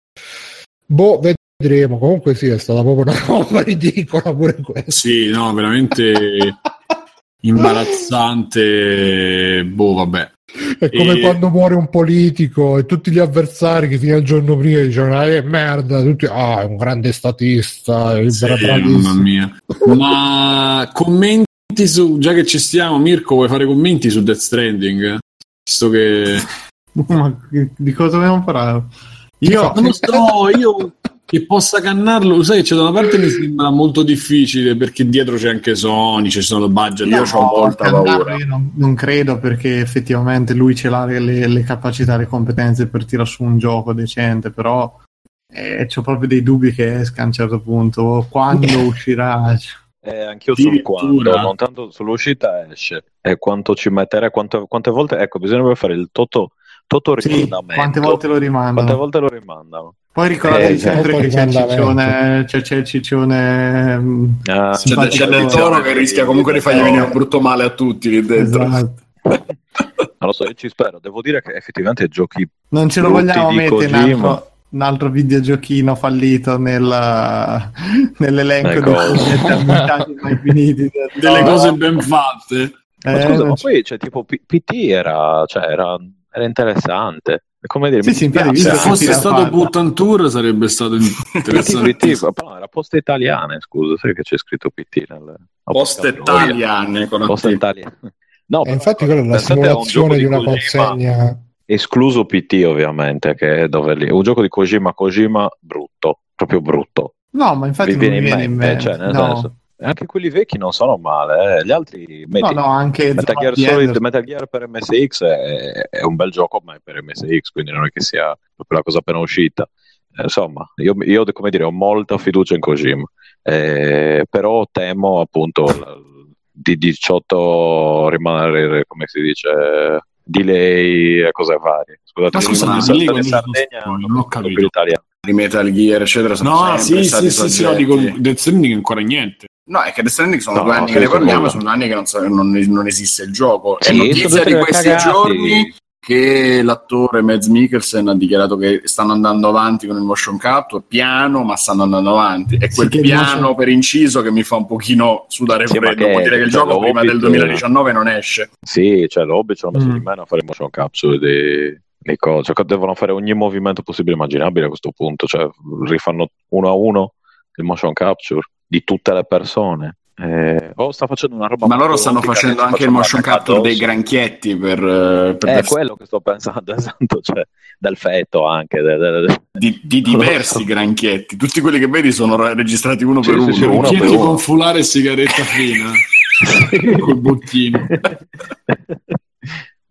Boh, vedremo. Comunque sì, è stata proprio una <laughs> roba ridicola pure questa. Sì, no, veramente imbarazzante. Boh, vabbè. È come E- quando muore un politico e tutti gli avversari che fino al giorno prima dicevano ah, è merda, tutti ah, è un grande statista, è Sì, bravissimo." mamma mia. Ma commenti su, già che ci stiamo, Mirko, vuoi fare commenti su Death Stranding? Visto che... <laughs> Ma di cosa dobbiamo parlare? Io Non lo so, io che possa cannarlo, lo sai che c'è da una parte mi sembra molto difficile perché dietro c'è anche Sony, ci sono budget, io No, ho molta paura. io non, non credo perché effettivamente lui ce l'ha le, le capacità, le competenze per tirare su un gioco decente, però eh, ho proprio dei dubbi che esca a un certo punto. Quando <laughs> uscirà? Eh, anch'io sul quando, non tanto sull'uscita esce. E quanto ci mettere, quante, quante volte, ecco, bisognerebbe fare il toto, toto Sì, rimandamento. quante volte lo rimandano? Quante volte lo rimandano? Poi ricordatevi Eh, sempre certo. che c'è il ciccione, c'è, c'è il ciccione mm, Ah, Sì. C'è, c'è del toro che rischia comunque di fargli venire un brutto male a tutti lì dentro. esatto. <laughs> non lo so, io ci spero. Devo dire che effettivamente giochi Non ce lo vogliamo mettere in altro, un altro videogiochino fallito nella- nell'elenco finiti. Delle cose ben fatte. Ma Eh, scusa, ma poi cioè, tipo P- PT era, cioè, era, era interessante. Come dire, Sì, mi sì, infatti, Se fosse stato. Button Tour sarebbe stato PT, <laughs> interessante. PT, però era poste italiane, scusa, sai che c'è scritto PT nel Post porca troia. italiane con Poste italiane. No, E però, infatti quella è la simulazione di una Kojima, consegna. Escluso PT ovviamente, che è dove lì. Un gioco di Kojima, Kojima brutto, proprio brutto. No, ma infatti Vi non viene mi in viene in mente, mente. cioè, nel no. senso, anche quelli vecchi non sono male, eh. gli altri no, metti no, anche Metal Gear Solid. Metal Gear per MSX è, è un bel gioco, ma è per MSX, quindi non è che sia proprio la cosa appena uscita. Eh, Insomma, io, io, come dire, ho molta fiducia in Kojima, eh, però temo appunto di 18 rimanere, come si dice, delay e cose varie. Scusate, Ma scusa, ma sono lì in Sardegna, non ho capito. di Metal Gear, eccetera. Sono No, sì, sì, sì, sì, no, dico Death Stranding ancora niente. No, è che Stranding sono No, due no, anni sì, che ne parliamo, sono due anni che non, so- non- non esiste il gioco. Sì, è notizia di questi cagati. giorni che l'attore Mads Mikkelsen ha dichiarato che stanno andando avanti con il motion capture, piano, ma stanno andando avanti. È Sì, quel il piano motion- per inciso che mi fa un pochino sudare Sì, ma freddo. Vuol dire che il gioco prima del 2019 non esce. Sì, cioè l'Hobbit ci hanno messo Mm. di meno a fare motion capsule di, di cose. Cioè, devono fare ogni movimento possibile e immaginabile a questo punto. Cioè, rifanno uno a uno il motion capture di tutte le persone. Eh, o sta facendo una roba Ma loro stanno facendo anche il motion capture dei granchietti per, eh, per È Death- quello che sto pensando, <laughs> esatto, cioè del feto anche. de- de- de- di, di <laughs> diversi granchietti. Tutti quelli che vedi sono re- registrati uno Sì, per sì, uno. sì, uno Chi è per uno. con fulare e sigaretta fina? <laughs> Col bottino.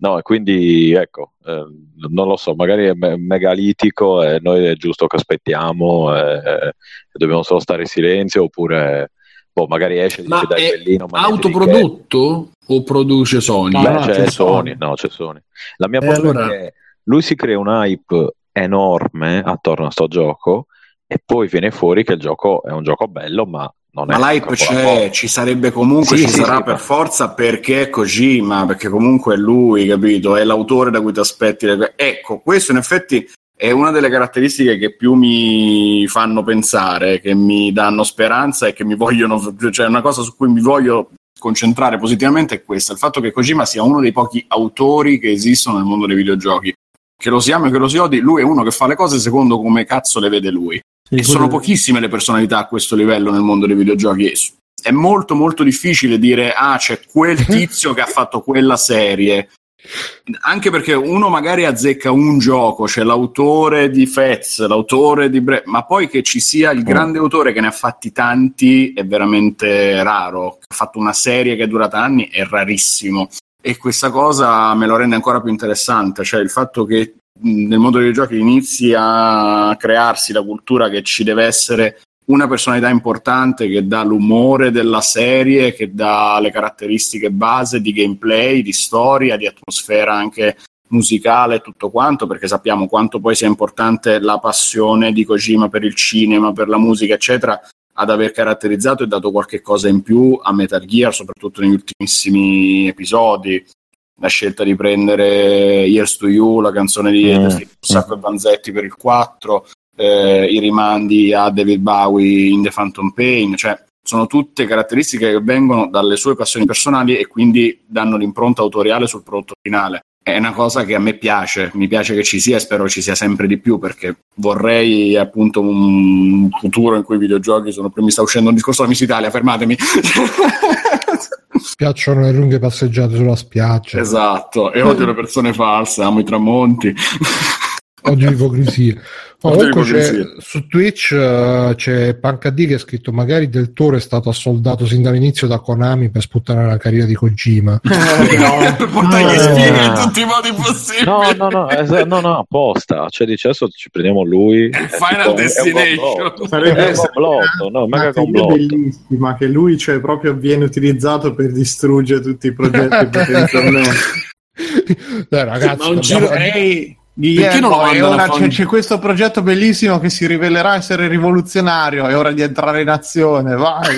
No, e quindi ecco, eh, non lo so, magari è me- megalitico e noi è giusto che aspettiamo e, e dobbiamo solo stare in silenzio oppure boh, magari esce e Ma dice dai è bellino, ma di autoprodotto o produce Sony? No, Beh, no, c'è, c'è Sony, Sony. no, c'è Sony. La mia E paura allora- è che lui si crea un hype enorme attorno a sto gioco e poi viene fuori che il gioco è un gioco bello, ma Ma è l'hype c'è, ci sarebbe comunque, Sì, ci sì, sarà sì, per ma- forza perché è Kojima, perché comunque è lui, capito? È l'autore da cui ti aspetti. le- Ecco, questo in effetti è una delle caratteristiche che più mi fanno pensare, che mi danno speranza e che mi vogliono, cioè una cosa su cui mi voglio concentrare positivamente è questa, il fatto che Kojima sia uno dei pochi autori che esistono nel mondo dei videogiochi. Che lo si ami o che lo si odi, lui è uno che fa le cose secondo come cazzo le vede lui. E sono pochissime le personalità a questo livello nel mondo dei videogiochi. È molto molto difficile dire ah c'è quel <laughs> tizio che ha fatto quella serie. Anche perché uno magari azzecca un gioco, c'è l'autore di Fez, l'autore di Bre- ma poi che ci sia il grande autore che ne ha fatti tanti è veramente raro. Ha fatto una serie che è durata anni è rarissimo. E questa cosa me lo rende ancora più interessante, cioè il fatto che nel mondo dei videogiochi inizi a crearsi la cultura che ci deve essere una personalità importante che dà l'umore della serie, che dà le caratteristiche base di gameplay, di storia, di atmosfera anche musicale e tutto quanto, perché sappiamo quanto poi sia importante la passione di Kojima per il cinema, per la musica, eccetera, ad aver caratterizzato e dato qualche cosa in più a Metal Gear, soprattutto negli ultimissimi episodi. La scelta di prendere Years to You, la canzone di Mm. mm. Sacco e Vanzetti per il 4, eh, i rimandi a David Bowie in The Phantom Pain, cioè sono tutte caratteristiche che vengono dalle sue passioni personali e quindi danno l'impronta autoriale sul prodotto finale. È una cosa che a me piace, mi piace che ci sia e spero ci sia sempre di più perché vorrei appunto un futuro in cui i videogiochi sono mi sta uscendo un discorso da Miss Italia, fermatemi. <laughs> Piacciono le lunghe passeggiate sulla spiaggia. esatto, e odio le persone false, amo i tramonti. Odio l'ipocrisia. <laughs> Odio comunque su Twitch eh, c'è PancaD che ha scritto magari Del Toro è stato assoldato sin dall'inizio da Konami per sputtare la carriera di Kojima. <laughs> <laughs> per portargli No. spine in tutti i modi possibili. No, no, no, esa- no, no, apposta. Cioè, dice adesso ci prendiamo lui. è Final tipo- Destination. Sarebbe un complotto, no, mega complotto. bellissima che lui cioè, proprio viene utilizzato per distruggere tutti i progetti potenzialmente. Dai ragazzi, Ma un dobbiamo- giro- Ehi, Perché non lo e mandano c'è, c'è questo progetto bellissimo che si rivelerà essere rivoluzionario. È ora di entrare in azione. Vai.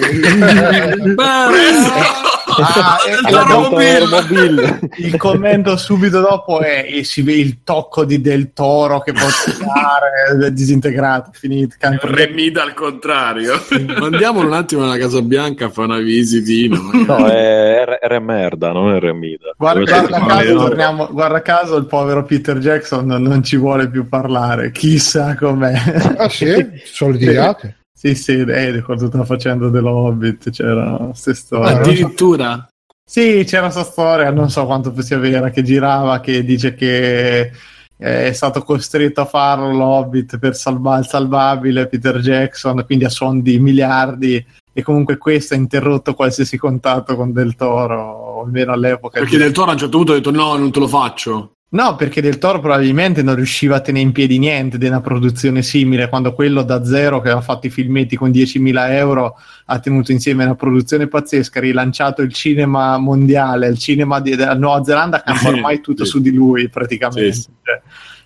<laughs> Ah, <laughs> <laughs> il commento subito dopo è e si vede il tocco di Del Toro che può tirare è <laughs> disintegrato finito Remida al contrario. Mandiamolo un attimo alla Casa Bianca a fare una visitina. No, è R, R merda, non R mida. Guarda, guarda caso, torniamo- guarda caso il povero Peter Jackson non ci vuole più parlare chissà com'è Ah sì? Litigati? Sì sì eh, con tutta la faccenda dell'Hobbit c'era queste storie Ah, Addirittura. Sì, c'era questa storia, non so quanto sia vera, che girava, che dice che eh, è stato costretto a farlo l'Hobbit per salvare il salvabile Peter Jackson, quindi a suon di miliardi, e comunque questo ha interrotto qualsiasi contatto con Del Toro, almeno all'epoca. Perché Del Toro a un certo punto ha detto no, non te lo faccio. No, perché Del Toro probabilmente non riusciva a tenere in piedi niente di una produzione simile, quando quello da zero che aveva fatto i filmetti con 10.000 euro ha tenuto insieme una produzione pazzesca, ha rilanciato il cinema mondiale, il cinema di- della Nuova Zelanda <laughs> Sì, ormai tutto sì. su di lui praticamente. Sì, sì. Cioè,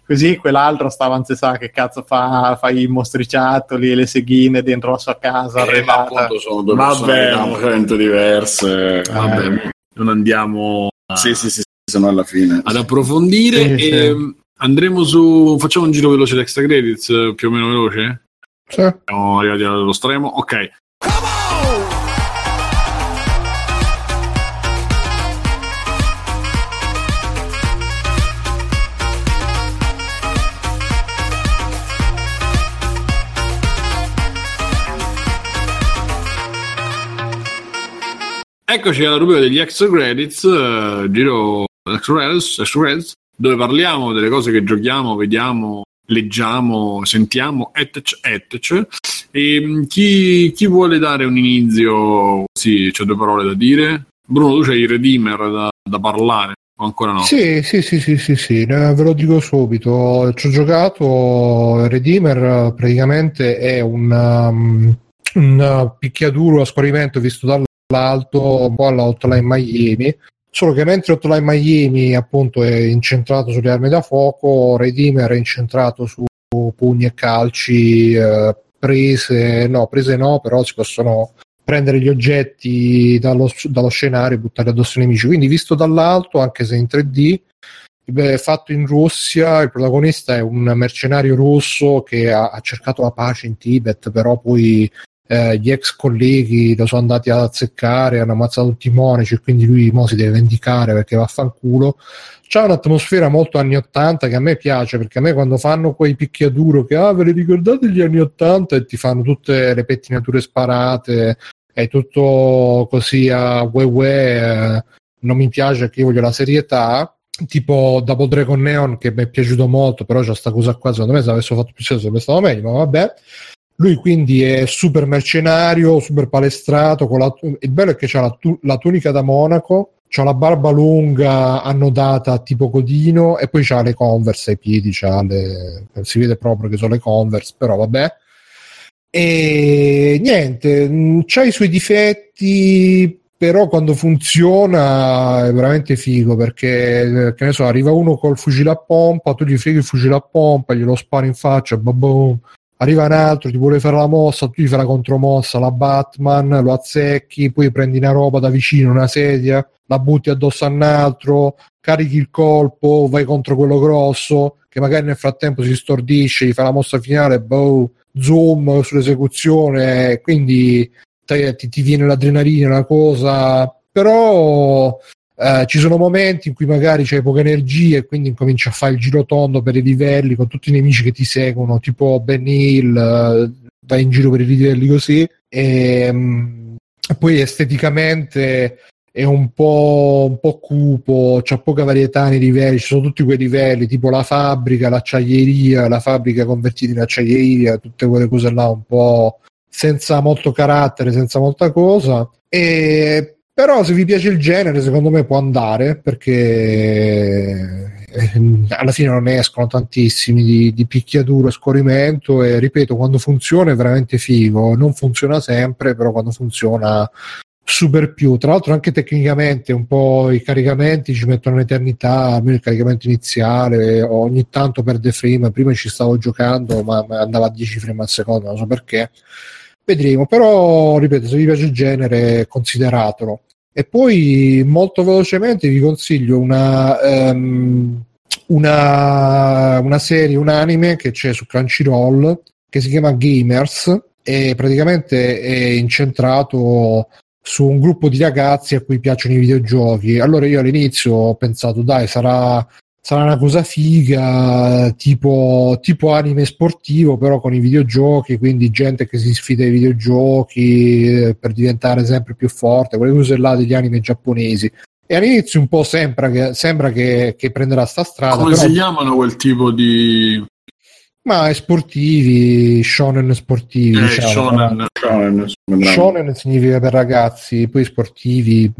così quell'altro stava, non si sa che cazzo fa, fa i mostriciattoli e le seghine dentro la sua casa. Eh, ma arredata. appunto sono due Vabbè. personalità completamente diverse. Vabbè, non andiamo a- Sì, sì, sì, sì, se no alla fine. ad approfondire. Sì, sì. e, mm, Andremo su. Facciamo un giro veloce di extra credits, eh, più o meno veloce. Sì. Siamo arrivati allo stremo. Ok. Eccoci alla rubrica degli extra credits, eh, giro credits, dove parliamo delle cose che giochiamo, vediamo, leggiamo, sentiamo, etc. etc. E mh, chi, chi vuole dare un inizio? Sì, c'è due parole da dire. Bruno, tu c'hai i Redeemer da, da parlare, o ancora no? Sì, sì, sì, sì, sì, sì, ve lo dico subito. Ci ho giocato Redeemer, praticamente è un, um, un picchiaduro a scorrimento visto dall'alto, un po' alla Hotline Miami. Solo che mentre Hotline Miami appunto è incentrato sulle armi da fuoco, Redeemer è incentrato su pugni e calci, eh, prese, no, prese no, però si possono prendere gli oggetti dallo, dallo scenario e buttarli addosso ai nemici. Quindi, visto dall'alto, anche se in 3D, beh, fatto in Russia, il protagonista è un mercenario russo che ha, ha cercato la pace in Tibet, però poi eh, gli ex colleghi lo sono andati ad azzeccare, hanno ammazzato tutti i monaci e quindi lui mo si deve vendicare perché vaffanculo. C'ha un'atmosfera molto anni 80 che a me piace perché a me quando fanno quei picchiaduro che ah ve li ricordate gli anni 80 e ti fanno tutte le pettinature sparate è tutto così a ue ue eh, non mi piace che io voglio la serietà. Tipo Double Dragon Neon che mi è piaciuto molto però c'è sta cosa qua secondo me se avessero fatto più senso sarebbe stato meglio ma vabbè lui quindi è super mercenario, super palestrato. La, il bello è che ha la, la, tunica da Monaco, ha la barba lunga annodata tipo codino e poi ha le converse ai piedi. Le, si vede proprio che sono le converse, però vabbè. E niente, mm, c'ha i suoi difetti, però quando funziona è veramente figo perché che ne so, arriva uno col fucile a pompa, tu gli freghi il fucile a pompa, glielo spari in faccia, babboom arriva un altro, ti vuole fare la mossa, tu gli fai la contromossa, la Batman, lo azzecchi, poi prendi una roba da vicino, una sedia, la butti addosso a un altro, carichi il colpo, vai contro quello grosso, che magari nel frattempo si stordisce, gli fai la mossa finale, boh, zoom sull'esecuzione, quindi ti, ti viene l'adrenalina, una cosa, però Uh, ci sono momenti in cui magari c'hai poca energia e quindi incominci a fare il giro tondo per i livelli con tutti i nemici che ti seguono, tipo Ben Hill, uh, vai in giro per i livelli così. E um, poi esteticamente è un po', un po' cupo, c'è poca varietà nei livelli, ci sono tutti quei livelli, tipo la fabbrica, l'acciaieria, la fabbrica convertita in acciaieria, tutte quelle cose là un po' senza molto carattere, senza molta cosa. E però se vi piace il genere, secondo me può andare perché eh, alla fine non escono tantissimi di, di picchiaduro e scorrimento e ripeto, quando funziona è veramente figo. Non funziona sempre, però quando funziona super più. Tra l'altro anche tecnicamente un po' i caricamenti ci mettono un'eternità, almeno il caricamento iniziale, ogni tanto perde frame, prima ci stavo giocando ma andava a 10 frame al secondo, non so perché. Vedremo, però ripeto, se vi piace il genere, consideratelo. E poi molto velocemente vi consiglio una, um, una, una serie, un anime che c'è su Crunchyroll che si chiama Gamers e praticamente è incentrato su un gruppo di ragazzi a cui piacciono i videogiochi. Allora io all'inizio ho pensato, dai, sarà sarà una cosa figa, tipo, tipo anime sportivo, però con i videogiochi, quindi gente che si sfida ai videogiochi eh, per diventare sempre più forte, quelle cose là degli anime giapponesi. E all'inizio un po' sembra che, sembra che, che prenderà sta strada. Come però... si chiamano quel tipo di... Ma sportivi, shonen sportivi. Eh, diciamo, shonen. Shonen, shonen significa per ragazzi, poi sportivi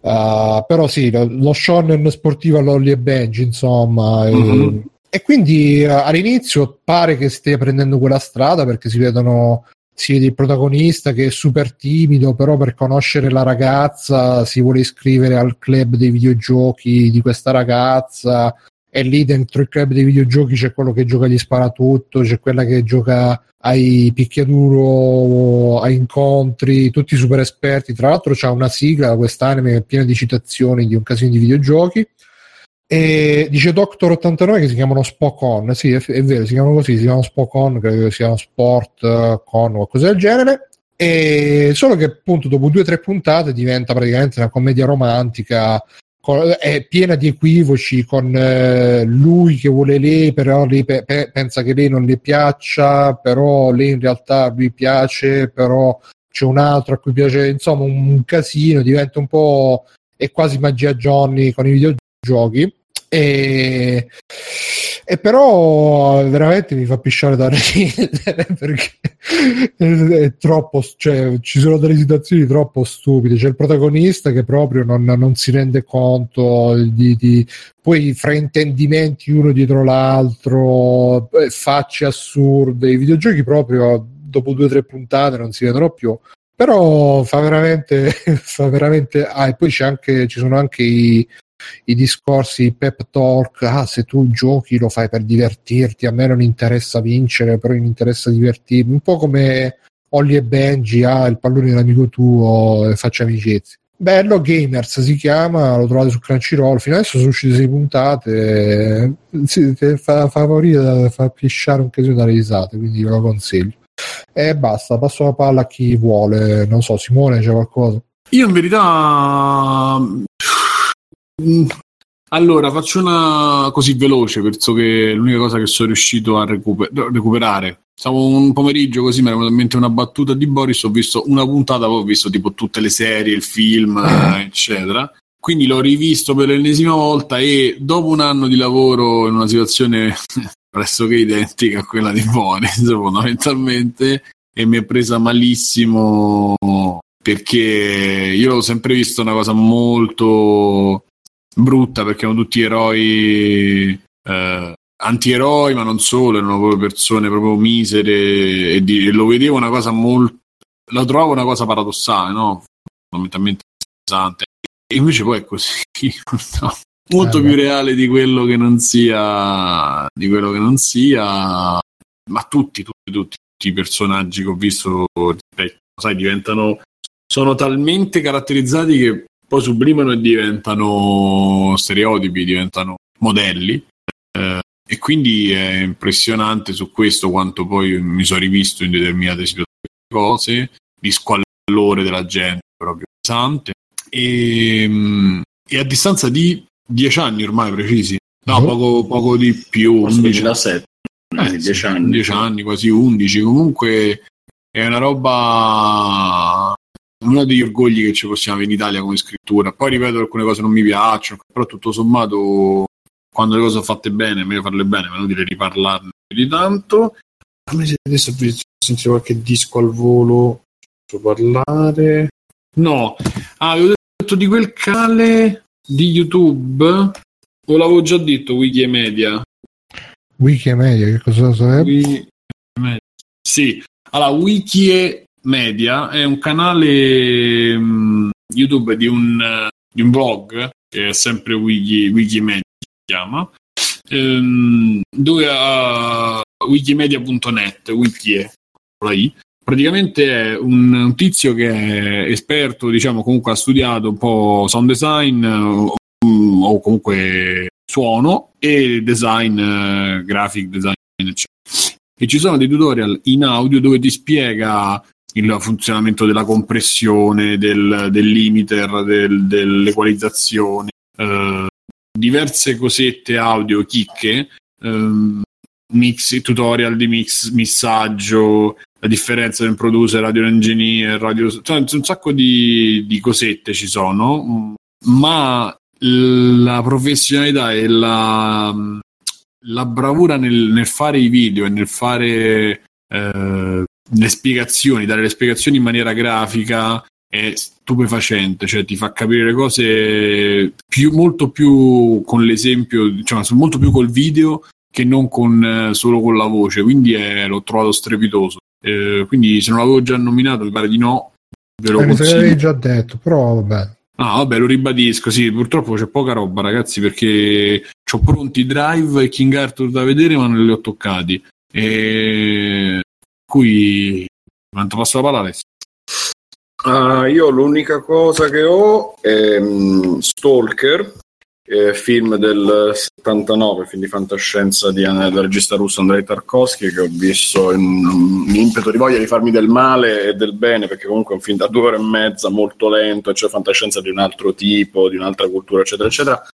Uh, però sì, lo, lo shonen sportivo all'Olly e Benji, insomma. Mm-hmm. E, e, quindi uh, all'inizio pare che stia prendendo quella strada perché si vedono si vede il protagonista che è super timido, però per conoscere la ragazza si vuole iscrivere al club dei videogiochi di questa ragazza e lì dentro il club dei videogiochi c'è quello che gioca gli sparatutto, c'è quella che gioca ai picchiaduro, a incontri, tutti super esperti. Tra l'altro c'è una sigla, quest'anime piena di citazioni di un casino di videogiochi. E dice Doctor 89 che si chiamano Spocon, sì, è, è, vero, si chiamano così, si chiamano Spocon, credo che siano Sport uh, Con o qualcosa del genere. E solo che appunto dopo due o tre puntate diventa praticamente una commedia romantica è piena di equivoci con eh, lui che vuole lei, però lei pe- pe- pensa che lei non le piaccia, però lei in realtà lui piace, però c'è un altro a cui piace, insomma un, casino, diventa un po' è quasi magia Johnny con i videogiochi. E, e però veramente mi fa pisciare da ridere <laughs> perché è troppo, cioè, ci sono delle situazioni troppo stupide. C'è il protagonista che proprio non, non si rende conto di, di poi fraintendimenti uno dietro l'altro, eh, facce assurde. I videogiochi proprio dopo due o tre puntate non si vedono più però fa veramente, <laughs> fa veramente ah, e poi c'è anche, ci sono anche i, i discorsi pep talk, ah se tu giochi lo fai per divertirti, a me non interessa vincere, però mi interessa divertirmi, un po' come Olli e Benji, ah, il pallone dell'amico tuo, e faccia amicizia. Bello, Gamers si chiama, lo trovate su Crunchyroll. Fino adesso sono uscite sei puntate. eh, sì, ti fa, fa morire, fa pisciare un casino dalle risate, quindi ve lo consiglio. E basta, passo la palla a chi vuole. Non so, Simone, c'è qualcosa? Io in verità. Mm, Allora, faccio una così veloce, penso che l'unica cosa che sono riuscito a recuper- recuperare. Stavo un pomeriggio così, mi era venuta in mente una battuta di Boris, ho visto una puntata, poi ho visto tipo tutte le serie, il film, <laughs> eccetera. Quindi l'ho rivisto per l'ennesima volta e dopo un anno di lavoro in una situazione <laughs> pressoché identica a quella di Boris, <laughs> fondamentalmente, e mi è presa malissimo perché io l'ho sempre visto una cosa molto brutta perché erano tutti eroi eh, antieroi ma non solo erano proprio persone proprio misere e, di- e lo vedevo una cosa molto lo trovavo una cosa paradossale no? fondamentalmente pesante e invece poi è così <laughs> no? molto Eh, più reale di quello che non sia di quello che non sia ma tutti tutti tutti, tutti i personaggi che ho visto sai diventano sono talmente caratterizzati che poi sublimano e diventano stereotipi, diventano modelli. Eh, e quindi è impressionante su questo quanto poi mi sono rivisto in determinate situazioni cose, di squallore della gente proprio pesante. E, mm, e a distanza di dieci anni ormai precisi, no, Mhm. poco, poco di più, Forse 11 2007, eh, dieci sì, anni. 10 anni, quasi 11. Comunque è una roba. Uno degli orgogli che ci possiamo avere in Italia come scrittura. Poi ripeto, alcune cose non mi piacciono, però tutto sommato, quando le cose sono fatte bene, è meglio farle bene, è inutile riparlarne più di tanto. Fammi se adesso sentito qualche disco al volo. Posso parlare? No, ah, avevo detto di quel canale di YouTube. O l'avevo già detto, Wikimedia. Wikimedia, che cosa sarebbe? Wiki- Sì, allora Wiki Media è un canale mm, YouTube di un, eh, di un blog che è sempre Wiki, Wikimedia si chiama, ehm, dove ha wikimedia.net, Wikie, con la I. praticamente è un, tizio che è esperto, diciamo, comunque ha studiato un po' sound design o, o comunque suono e design, eh, graphic design, eccetera e ci sono dei tutorial in audio dove ti spiega il funzionamento della compressione, del, del limiter, del- dell'equalizzazione, eh, diverse cosette audio, chicche, ehm, mix, tutorial di mix, missaggio, la differenza un producer, radio engineer, radio, cioè, un sacco di, di cosette ci sono, ma la professionalità e la, la bravura nel, nel fare i video e nel fare eh, le spiegazioni, dare le spiegazioni in maniera grafica è stupefacente, cioè ti fa capire le cose più, molto più con l'esempio, cioè molto più col video che non con, eh, solo con la voce, quindi è- l'ho trovato strepitoso. Eh, quindi se non l'avevo già nominato, mi pare di no, ve lo Eh, consiglio. l'avevi già detto, però vabbè. Ah, vabbè, lo ribadisco, sì, purtroppo c'è poca roba, ragazzi, perché ho pronti Drive e King Arthur da vedere, ma non li ho toccati. E qui quanto passo la palla Alessio? Ah, io l'unica cosa che ho è mm, Stalker, eh, film del 79, film di fantascienza di, del regista russo Andrei Tarkovsky, che ho visto in un impeto di voglia di farmi del male e del bene, perché comunque è un film da due ore e mezza, molto lento, cioè fantascienza di un altro tipo, di un'altra cultura, eccetera, eccetera,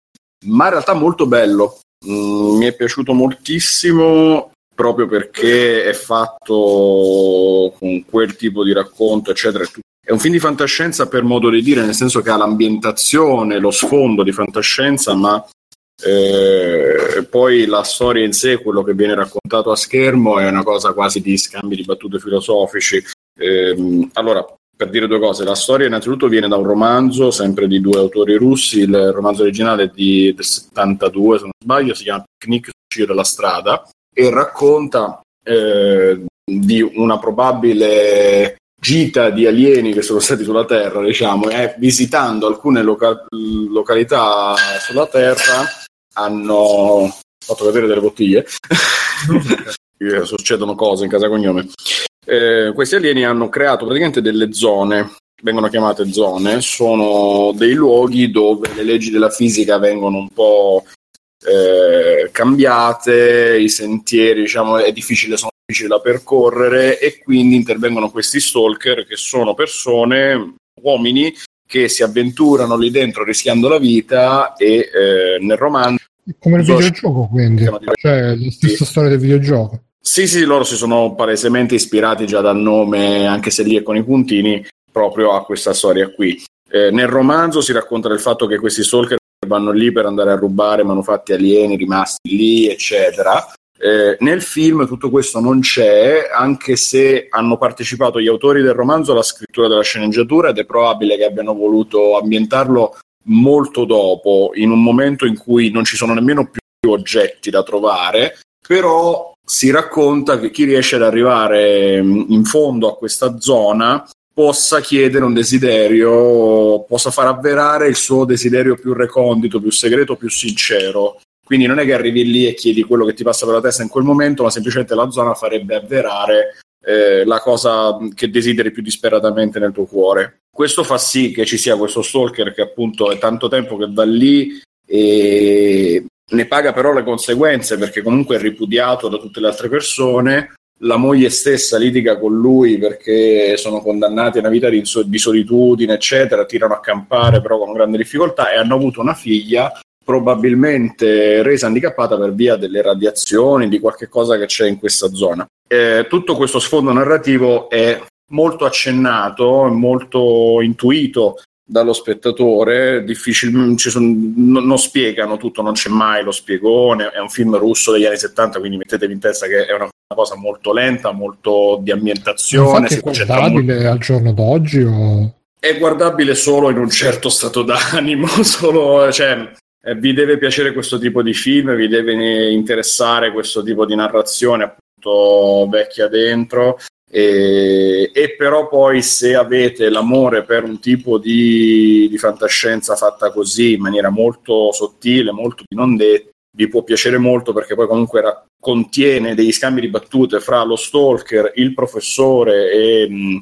ma in realtà molto bello. Mm, mi è piaciuto moltissimo proprio perché è fatto con quel tipo di racconto, eccetera. È un film di fantascienza per modo di dire, nel senso che ha l'ambientazione, lo sfondo di fantascienza, ma eh, poi la storia in sé, quello che viene raccontato a schermo, è una cosa quasi di scambi di battute filosofici. Ehm, allora, per dire due cose, la storia innanzitutto viene da un romanzo, sempre di due autori russi, il romanzo originale è di, del 72, se non sbaglio, si chiama Picnic sul della strada, e racconta eh, di una probabile gita di alieni che sono stati sulla Terra, diciamo, e visitando alcune loca- località sulla Terra hanno fatto vedere delle bottiglie. <laughs> Eh, succedono cose in casa cognome Eh, questi alieni hanno creato praticamente delle zone, vengono chiamate zone, sono dei luoghi dove le leggi della fisica vengono un po' eh, cambiate, i sentieri diciamo, è difficile, sono difficili da percorrere e quindi intervengono questi stalker che sono persone, uomini che si avventurano lì dentro rischiando la vita e eh, nel romanzo. Come il videogioco quindi. cioè la stessa sì. storia del videogioco. Sì sì loro si sono palesemente ispirati già dal nome anche se lì è con i puntini proprio a questa storia qui. Eh, nel romanzo si racconta del fatto che questi stalker vanno lì per andare a rubare manufatti alieni rimasti lì eccetera. Eh, nel film tutto questo non c'è, anche se hanno partecipato gli autori del romanzo alla scrittura della sceneggiatura ed è probabile che abbiano voluto ambientarlo molto dopo, in un momento in cui non ci sono nemmeno più oggetti da trovare, però si racconta che chi riesce ad arrivare mm, in fondo a questa zona possa chiedere un desiderio, possa far avverare il suo desiderio più recondito, più segreto, più sincero. Quindi non è che arrivi lì e chiedi quello che ti passa per la testa in quel momento, ma semplicemente la zona farebbe avverare eh, la cosa che desideri più disperatamente nel tuo cuore. Questo fa sì che ci sia questo stalker che appunto è tanto tempo che va lì e ne paga però le conseguenze perché comunque è ripudiato da tutte le altre persone. La moglie stessa litiga con lui perché sono condannati a una vita di, di solitudine, eccetera, tirano a campare però con grande difficoltà e hanno avuto una figlia probabilmente resa handicappata per via delle radiazioni, di qualche cosa che c'è in questa zona. Eh, tutto questo sfondo narrativo è molto accennato, molto intuito dallo spettatore, sono, non, non, spiegano tutto, non c'è mai lo spiegone, è un film russo degli anni 70, quindi mettetevi in testa che è una, una cosa molto lenta, molto di ambientazione. è guardabile molto... al giorno d'oggi o... È guardabile solo in un certo stato d'animo, <laughs> solo, cioè, eh, vi deve piacere questo tipo di film, vi deve interessare questo tipo di narrazione appunto vecchia dentro e, e, però poi se avete l'amore per un tipo di, di, fantascienza fatta così in maniera molto sottile, molto di non detto, vi può piacere molto perché poi comunque ra- contiene degli scambi di battute fra lo stalker, il professore e mh,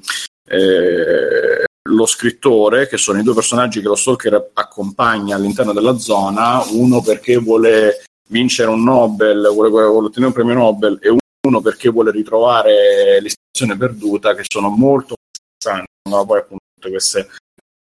eh, lo scrittore, che sono i due personaggi che lo stalker accompagna all'interno della zona, uno perché vuole vincere un Nobel, vuole, vuole ottenere un premio Nobel e uno perché vuole ritrovare l'istituzione perduta, che sono molto interessanti, ma poi appunto queste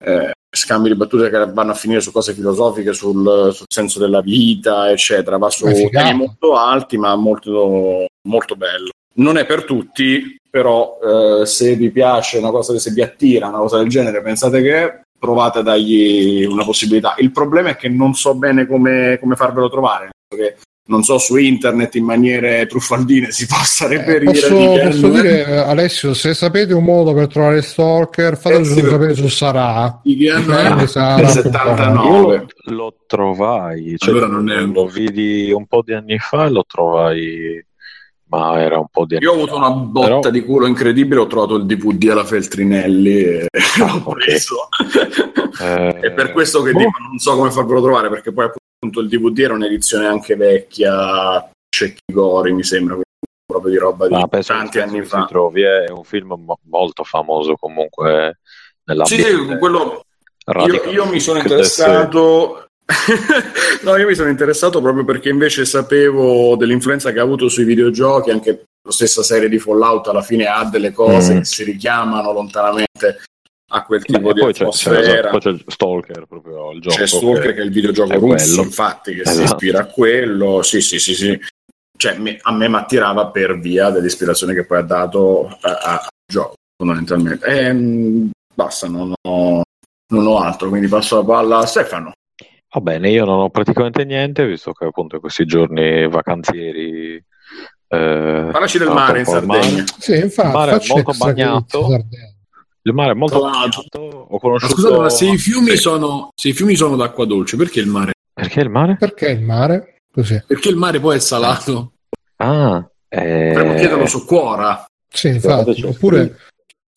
eh, scambi di battute che vanno a finire su cose filosofiche, sul, sul senso della vita, eccetera, va su temi molto alti, ma molto, molto bello. Non è per tutti, però eh, se vi piace una cosa, se vi attira una cosa del genere, pensate che provate a dargli una possibilità. Il problema è che non so bene come, come farvelo trovare, perché non so su internet in maniere truffaldine si <laughs> possa eh, reperire. Eh, posso, posso dire, Alessio, se sapete un modo per trovare Stalker, fatelo eh, sì, sapere su Sarà. IDN 79. Lo, lo trovai, cioè, allora non è... lo vidi un po' di anni fa e lo trovai ma era un po' di... Io ho avuto una botta Però... di culo incredibile, ho trovato il DVD alla Feltrinelli e <laughs> ah, l'ho preso. Eh... è per questo che boh. dico, non so come farvelo trovare, perché poi appunto il DVD era un'edizione anche vecchia, Cecchigori mi sembra, proprio di roba di tanti anni fa. Trovi, è un film mo- molto famoso comunque nell'ambito. Sì, sì, quello... Io, io, mi sono interessato <laughs> no, io mi sono interessato proprio perché invece sapevo dell'influenza che ha avuto sui videogiochi, anche la stessa serie di Fallout alla fine ha delle cose mm. che si richiamano lontanamente a quel tipo Beh, di poi atmosfera. C'è, poi c'è Stalker proprio il gioco. C'è Stalker che, che è il videogioco russo, quello. infatti, che esatto. si ispira a quello. Sì, sì, sì, sì. Cioè, me, a me mi attirava per via dell'ispirazione che poi ha dato al gioco, fondamentalmente. E, ehm, basta, non ho, non ho altro, quindi passo la palla a Stefano. Va bene, io non ho praticamente niente, visto che appunto questi giorni vacanzieri. Eh, Parlaci del mare in Sardegna. Mare. Sì, infatti, il mare è molto bagnato. Il mare è molto bagnato. Ho conosciuto... Scusate, ma se i, fiumi sì. sono, se i fiumi sono d'acqua dolce, perché il mare? Perché il mare? Perché il mare? Così. Perché il mare poi è salato. Ah, eh... potremmo chiederlo su Quora. Sì, infatti. Oppure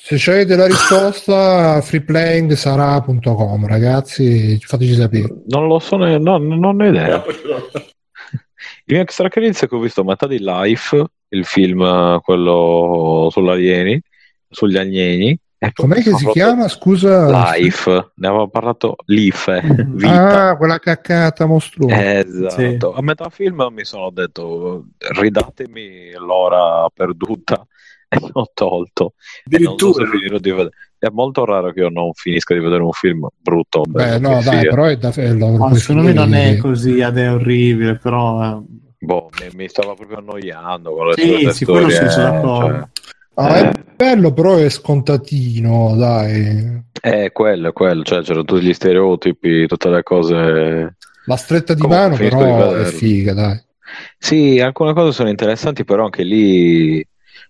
se avete la risposta, freeplaying.sarà.com, ragazzi, fateci sapere. Non lo so, ne, no, non ho idea. <laughs> mio extra credits è che ho visto metà di Life, il film eh, quello sugli alieni, sugli alieni. E poi Com'è che si chiama? Scusa. Life, ne avevo parlato Life, Mhm. vita. Ah, quella caccata mostruosa. Esatto, a metà film mi sono detto ridatemi l'ora perduta e <laughs> l'ho tolto. E so Addirittura. finirò di. È molto raro che io non finisca di vedere un film brutto. Beh, no, dai, sia. però è da puoi secondo me non è così ed è orribile, però... eh, Boh, mi, mi stava proprio annoiando con le Sì, sì, quello storie, sì, sono eh, d'accordo. Ah, è bello, però è scontatino, dai. è quello, è quello, cioè c'erano tutti gli stereotipi, tutte le cose. La stretta di Comunque, mano, finisco di però, è figa, dai. Sì, alcune cose sono interessanti, però anche lì,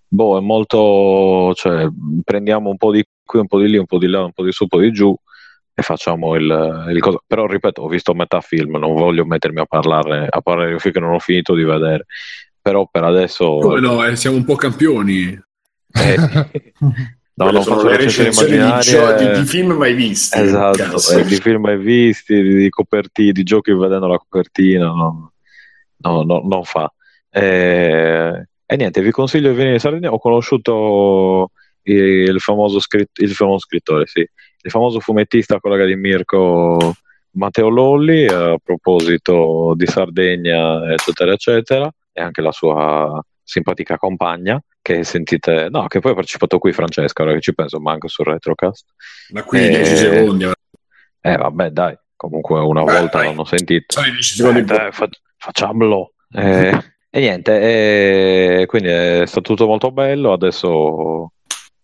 boh, è molto, cioè, prendiamo un po' di qui, un po' di lì, un po' di là, un po' di su, un po' di giù e facciamo il, il cosa. Però, ripeto, ho visto metà film, non voglio mettermi a parlare, a parlare di un film che non ho finito di vedere. Però per adesso... Come no, eh, siamo un po' campioni. Eh, no, non sono le recensioni di, gio- di- di film mai visti. Esatto, eh, di film mai visti, di, di coperti- di giochi vedendo la copertina, no, no, no, non fa. Eh, e niente, vi consiglio di venire in Sardegna. Ho conosciuto il famoso, scritt- il famoso scrittore, sì, il famoso fumettista, collega di Mirko Matteo Lolli, a proposito di Sardegna, eccetera, eccetera, e anche la sua simpatica compagna. Che sentite, no, che poi ha partecipato qui Francesca, ora che ci penso, ma anche sul Retrocast. Da qui Eh, 10 secondi. Eh vabbè dai, comunque una Beh, volta dai. l'hanno sentito. Sono i 10 secondi. Eh, dai, fa- facciamolo. Eh, e niente, eh, quindi è stato tutto molto bello. Adesso,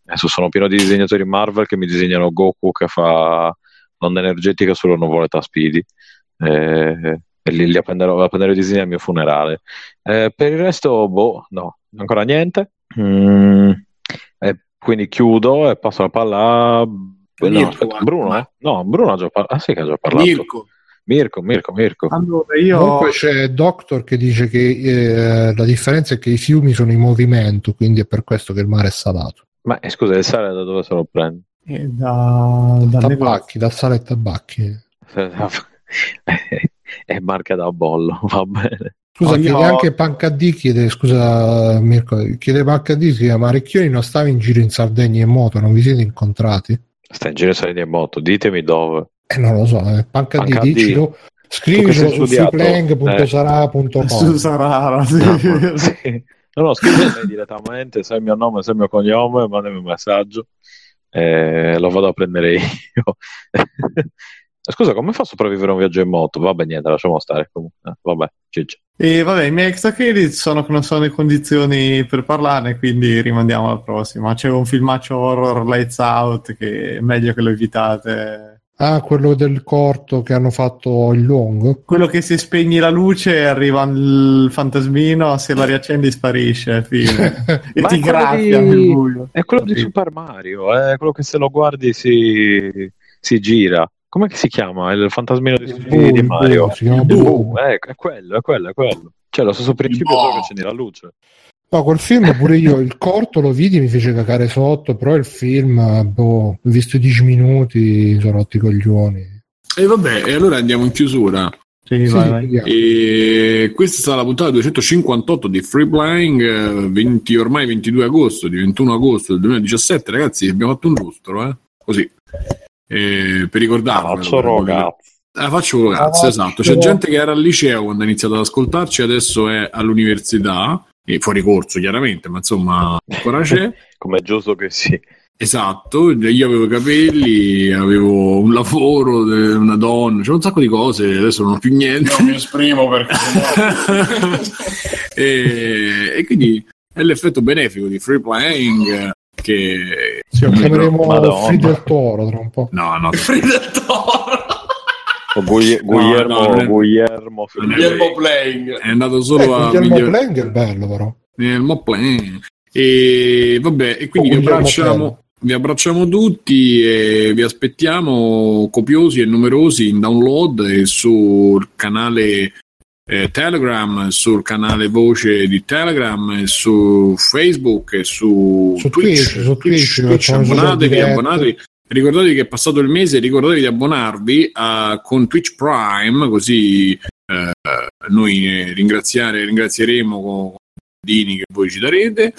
adesso sono pieno di disegnatori Marvel che mi disegnano Goku che fa l'onda energetica sulla nuvoletta Speedy. Eh, e li, li appenderò, appenderò i disegni al mio funerale. Eh, per il resto, boh, no, ancora niente. Mm, e quindi chiudo e passo la palla a no, Mirko, guarda. Bruno? eh? No, Bruno ha già parlato. Ah sì che ha già parlato. Mirko. Mirko, Mirko, Mirko. Allora, io... Comunque c'è Doctor che dice che eh, la differenza è che i fiumi sono in movimento, quindi è per questo che il mare è salato. Ma eh, scusa, il sale da dove se lo prendi? eh, da, negozio. Tabacchi, dal sale e tabacchi. <laughs> È marca da bollo, <laughs> va bene. Scusa, No, io- chiede anche Pancadì, chiede, scusa Mirko, chiede Pancadì se Marecchioni non stava in giro in Sardegna in moto, non vi siete incontrati? Sta in giro in moto, ditemi dove. Eh, non lo so, eh. Pancadì, Pancadì. che scrivicelo su freeplang.sara.com Su Sarara, sì. No, ma- sì. No, no, scrivimi direttamente, sai il mio nome, sai il mio cognome, mandami un messaggio e lo vado a prendere io. <laughs> Scusa, come fa a sopravvivere a un viaggio in moto? Vabbè, niente, lasciamo stare comunque. Eh, vabbè, ciccio. E vabbè, i miei extra credit sono che non sono in condizioni per parlarne, quindi rimandiamo alla prossima. C'è un filmaccio horror Lights Out che è meglio che lo evitate. Ah, quello del corto che hanno fatto il lungo? Quello che se spegni la luce arriva il fantasmino, se la riaccendi sparisce, fine. <laughs> e ti graffia di- nel buio. È quello di. Super Mario, è quello che se lo guardi si, si gira. Com'è che si chiama? Il fantasmino di, Il di- Boo, di Mario? Si chiama Boo. Boo, eh, è quello, è quello, è quello. Cioè, lo stesso principio, che accendi la luce. No, quel film pure io, il corto lo vidi, mi fece cagare sotto, però il film, boh, visto 10 minuti, sono rotti i coglioni. E vabbè, e allora andiamo in chiusura. Sì, Sì, vai, vai. E questa è stata la puntata 258 di Free eh, 20 ormai 22 agosto, di 21 agosto del 2017, ragazzi, abbiamo fatto un lustro, eh? Così. Eh, per ricordarvi. Faccio ragazzi. Ah, faccio ragazzi, esatto. C'è gente che era al liceo quando ha iniziato ad ascoltarci, adesso è all'università, e fuori corso chiaramente, ma insomma ancora c'è. <laughs> Come è giusto che sia. Esatto, io avevo i capelli, avevo un lavoro, eh, una donna, c'è un sacco di cose, adesso non ho più niente. Non mi esprimo perché <laughs> e, e quindi è l'effetto benefico di free playing eh, che Sì, lo chiameremo Madonna. Free del Toro tra un po'. no no <laughs> Free del Toro. Guglielmo, Guglielmo, no, non è- Guglielmo Guillermo Playing. è andato Eh, solo a Guglielmo miglior- Plang è bello però. Guillermo Playing. e vabbè e quindi Oh, vi abbracciamo vi abbracciamo tutti e vi aspettiamo copiosi e numerosi in download e sul canale eh, Telegram, sul canale voce di Telegram, su Facebook e su, Su Twitch, su Twitch, super Abbonatevi, abbonatevi. Ricordatevi che è passato il mese, ricordatevi di abbonarvi a- con Twitch Prime, così eh, noi eh, ringraziare, ringrazieremo con Dini che voi ci darete.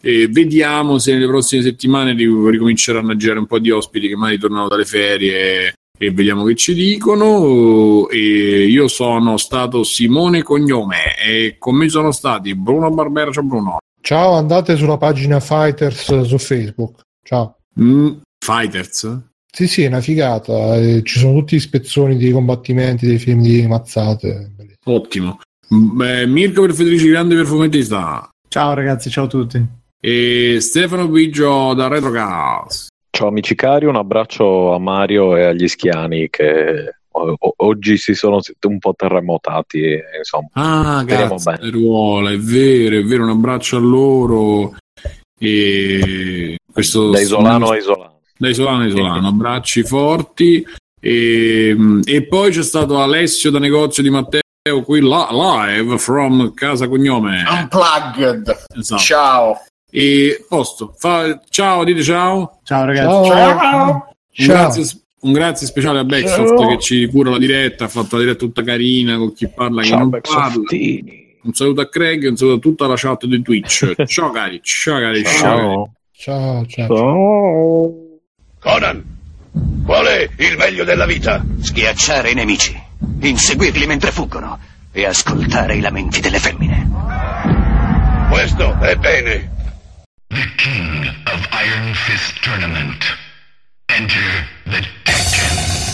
E vediamo se nelle prossime settimane ri- ricominceranno a girare un po' di ospiti che mai tornano dalle ferie e vediamo che ci dicono e io sono stato Simone Cognome e con me sono stati Bruno Barbera ciao Bruno Ciao, andate sulla pagina Fighters su Facebook. Ciao. Mm, Fighters Sì, sì, è una figata. Ci sono tutti gli spezzoni dei combattimenti, dei film di mazzate. Ottimo Beh, Mirko per Federici Grande per Fumettista Ciao ragazzi, ciao a tutti. e Stefano Biggio da Retrocast Ciao amici cari, un abbraccio a Mario e agli schiani che o- o- oggi si sono un po' terremotati e insomma Ah, bene. Ruola, è vero, è vero, un abbraccio a loro. E questo da isolano a isolano. da isolano a isolano, abbracci forti. E, e poi c'è stato Alessio da negozio di Matteo qui la- live from Casa Cognome. Unplugged. Esatto. Ciao. E posto, fa, ciao, dite ciao. Ciao ragazzi. Ciao. Un, Ciao. grazie, un grazie speciale a Backsoft che ci cura la diretta, ha fatto la diretta tutta carina con chi parla chi Ciao non parla. Backsoftini. Un saluto a Craig e un saluto a tutta la chat di Twitch. <laughs> Ciao cari, ciao cari, ciao. Ciao. Ciao, ciao. Ciao. Conan, qual è il meglio della vita? Schiacciare i nemici, inseguirli mentre fuggono e ascoltare i lamenti delle femmine. Questo è bene. The king of Iron Fist Tournament. Enter the Tekken.